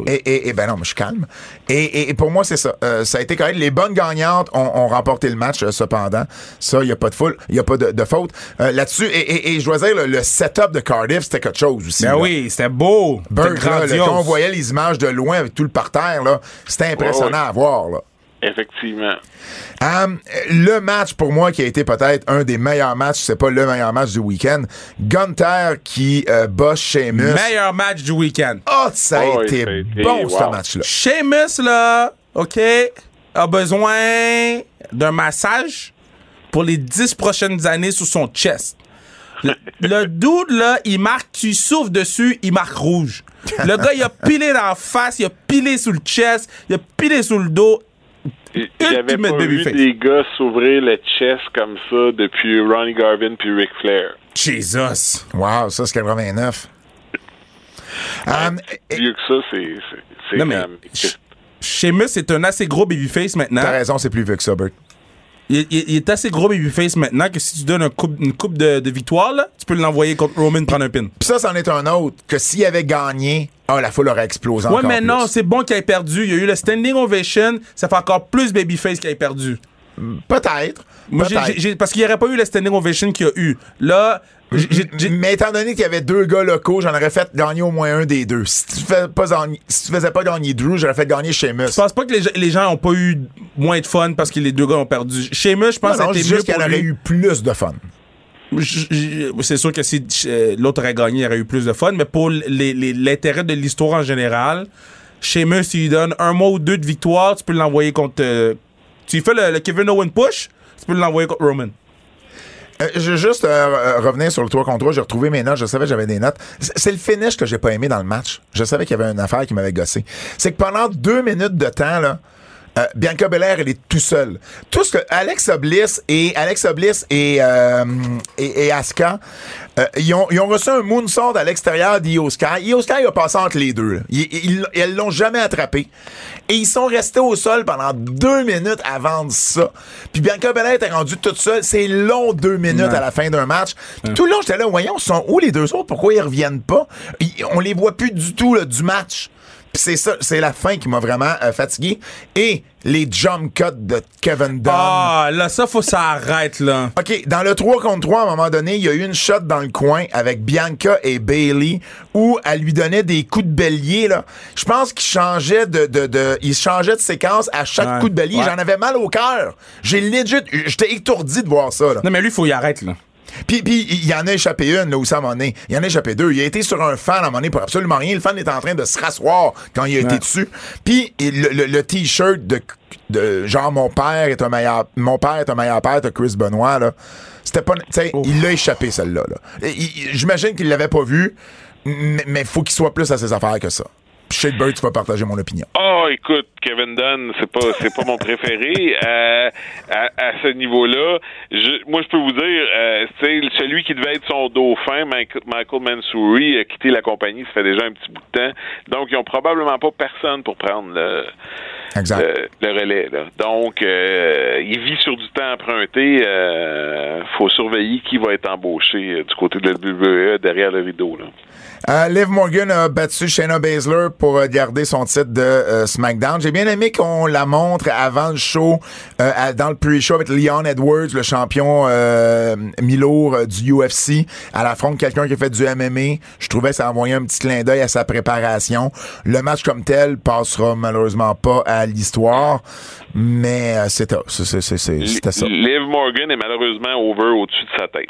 Et, et, et ben non, mais je suis calme. Et, et, et pour moi, c'est ça. Euh, ça a été correct. Les bonnes gagnantes ont, ont remporté le match, euh, cependant. Ça, il n'y a pas de foule, il n'y a pas de, de faute euh, là-dessus. Et, et, et je dois dire, le, le setup de Cardiff, c'était quelque chose aussi. Ben là. oui, c'était beau. Bird, C'était là, là, quand on voyait les images de loin avec tout le parterre, là, c'était impressionnant ouais. à voir. Là. Effectivement. Um, le match pour moi qui a été peut-être un des meilleurs matchs, c'est pas le meilleur match du week-end. Gunter qui euh, bat Sheamus. Meilleur match du week-end. Oh, ça a Oh, été ça a été- bon ce match-là. Sheamus, là, OK, a besoin d'un massage pour les 10 prochaines années sur son chest. Le, le dude, là, il marque, tu souffles dessus, il marque rouge. Le gars, il a pilé dans la face, il a pilé sur le chest, il a pilé sur le dos. J'avais pas vu des gars s'ouvrir le chest comme ça depuis Ronnie Garvin puis Ric Flair. Jesus. Wow, ça c'est 89. Um, et- Vieux que ça, c'est Non, mais est un assez gros babyface maintenant. T'as raison, c'est plus vieux que ça, Bert. Il, il- il est assez gros babyface maintenant que si tu donnes un une coupe de, de victoire, là, tu peux l'envoyer contre Roman prendre un pin. Puis ça, c'en est un autre, que s'il avait gagné, ah, la foule aurait explosé Ouais, encore mais non, c'est bon qu'il ait perdu. Il y a eu le standing ovation. Ça fait encore plus babyface qu'il ait perdu. Peut-être. Moi, j'ai- peut-être. j'ai- j'ai- parce qu'il n'y aurait pas eu le standing ovation qu'il y a eu. Là, j'ai- Mais étant donné qu'il y avait deux gars locaux, j'en aurais fait gagner au moins un des deux. Si tu, fais pas si tu faisais pas gagner Drew, j'aurais fait gagner Sheamus. je pense pas que les, gens- les gens ont pas eu moins de fun parce que les deux gars ont perdu? Sheamus, je pense Non, non, que c'était mieux qu'il aurait eu plus de fun. C'est sûr que si euh, l'autre aurait gagné, il aurait eu plus de fun. Mais pour les- les- l'intérêt de l'histoire en général, Sheamus, s'il lui donne un mois ou deux de victoire, tu peux l'envoyer contre. Tu fais le, Kevin Owen push, tu peux l'envoyer contre Roman. Euh, je veux juste euh, euh, revenir sur le 3 contre 3. J'ai retrouvé mes notes. Je savais que j'avais des notes. C'est le finish que j'ai pas aimé dans le match. Je savais qu'il y avait une affaire qui m'avait gossé. C'est que pendant deux minutes de temps, là, euh, Bianca Belair, elle est tout seule. Tout ce que Alexa Bliss et Alexa Bliss et, euh, et, et Asuka, euh, ils, ont, ils ont reçu un moonsault à l'extérieur d'Io Sky. Io Sky a passé entre les deux. Ils, ils, ils l'ont jamais attrapé. Et ils sont restés au sol pendant deux minutes avant ça. Puis Bianca Belair était rendue toute seule. C'est long deux minutes Ouais. à la fin d'un match. Tout le long, j'étais là, voyons, sont où les deux autres? Pourquoi ils reviennent pas? Ils- on les voit plus du tout là, du match. C'est ça, c'est la fin qui m'a vraiment euh, fatigué. Et les jump cuts de Kevin Dunn. Ah, là, ça, faut que ça arrête, là. OK, dans le 3 contre 3, à un moment donné, il y a eu une shot dans le coin avec Bianca et Bailey où elle lui donnait des coups de bélier. Là. Je pense qu'il changeait de, de, de, il changeait de séquence à chaque Ouais, coup de bélier. ouais. J'en avais mal au cœur. J'ai legit, j'étais étourdi de voir ça. Là. Non, mais lui, faut y arrêter, là. Puis, puis il y en a échappé une, là, à un moment donné. Il y en a échappé deux. Il a été sur un fan, à un moment donné, pour absolument rien. Le fan était en train de se rasseoir quand il a été dessus. Puis, le, le- le T-shirt de, de genre, mon père est un meilleur, mon père est un meilleur père de Chris Benoit, là. C'était pas, tu sais, il l'a échappé, celle-là, là. J'imagine qu'il l'avait pas vu. Mais, mais faut qu'il soit plus à ses affaires que ça. Shade Bird, tu vas partager mon opinion. Oh, écoute, Kevin Dunn, c'est pas, c'est pas mon préféré euh, à, à ce niveau-là. Je- moi, je peux vous dire, euh, tu sais, celui qui devait être son dauphin, Michael Mansouri, a quitté la compagnie, ça fait déjà un petit bout de temps. Donc, ils ont probablement pas personne pour prendre le, Exact. le, le relais. Là. Donc, euh, il vit sur du temps emprunté. Euh, faut surveiller qui va être embauché euh, du côté de la WWE derrière le rideau. Là. Euh, Liv Morgan a battu Shayna Baszler pour euh, garder son titre de euh, SmackDown. J'ai bien aimé qu'on la montre avant le show, euh, à- dans le pre-show avec Leon Edwards, le champion euh, mi-lourd du UFC, à la front de quelqu'un qui a fait du MMA. Je trouvais que ça envoyait un petit clin d'œil à sa préparation. Le match comme tel passera malheureusement pas à l'histoire, mais c'était ça. Liv Morgan est malheureusement over au-dessus de sa tête.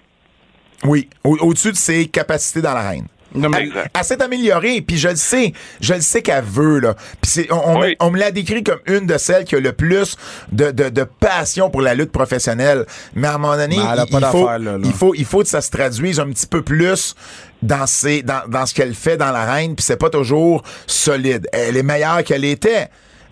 Oui, au- au-dessus de ses capacités dans l'arène. Non, mais-. Elle s'est améliorée, puis je le sais, je le sais qu'elle veut là. Puis c'est- on, on, Oui. me- on me l'a décrit comme une de celles qui a le plus de, de, de passion pour la lutte professionnelle. Mais à un moment donné, il, faut, d'affaires, là, là. il faut, il faut que ça se traduise un petit peu plus dans ses, dans, dans ce qu'elle fait dans l'arène. Puis c'est pas toujours solide. Elle est meilleure qu'elle était.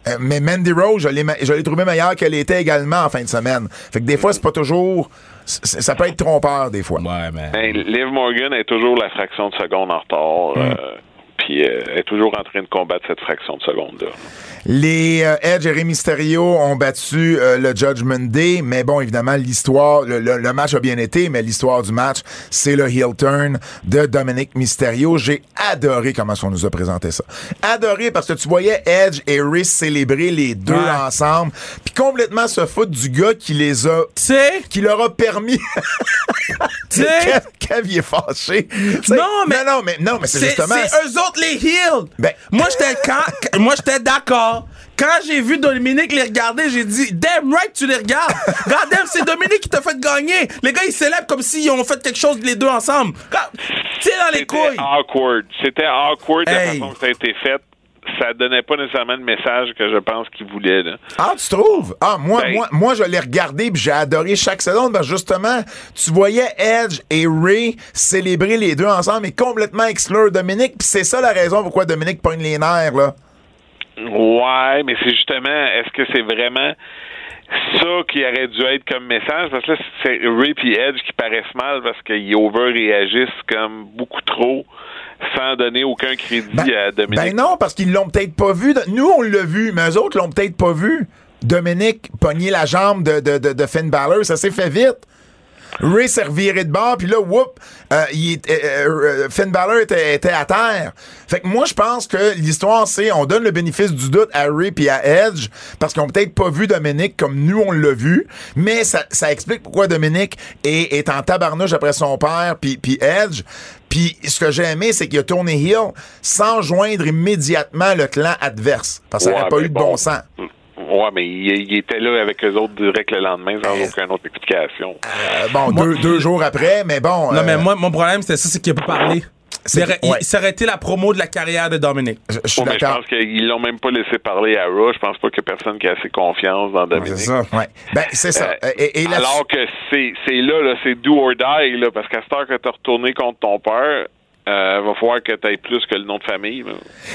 Euh, Mais Mandy Rose, je l'ai, je l'ai trouvé meilleure qu'elle était également en fin de semaine. Fait que des fois, c'est pas toujours. Ça peut être trompeur, des fois. Ouais, mais. Ben, Liv Morgan est toujours la fraction de seconde en retard. Mm. euh, puis euh, est toujours en train de combattre cette fraction de seconde-là. Les euh, Edge et Rey Mysterio ont battu euh, le Judgment Day, mais bon, évidemment, l'histoire, le, le- le match a bien été, mais l'histoire du match, c'est le heel turn de Dominic Mysterio. J'ai adoré comment on nous a présenté ça. Adoré parce que tu voyais Edge et Rey célébrer les deux Ouais. ensemble, puis complètement se foutre du gars qui les a, qui leur a permis. tu Kev, est fâché. Non, mais- non, non, mais non, mais c'est justement. c'est eux autres les heels. Ben- moi, j'étais quand, moi, j'étais d'accord. Quand j'ai vu Dominique les regarder, j'ai dit, damn right, tu les regardes. God damn, c'est Dominique qui t'a fait gagner. Les gars, ils célèbrent comme s'ils ont fait quelque chose les deux ensemble. Tiens dans les C'était couilles. awkward. C'était awkward de la façon que ça a été fait. Ça donnait pas nécessairement le message que je pense qu'il voulait. Là. Ah, tu trouves? Ah, moi, Ben- moi, moi, je l'ai regardé puis j'ai adoré chaque seconde. parce justement, tu voyais Edge et Ray célébrer les deux ensemble et complètement exclure Dominique. Puis c'est ça la raison pourquoi Dominique pogne les nerfs, là. Ouais, mais c'est justement, est-ce que c'est vraiment ça qui aurait dû être comme message? Parce que là, c'est Ray et Edge qui paraissent mal parce qu'ils over-réagissent comme beaucoup trop sans donner aucun crédit à Dominique. ben non, parce qu'ils l'ont peut-être pas vu. Nous, on l'a vu, mais eux autres l'ont peut-être pas vu. Dominique pogner la jambe de, de, de, de Finn Balor, ça s'est fait vite. Ray s'est reviré de bord, puis là, whoop, euh, il euh, euh, Finn Balor était, était à terre. Fait que moi, je pense que l'histoire, c'est on donne le bénéfice du doute à Ray puis à Edge, parce qu'ils ont peut-être pas vu Dominique comme nous, on l'a vu, mais ça, ça explique pourquoi Dominique est, est en tabarnouche après son père puis, puis Edge. Puis ce que j'ai aimé, c'est qu'il a tourné heel sans joindre immédiatement le clan adverse, parce que ça Ouais, n'aurait pas eu de bon. bon sens. Ouais, mais il, il était là avec eux autres direct le lendemain sans Euh, aucune autre explication. Euh, bon, deux, deux jours après, mais bon. Non, euh, mais moi, mon problème, c'était ça, c'est qu'il a pas parlé. C'est- ouais. il- Ça aurait été la promo de la carrière de Dominique. je, je mais je pense qu'ils l'ont même pas laissé parler à Raw. Je pense pas a personne qui a assez confiance dans Dominique. C'est ça. Ouais. Ben, c'est ça. Euh, et, et là- alors que c'est c'est là, là c'est do or die, là, parce qu'à cette heure que t'as retourné contre ton père, euh, va falloir que t'aies plus que le nom de famille. là.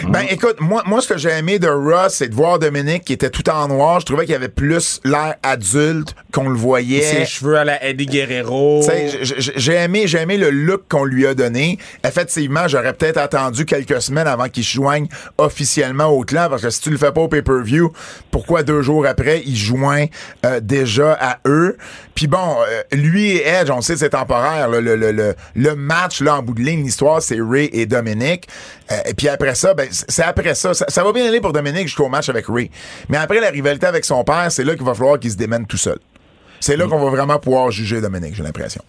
Ben écoute, moi, moi ce que j'ai aimé de Ross, c'est de voir Dominique qui était tout en noir. Je trouvais qu'il avait plus l'air adulte qu'on le voyait. Ses cheveux à la Eddie Guerrero. Tu j'ai aimé, j'ai aimé le look qu'on lui a donné. Effectivement, j'aurais peut-être attendu quelques semaines avant qu'il se joigne officiellement au clan, parce que si tu le fais pas au pay-per-view, pourquoi deux jours après il joint euh, déjà à eux? Puis bon, euh, lui et Edge, on sait c'est temporaire. là. le, le, le, le match là en bout de ligne, l'histoire c'est Ray et Dominique. Euh, et puis après ça, ben c'est après ça, ça, ça va bien aller pour Dominique jusqu'au match avec Ray. Mais après la rivalité avec son père, c'est là qu'il va falloir qu'il se démène tout seul. C'est là qu'on va vraiment pouvoir juger Dominique, j'ai l'impression.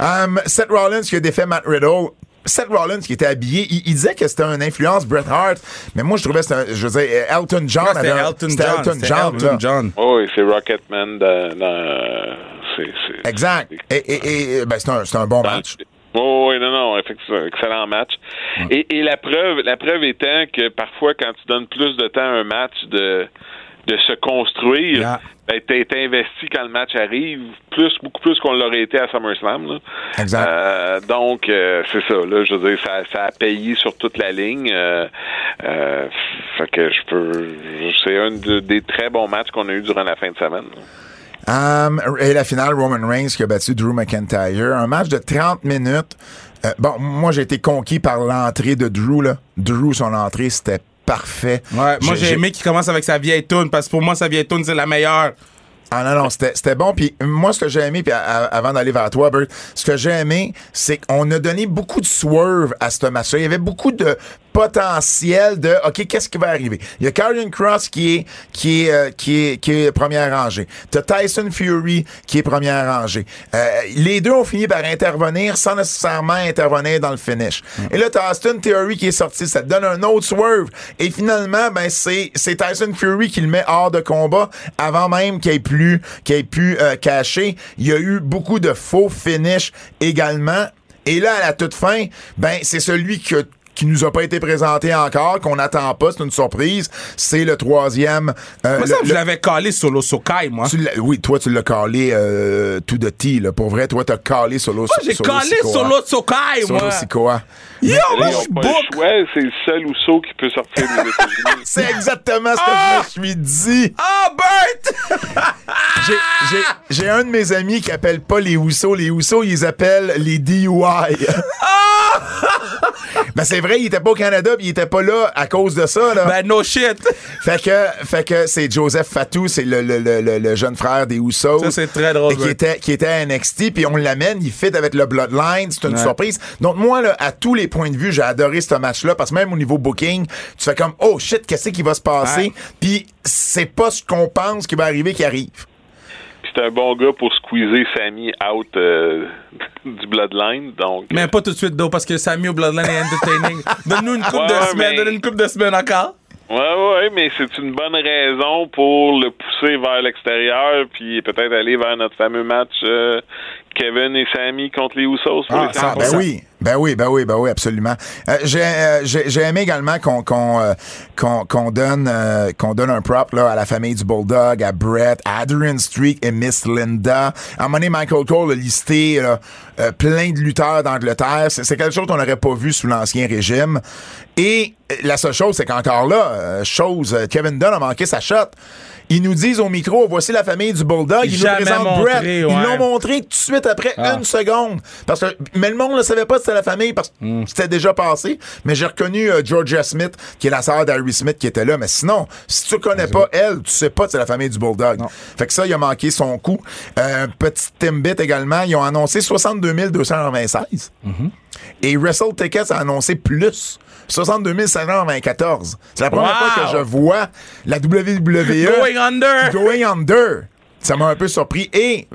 Um, Seth Rollins qui a défait Matt Riddle. Seth Rollins qui était habillé, il, il disait que c'était une influence Bret Hart, mais moi je trouvais que c'était, je veux dire, Elton John. C'était avait un- Elton. Elton C'était John, Elton. John. Oh, oui, c'est Rocketman dans. dans c'est, c'est- Exact. Et, et, et ben, c'est un, c'est un bon match. Oh, oui, non, non, effectivement, excellent match. Et, et la preuve, la preuve étant que parfois, quand tu donnes plus de temps à un match de de se construire, Yeah. ben, t'es investi quand le match arrive, plus beaucoup plus qu'on l'aurait été à SummerSlam. Là. Exact. Euh, donc, euh, c'est ça. Là, je veux dire, ça, ça a payé sur toute la ligne. Euh, euh, fait que je peux. C'est un de- des très bons matchs qu'on a eu durant la fin de semaine. là. Um, et la finale, Roman Reigns qui a battu Drew McIntyre. Un match de 30 minutes. Euh, bon, moi, j'ai été conquis par l'entrée de Drew. Là. Drew, son entrée, c'était parfait. Ouais, moi j'ai aimé qu'il commence avec sa vieille tune parce que pour moi sa vieille tune c'est la meilleure. Ah non, non, c'était bon. Puis moi, ce que j'ai aimé, puis avant d'aller vers toi, Bert, ce que j'ai aimé, c'est qu'on a donné beaucoup de swerve à ce match-là. Il y avait beaucoup de potentiel de OK, qu'est-ce qui va arriver? Il y a Karrion Cross qui est qui est, euh, qui est qui est première rangée. T'as Tyson Fury qui est première rangée. Euh, les deux ont fini par intervenir sans nécessairement intervenir dans le finish. Et là, t'as Austin Theory qui est sorti. Ça te donne un autre swerve. Et finalement, ben c'est c'est Tyson Fury qui le met hors de combat avant même qu'il ait plus qu'il ait pu euh, cacher. Il y a eu beaucoup de faux finish également. Et là, à la toute fin, ben c'est celui que qui nous a pas été présenté encore, qu'on n'attend pas, c'est une surprise. C'est le troisième. euh, Moi le- ça le- je l'avais calé sur l'Osokai moi. tu oui, toi, tu l'as calé euh, tout de T, là. Pour vrai, toi, t'as calé sur l'os. Moi j'ai calé sur l'Osokai moi. Sikoa. Yo, moi je suis book. choix. C'est le seul Ousso qui peut sortir des États-Unis. C'est exactement ce que Ah! je me suis dit. Ah Bert! J'ai- j'ai- J'ai un de mes amis qui appelle pas les Housseaux. Les Housseaux, ils appellent les DUI. ben, c'est vrai, il était pas au Canada, puis il était pas là à cause de ça, là. ben no shit. Fait que, fait que c'est Joseph Fatou, c'est le, le, le, le- le jeune frère des Housseaux. Ça, c'est très drôle, Et qui ouais. était, qui était à NXT, puis on l'amène, il fit avec le Bloodline, c'est une Ouais. surprise. Donc moi, là, à tous les points de vue, j'ai adoré ce match-là, parce que même au niveau booking, tu fais comme, oh shit, qu'est-ce qui va se passer? Puis c'est pas ce qu'on pense qui va arriver qui arrive. C'est un bon gars pour squeezer Sammy out euh, du Bloodline. Donc, Mais pas tout de suite, d'eau, parce que Sammy au Bloodline est entertaining. Donne-nous une coupe Ouais, de ouais, semaines, mais- donne une coupe de semaines encore. Ouais, ouais, mais c'est une bonne raison pour le pousser vers l'extérieur, puis peut-être aller vers notre fameux match euh, Kevin et Sammy contre les Usos pour Ah, les ça, 100%. ben oui, ben oui, ben oui, ben oui, absolument. Euh, j'ai, euh, aimé également qu'on euh, donne euh, qu'on donne un prop là à la famille du Bulldog, à Brett, à Adrian Streak et Miss Linda. À un moment donné, Michael Cole a listé là, euh, plein de lutteurs d'Angleterre. C'est, c'est quelque chose qu'on n'aurait pas vu sous l'ancien régime. Et euh, la seule chose, c'est qu'encore là, chose, Kevin Dunn a manqué sa shot. Ils nous disent au micro, voici la famille du Bulldog. Ils nous présentent montré, Brett. Ils l'ont montré tout de suite après Ah. une seconde. Parce que, mais le monde ne savait pas que c'était la famille parce que Hmm. c'était déjà passé. Mais j'ai reconnu euh, Georgia Smith, qui est la sœur d'Harry Smith, qui était là. Mais sinon, si tu connais pas elle, tu sais pas que c'est la famille du Bulldog. Fait que ça, il a manqué son coup. Euh, petit Timbit également, ils ont annoncé 62 296. Mm-hmm. Et Wrestle Tickets a annoncé plus. 62 594. C'est la première Wow! fois que je vois la WWE Going under! Going Under. Ça m'a un peu surpris. Et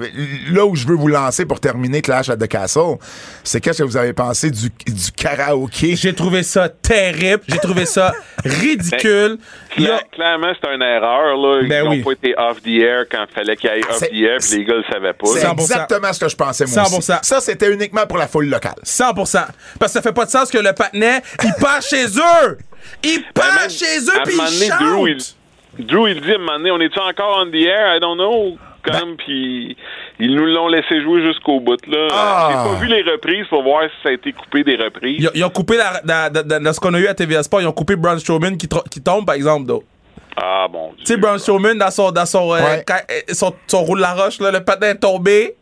là où je veux vous lancer pour terminer Clash at the Castle, c'est qu'est-ce que vous avez pensé du, du karaoké? J'ai trouvé ça terrible. J'ai trouvé ça ridicule. Cla- Clairement, c'est une erreur. Là. Ils Ben n'ont oui. pas été off the air quand il fallait qu'il y ait off C'est- the air, puis les gars ne le savaient pas. C'est 100%. exactement ce que je pensais, moi 100%. aussi. Ça, c'était uniquement pour la foule locale. 100%. Parce que ça fait pas de sens que le patinet, il part chez eux! Il Ben, part chez eux puis il chante! Drew, il dit à un moment donné, on est-tu encore on the air? I don't know. Comme, puis ils nous l'ont laissé jouer jusqu'au bout. Là. Ah. J'ai pas vu les reprises pour voir si ça a été coupé des reprises. Ils, ont- ils ont coupé la, la- la- la- la- ce qu'on a eu à TVA Sport, ils ont coupé Braun Strowman qui, tombe, par exemple. though. Ah, bon Dieu. Tu sais, Braun Strowman, dans son, dans son, euh, Ouais. euh, son, son roule la roche, là, le patin est tombé.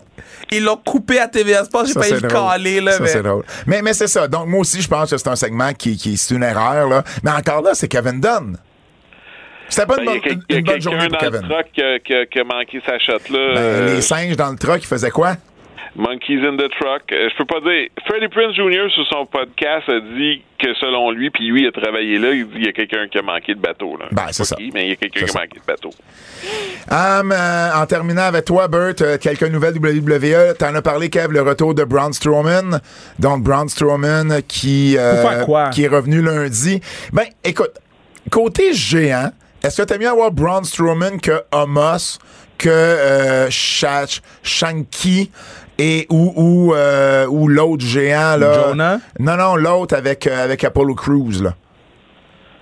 Ils l'ont coupé à TVA Sport, j'ai failli c'est le caler, là. Ça, mais- c'est drôle. Mais, mais c'est ça. Donc, moi aussi, je pense que c'est un segment qui, qui c'est une erreur, là. Mais encore là, c'est Kevin Dunn. C'était pas Ben, une Il y a, bonne, quel- il y a une bonne journée quelqu'un pour dans le Kevin. truck qui a, manqué sa shot. Là. Ben, Euh, les singes dans le truck, ils faisaient quoi? Monkeys in the truck. Euh, je peux pas dire. Freddie Prince Jr. sur son podcast a dit que selon lui, puis lui il a travaillé là, il dit qu'il y a quelqu'un qui a manqué de bateau. Là. Ben, c'est ça. qui, mais il y a quelqu'un C'est qui a manqué de bateau. Euh, en terminant avec toi, Bert, euh, quelques nouvelles WWE. T'en as parlé, Kev, le retour de Braun Strowman. Donc, Braun Strowman qui, euh, Pour faire quoi? qui est revenu lundi. Ben, écoute, côté géant, est-ce que t'aimes mieux avoir Braun Strowman que Homos, que euh, Shach- Shanky et ou ou, euh, ou l'autre géant là? Jonah? non non l'autre avec euh, avec Apollo Crews là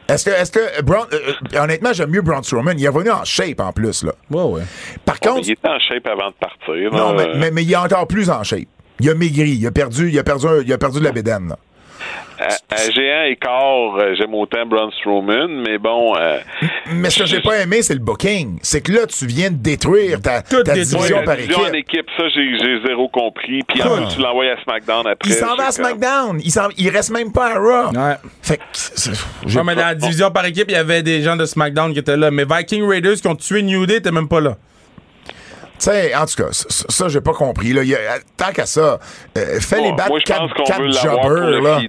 Est-ce que, est-ce que Braun, euh, honnêtement, j'aime mieux Braun Strowman. Il est revenu en shape en plus, là. Ouais, ouais. Par Mais contre, il était en shape avant de partir. non, mais, Euh, mais, mais il est encore plus en shape. Il a maigri, il a perdu, il a perdu, un- il a perdu de la bédaine, là. À, à géant écart, euh, j'aime autant Braun Strowman, mais bon... euh, Mais ce que j'ai pas aimé, c'est le booking. C'est que là, tu viens de détruire ta, ta division Ouais, par la division en équipe. équipe, ça, j'ai zéro compris. Puis en plus, tu l'envoies à SmackDown après. Il s'en va à SmackDown. Il, reste même pas à Raw. Ouais. Fait que, Ouais, mais dans la division par équipe, il y avait des gens de SmackDown qui étaient là. Mais Viking Raiders qui ont tué New Day étaient même pas là. Tu sais, en tout cas, ça, ça, j'ai pas compris. Là. Il y a- tant qu'à ça, euh, fais les battre moi, je pense 4, qu'on veut l'avoir pour jobbers, là.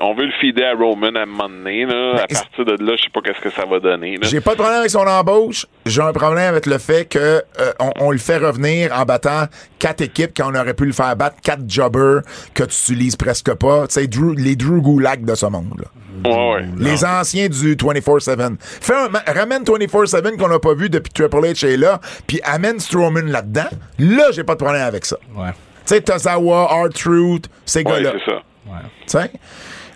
On veut le feeder à Roman à un moment donné. Là. À partir de là, je sais pas qu'est-ce que ça va donner. J'ai pas de problème avec son embauche. J'ai un problème avec le fait que euh, on, on le fait revenir en battant quatre équipes quand on aurait pu le faire battre quatre jobbers que tu utilises presque pas. Tu sais, Drew- les Drew Gulak de ce monde. là. Ouais, ouais. Les anciens du 24-7. Fais un ma- ramène 24-7 qu'on n'a pas vu depuis que Triple H est là, puis amène Strowman là-dedans. Là, j'ai pas de problème avec ça. Ouais. Tu sais, Tozawa, R-Truth, ces Ouais, gars-là. c'est ça. Ouais. Tu sais?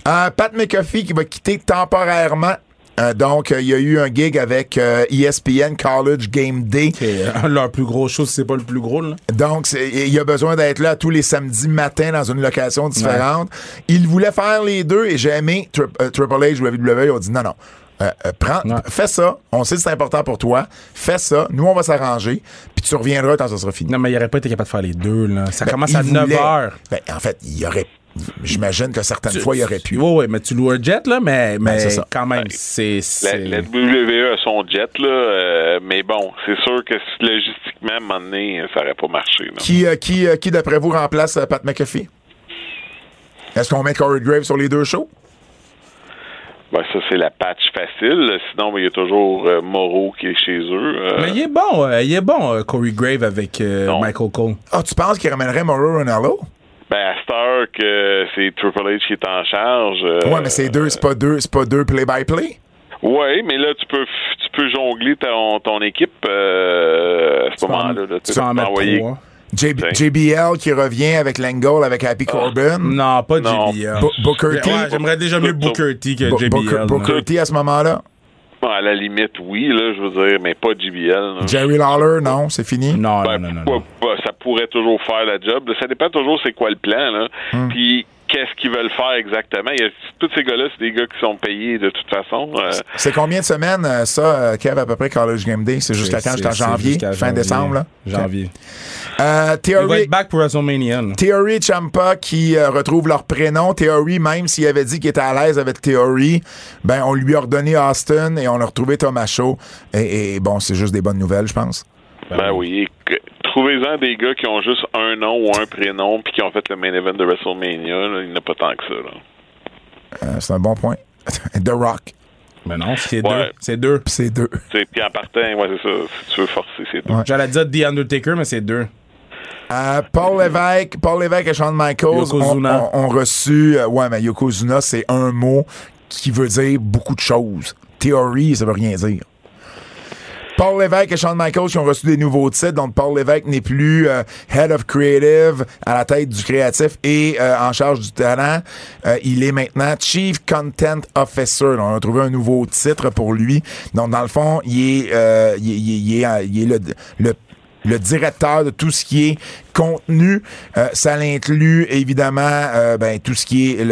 Euh, Pat McAfee qui va quitter temporairement. Euh, donc, euh, il y a eu un gig avec euh, ESPN College Game Day. C'est euh, leur plus gros show, c'est pas le plus gros, là. Donc, il a besoin d'être là tous les samedis matins dans une location différente. Il voulait faire les deux et j'ai aimé Tri- Triple H ou WWE. Ils ont dit non, non. Euh, euh, prends, Ouais. Fais ça. On sait que c'est important pour toi. Fais ça. Nous, on va s'arranger. Puis tu reviendras quand ça sera fini. Non, mais il aurait pas été capable de faire les deux, là. Ça Ben, commence à 9 voulait- heures. Ben, en fait, il y aurait. J'imagine que certaines fois, il aurait pu. Ouais, mais tu loues un jet, là, mais, mais c'est ça. quand même, c'est. La, la WWE a son jet, là, euh, mais bon, c'est sûr que si- logistiquement, à un moment donné, ça aurait pas marché. là. Qui, euh, qui, euh, qui d'après vous, remplace euh, Pat McAfee? Est-ce qu'on met Corey Graves sur les deux shows? Ben, ça, c'est la patch facile. Sinon, ben, il y a toujours euh, Moreau qui est chez eux. euh, Mais il est bon, euh, il est bon, euh, Corey Grave avec euh. Michael Cole. Ah, tu penses qu'il ramènerait Mauro Ronaldo? Ben, à cette heure que c'est Triple H qui est en charge. euh, ouais, mais c'est deux, c'est pas deux, c'est pas deux play-by-play. Ouais, mais là, tu peux, tu peux jongler ton, ton équipe euh, à ce moment-là. là. Tu peux en peux mettre envoyer. trois. JB. JBL qui revient avec Langle, avec Happy Corbin. Non, pas Non. JBL. Bo- Booker T. Ouais, J'aimerais déjà mieux Booker T que JBL. Booker T à ce moment-là. À la limite, oui, là, je veux dire, mais pas JBL. là. Jerry Lawler, non, c'est fini? Non, Ben, non, non, ça pourrait toujours faire la job. Ça dépend toujours c'est quoi le plan. Là. Hmm. Puis qu'est-ce qu'ils veulent faire exactement. Il y a, tous ces gars-là, c'est des gars qui sont payés de toute façon. Euh, C'est combien de semaines, euh, ça, euh, Kev, à peu près, College Game Day? C'est jusqu'à quand? C'est janvier? fin janvier. décembre, là? Janvier. Euh, Il va Theory, être back pour WrestleMania. là. Theory et Champa qui euh, retrouvent leur prénom. Theory, même s'il avait dit qu'il était à l'aise avec Theory, ben, on lui a redonné Austin et on a retrouvé Thomas Shaw. Et, et bon, c'est juste des bonnes nouvelles, je pense. ben oui. Trouvez-en des gars qui ont juste un nom ou un prénom puis qui ont fait le main event de WrestleMania. là. Il n'y en a pas tant que ça. Là. Euh, c'est un bon point. The Rock, Mais non, c'est Ouais. deux. C'est deux. Pis c'est deux. Puis en partant, ouais, c'est ça. Si tu veux forcer, c'est tout. Ouais. J'allais dire The Undertaker, mais c'est deux. Euh, Paul Lévesque, Paul Lévesque et Shawn Michaels ont, Yokozuna. ont- ont reçu. euh, ouais, mais Yokozuna, c'est un mot qui veut dire beaucoup de choses. Theory, ça veut rien dire. Paul Lévesque et Shawn Michaels qui ont reçu des nouveaux titres. Donc, Paul Lévesque n'est plus euh, Head of Creative à la tête du créatif et euh, en charge du talent. Euh, il est maintenant Chief Content Officer. On a trouvé un nouveau titre pour lui. Donc, dans le fond, il est, il le le directeur de tout ce qui est contenu. Euh, ça l'inclut évidemment euh, ben, tout ce qui est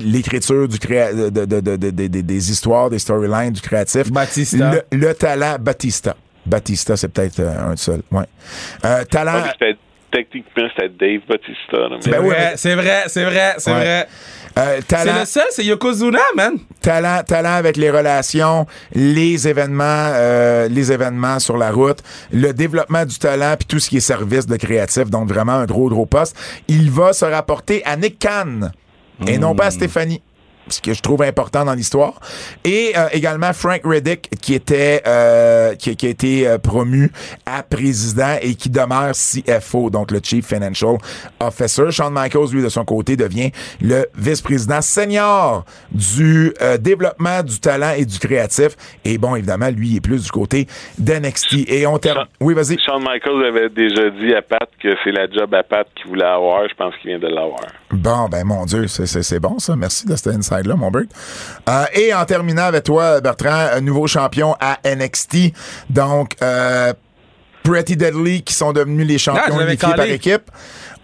l'écriture du créa de, de- de- de- de- de- des histoires, des storylines, du créatif. Batista. Le, le talent, Batista. Batista, c'est peut-être euh, un seul. Ouais. Euh, talent. Techniquement, c'était Dave Batista. là, mais- C'est Ben mais- c'est vrai, c'est vrai, c'est Ouais. vrai. euh, C'est le seul, c'est Yokozuna, man. talent, talent avec les relations, les événements, euh, les événements sur la route, le développement du talent, puis tout ce qui est service de créatif. Donc vraiment un gros gros poste. Il va se rapporter à Nick Khan et non pas à Stéphanie. Ce que je trouve important dans l'histoire. Et euh, également Frank Reddick, qui était euh, qui, qui a été euh, promu à président et qui demeure CFO, donc le Chief Financial Officer. Shawn Michaels, lui, de son côté, devient le vice-président senior du euh, développement du talent et du créatif. Et bon, évidemment, lui, il est plus du côté d'NXT. Et on termine. Oui, vas-y. Shawn Michaels avait déjà dit à Pat que c'est la job à Pat qu'il voulait avoir. Je pense qu'il vient de l'avoir. Bon, ben mon Dieu, c'est- bon ça. Merci de cet insight inside-là, mon. Euh, et en terminant avec toi, Bertrand, nouveau champion à NXT. Donc, euh, Pretty Deadly qui sont devenus les champions Ah, l'avais unifiés par équipe.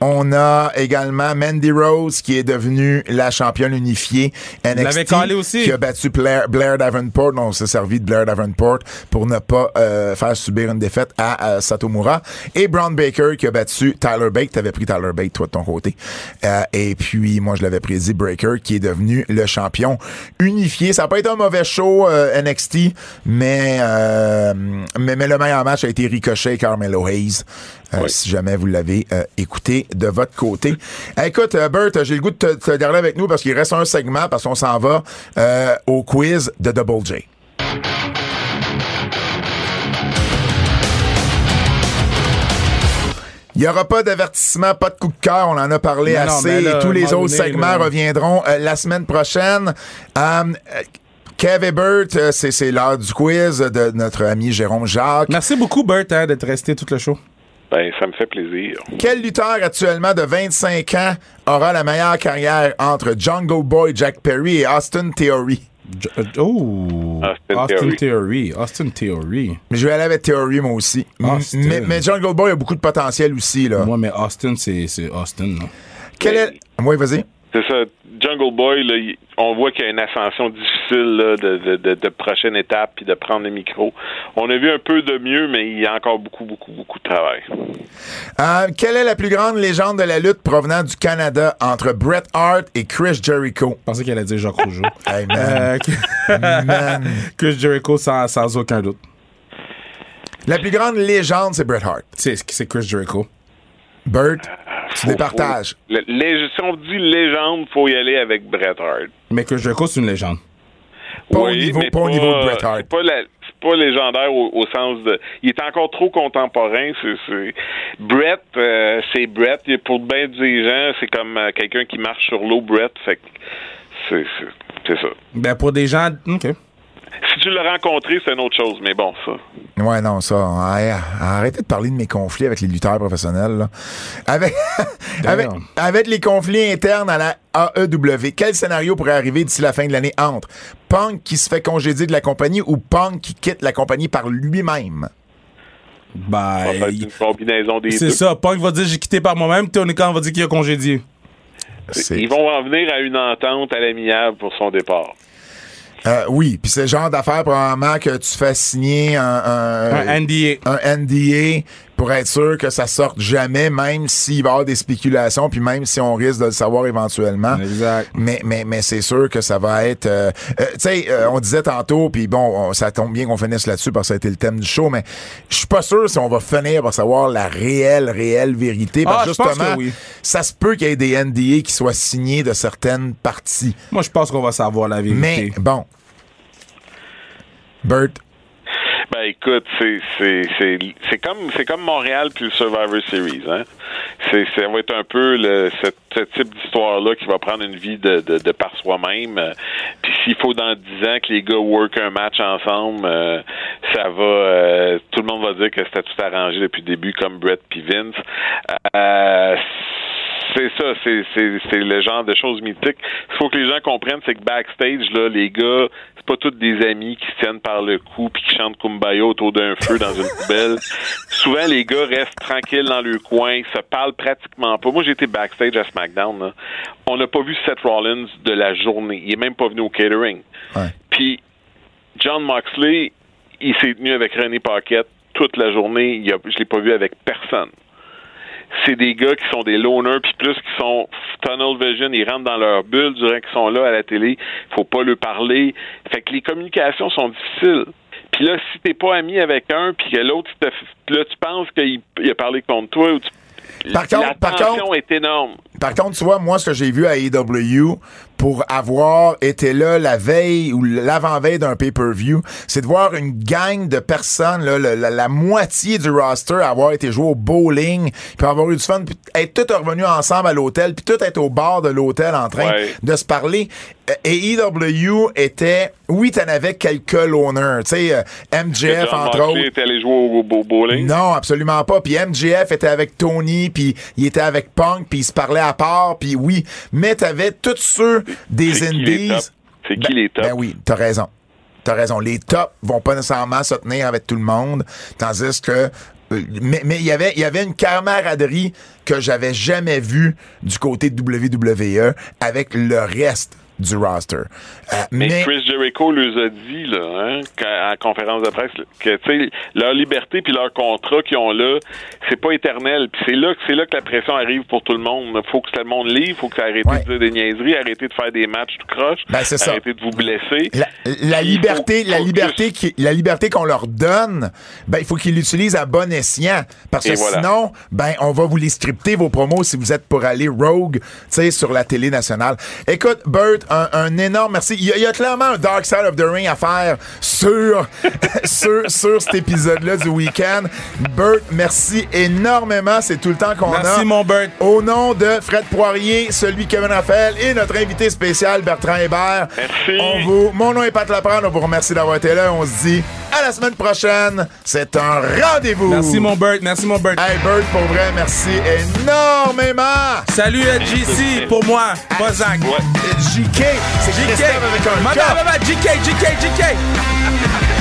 On a également Mandy Rose qui est devenue la championne unifiée NXT. aussi. Qui a battu Blair, Blair Davenport. On s'est servi de Blair Davenport pour ne pas euh, faire subir une défaite à, euh, Satomura. Et Brown Baker qui a battu Tyler Bate. T'avais pris Tyler Bate, toi, de ton côté. Euh, et puis, moi, je l'avais prédit Breaker qui est devenu le champion unifié. Ça n'a pas été un mauvais show euh, NXT, mais, euh, mais, mais le meilleur match a été Ricochet et Carmelo Hayes. Euh, Oui. Si jamais vous l'avez euh, écouté de votre côté. Euh, écoute, Bert, j'ai le goût de te, te garder avec nous parce qu'il reste un segment parce qu'on s'en va au quiz de Double J. Il n'y aura pas d'avertissement, pas de coup de cœur, on en a parlé Non, assez. là, Tous les autres segments reviendront euh, la semaine prochaine. Euh, Kev et Bert, c'est c'est l'heure du quiz de notre ami Jérôme Jacques. Merci beaucoup, Bert, hein, d'être resté tout le show. Ben, ça me fait plaisir. Quel lutteur actuellement de 25 ans aura la meilleure carrière entre Jungle Boy Jack Perry et Austin Theory? J- euh, oh! Austin Austin Theory. Theory. Austin Theory. Mais je vais aller avec Theory, moi aussi. M- Austin. Mais, mais Jungle Boy a beaucoup de potentiel aussi, là. Moi, mais Austin, c'est c'est Austin. là. Quel est... Oui, vas-y. C'est ça. Jungle Boy, là, il- on voit qu'il y a une ascension difficile là, de, de, de, de prochaine étape puis de prendre le micro. On a vu un peu de mieux, mais il y a encore beaucoup, beaucoup, beaucoup de travail. Euh, quelle est la plus grande légende de la lutte provenant du Canada entre Bret Hart et Chris Jericho? Je pensais qu'elle allait dire Jacques Rougeau. Hey, man. Euh, Man. Chris Jericho, sans, sans aucun doute. La plus grande légende, c'est Bret Hart. C'est c'est Chris Jericho. Bert, Faut- départages. faut- le- lég- si on dit légende, faut y aller avec Bret Hart. Mais Chris Jericho, c'est une légende. Pas au niveau- mais pas au niveau de Bret Hart. C'est pas, la- pas légendaire au, au sens de. Il est encore trop contemporain. C'est, c'est- Bret, euh, c'est Bret. Il est Pour bien des gens, c'est comme euh, quelqu'un qui marche sur l'eau, Bret. Fait que c'est ça. Ben, pour des gens. OK. Si tu l'as rencontré, c'est une autre chose. Mais bon, ça. Ouais, non, ça. ouais, arrêtez de parler de mes conflits avec les lutteurs professionnels. là. Avec, avec, avec les conflits internes à la AEW, quel scénario pourrait arriver d'ici la fin de l'année entre Punk qui se fait congédier de la compagnie ou Punk qui quitte la compagnie par lui-même? Ben. Une combinaison des C'est ça. Punk va dire j'ai quitté par moi-même. Tony Khan va dire qu'il a congédié. Ils vont en venir à une entente à l'amiable pour son départ. Euh, oui, puis c'est le genre d'affaire probablement que tu fais signer un, un, Un NDA. un NDA pour être sûr que ça sorte jamais, même s'il va y avoir des spéculations, puis même si on risque de le savoir éventuellement. Exact. Mais, mais, mais c'est sûr que ça va être... euh, euh, tu sais, euh, on disait tantôt, puis bon, on- ça tombe bien qu'on finisse là-dessus parce que ça a été le thème du show, mais je suis pas sûr si on va finir par savoir la réelle, réelle vérité. Parce Ah, que justement, que oui. ça se peut qu'il y ait des NDA qui soient signés de certaines parties. Moi, je pense qu'on va savoir la Mais vérité. bon. Bert, Ben écoute, c'est comme c'est comme Montréal puis le Survivor Series, hein. C'est ça va être un peu le ce, type d'histoire là qui va prendre une vie de de, de par soi-même. Puis s'il faut dans dix ans que les gars work un match ensemble, euh, ça va euh, tout le monde va dire que c'était tout arrangé depuis le début comme Brett puis Vince. Euh, c'est ça, c'est, c'est, c'est le genre de choses mythiques. Il faut que les gens comprennent, c'est que backstage, là, les gars, c'est pas tous des amis qui se tiennent par le cou puis qui chantent Kumbaya autour d'un feu dans une poubelle. Souvent, les gars restent tranquilles dans leur coin, se parlent pratiquement pas. Moi, j'ai été backstage à SmackDown. là. On n'a pas vu Seth Rollins de la journée. Il est même pas venu au catering. Ouais. Puis John Moxley, il s'est tenu avec René Paquette toute la journée. Il a, je l'ai pas vu avec personne. C'est des gars qui sont des loners, puis plus qui sont tunnel vision, ils rentrent dans leur bulle durant qu'ils sont là à la télé. Faut pas leur parler. Fait que les communications sont difficiles. Puis là, si t'es pas ami avec un, puis que l'autre, là, tu penses qu'il il a parlé contre toi, ou tu- Par contre- la par contre- est énorme. Par contre, tu vois, moi, ce que j'ai vu à AEW, pour avoir été là la veille ou l'avant-veille d'un pay-per-view, c'est de voir une gang de personnes, là, la, la moitié du roster avoir été joué au bowling, puis avoir eu du fun, puis être tous revenus ensemble à l'hôtel, puis tout être au bar de l'hôtel en train Ouais. de se parler. Et AEW était, oui, t'en avais quelques loners, tu sais, euh, MJF, entre autres. était allé jouer au bowling? Non, absolument pas. Puis MJF était avec Tony, puis il était avec Punk, puis il se parlait à part, puis oui. Mais t'avais tous ceux des indies. C'est qui Ben- les tops? Ben oui, t'as raison. T'as raison. Les tops vont pas nécessairement se tenir avec tout le monde, tandis que euh, mais mais il y avait il y avait une camaraderie que j'avais jamais vue du côté de WWE avec le reste du roster. Euh, Mais, mais Chris Jericho leur a dit, là, hein, en conférence de presse, que, tu sais, leur liberté puis leur contrat qu'ils ont là, c'est pas éternel. Puis c'est là, que- c'est là que la pression arrive pour tout le monde. Faut que tout le monde livre, faut que ça arrête Ouais. de dire des niaiseries, arrêtez de faire des matchs tout croche, Ben, arrêtez de vous blesser. La, liberté, la liberté, qui, la liberté qu'on leur donne, ben il faut qu'ils l'utilisent à bon escient, parce que voilà. sinon, ben on va vous les scripter vos promos si vous êtes pour aller rogue, tu sais, sur la télé nationale. Écoute, Bert, un, un énorme merci. Il y, a, il y a clairement un Dark Side of the Ring à faire sur sur sur cet épisode-là du week-end. Bert, merci énormément. C'est tout le temps qu'on a. Merci, mon Bert. Au nom de Fred Poirier, celui Kevin Raphaël et notre invité spécial Bertrand Hébert. Merci. On vous, mon nom est Pat Laprade. On vous remercie d'avoir été là. On se dit à la semaine prochaine. C'est un rendez-vous. Merci, mon Bert. Merci, mon Bert. Hey Bert, pour vrai, merci énormément. Salut, euh, JC, pour moi, pas Zach. Ouais. JK, c'est JK. avec un K. JK, JK, JK.